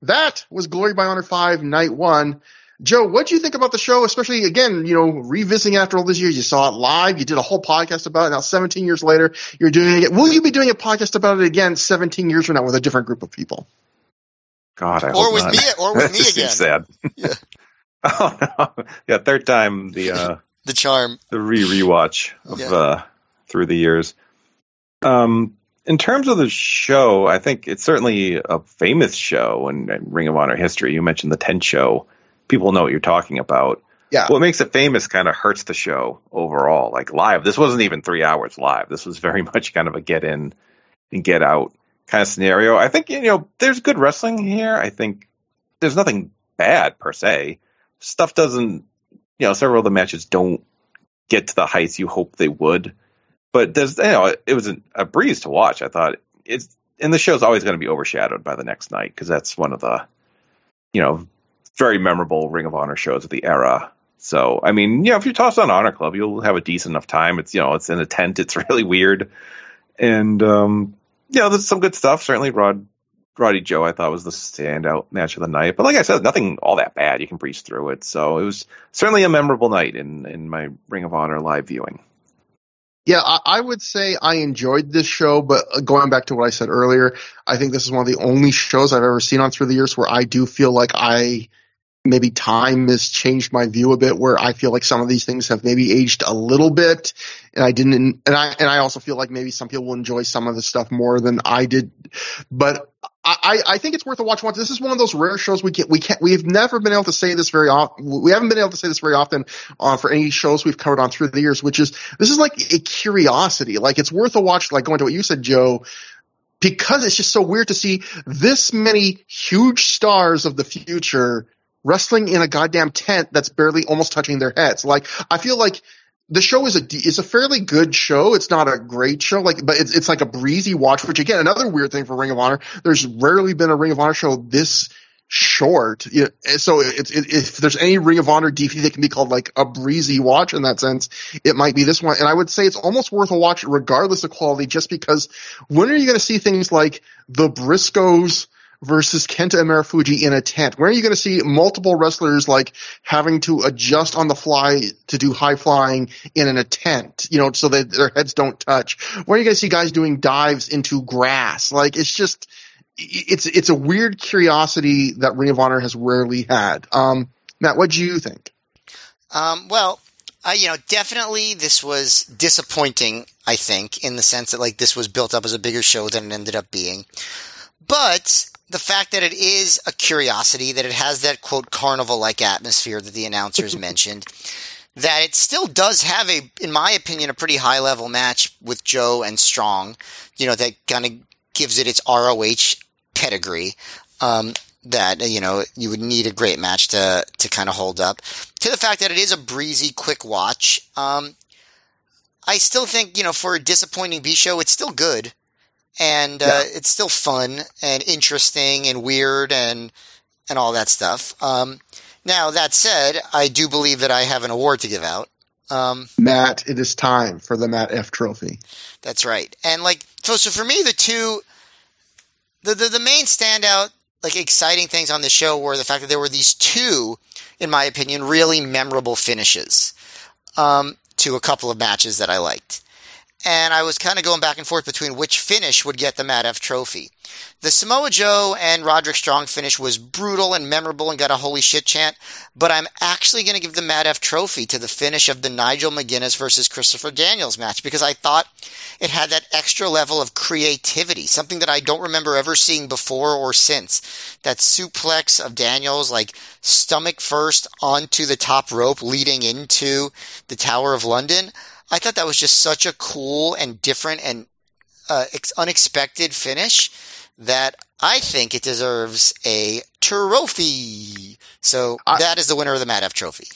that was Glory by Honor Five Night One. Joe, what do you think about the show? Especially again, you know, revisiting after all these years, you saw it live, you did a whole podcast about it. Now, 17 years later, you're doing it. Will you be doing a podcast about it again 17 years from now with a different group of people? God, I or with not. me, or with me again. sad. Yeah. oh no, yeah, third time the uh, the charm, the re rewatch of yeah. uh, through the years. Um, in terms of the show, I think it's certainly a famous show in, in Ring of Honor history. You mentioned the Tent Show people know what you're talking about. Yeah. What makes it famous kind of hurts the show overall. Like live, this wasn't even three hours live. This was very much kind of a get in and get out kind of scenario. I think, you know, there's good wrestling here. I think there's nothing bad per se. Stuff doesn't, you know, several of the matches don't get to the heights you hope they would. But there's, you know, it was a breeze to watch. I thought it's, and the show's always going to be overshadowed by the next night because that's one of the, you know, very memorable Ring of Honor shows of the era. So, I mean, you know, if you toss on Honor Club, you'll have a decent enough time. It's, you know, it's in a tent. It's really weird. And, um, you know, there's some good stuff. Certainly Rod, Roddy Joe, I thought was the standout match of the night. But like I said, nothing all that bad. You can breeze through it. So it was certainly a memorable night in, in my Ring of Honor live viewing. Yeah, I, I, would say I enjoyed this show, but going back to what I said earlier, I think this is one of the only shows I've ever seen on through the years where I do feel like I maybe time has changed my view a bit where I feel like some of these things have maybe aged a little bit and I didn't and I and I also feel like maybe some people will enjoy some of the stuff more than I did but I, I think it's worth a watch once. This is one of those rare shows we can't, we can't, we've never been able to say this very often. We haven't been able to say this very often uh, for any shows we've covered on through the years, which is, this is like a curiosity. Like it's worth a watch, like going to what you said, Joe, because it's just so weird to see this many huge stars of the future wrestling in a goddamn tent that's barely almost touching their heads. Like, I feel like the show is a is a fairly good show. It's not a great show, like, but it's it's like a breezy watch. Which again, another weird thing for Ring of Honor. There's rarely been a Ring of Honor show this short. Know, eh, so it's it, if there's any Ring of Honor DVD that can be called like a breezy watch in that sense, it might be this one. And I would say it's almost worth a watch regardless of quality, just because when are you going to see things like the Briscoes? Versus Kenta Marufuji in a tent? Where are you going to see multiple wrestlers like having to adjust on the fly to do high flying in an, a tent, you know, so that their heads don't touch? Where are you going to see guys doing dives into grass? Like it's just, it's, it's a weird curiosity that Ring of Honor has rarely had. Um, Matt, what do you think? Um, well, you know, definitely this was disappointing, I think, in the sense that like this was built up as a bigger show than it ended up being. But the fact that it is a curiosity, that it has that quote carnival like atmosphere that the announcers mentioned, that it still does have a, in my opinion, a pretty high level match with Joe and Strong, you know, that kind of gives it its ROH pedigree. Um, that you know you would need a great match to to kind of hold up to the fact that it is a breezy quick watch um, i still think you know for a disappointing b show it's still good and uh, yeah. it's still fun and interesting and weird and and all that stuff. Um, now that said, I do believe that I have an award to give out. Um, Matt, it is time for the Matt F Trophy. That's right, and like so, so for me, the two, the, the the main standout, like exciting things on the show were the fact that there were these two, in my opinion, really memorable finishes um, to a couple of matches that I liked and I was kind of going back and forth between which finish would get the Matt F trophy. The Samoa Joe and Roderick Strong finish was brutal and memorable and got a holy shit chant, but I'm actually going to give the Matt F trophy to the finish of the Nigel McGuinness versus Christopher Daniels match because I thought it had that extra level of creativity, something that I don't remember ever seeing before or since. That suplex of Daniels, like stomach first onto the top rope leading into the Tower of London. I thought that was just such a cool and different and uh, unexpected finish that I think it deserves a trophy. So I, that is the winner of the Matt F Trophy.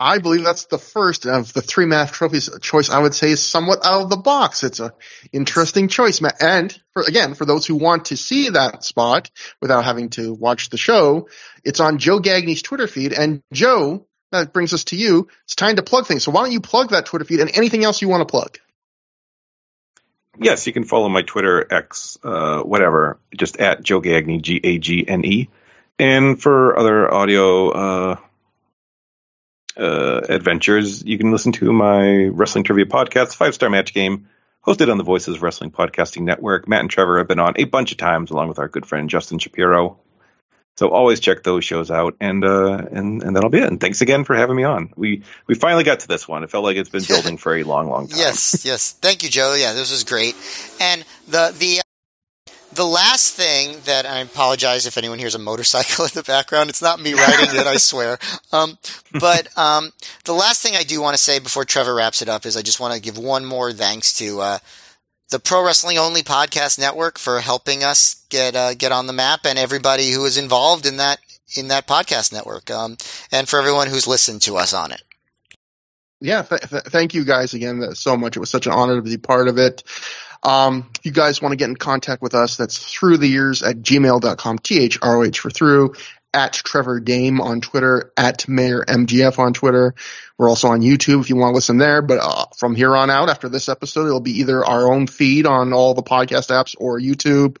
I believe that's the first of the three Matt F trophies. Choice I would say is somewhat out of the box. It's a interesting choice, and for, again for those who want to see that spot without having to watch the show, it's on Joe Gagne's Twitter feed. And Joe that brings us to you. It's time to plug things. So why don't you plug that Twitter feed and anything else you want to plug? Yes, you can follow my Twitter, X, uh, whatever, just at Joe Gagne, G A G N E. And for other audio uh, uh, adventures, you can listen to my wrestling trivia podcast, Five Star Match Game, hosted on the Voices Wrestling Podcasting Network. Matt and Trevor have been on a bunch of times, along with our good friend Justin Shapiro. So always check those shows out, and uh, and and that'll be it. And thanks again for having me on. We we finally got to this one. It felt like it's been building for a long, long time. yes, yes. Thank you, Joe. Yeah, this was great. And the the the last thing that I apologize if anyone hears a motorcycle in the background. It's not me writing it, I swear. Um, but um, the last thing I do want to say before Trevor wraps it up is I just want to give one more thanks to. Uh, the Pro Wrestling Only Podcast Network for helping us get uh, get on the map, and everybody who is involved in that in that podcast network, um, and for everyone who's listened to us on it. Yeah, th- th- thank you guys again so much. It was such an honor to be part of it. Um, if you guys want to get in contact with us, that's through the years at gmail.com, T-H-R-O-H for through, at Trevor Dame on Twitter, at Mayor MGF on Twitter. We're also on YouTube if you want to listen there. But uh, from here on out, after this episode, it'll be either our own feed on all the podcast apps or YouTube.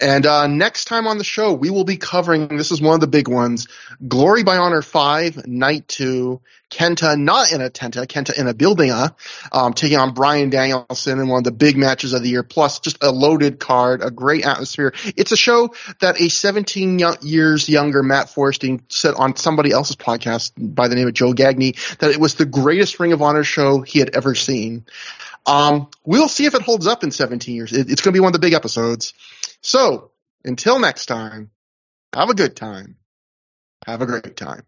And uh, next time on the show, we will be covering this is one of the big ones Glory by Honor 5, Night 2. Kenta not in a Tenta, Kenta in a building, uh, um, taking on Bryan Danielson in one of the big matches of the year, plus just a loaded card, a great atmosphere. It's a show that a 17 years younger Matt Forresting said on somebody else's podcast by the name of Joe Gagne that it was the greatest Ring of Honor show he had ever seen. Um, we'll see if it holds up in 17 years. It, it's going to be one of the big episodes. So until next time, have a good time. Have a great time.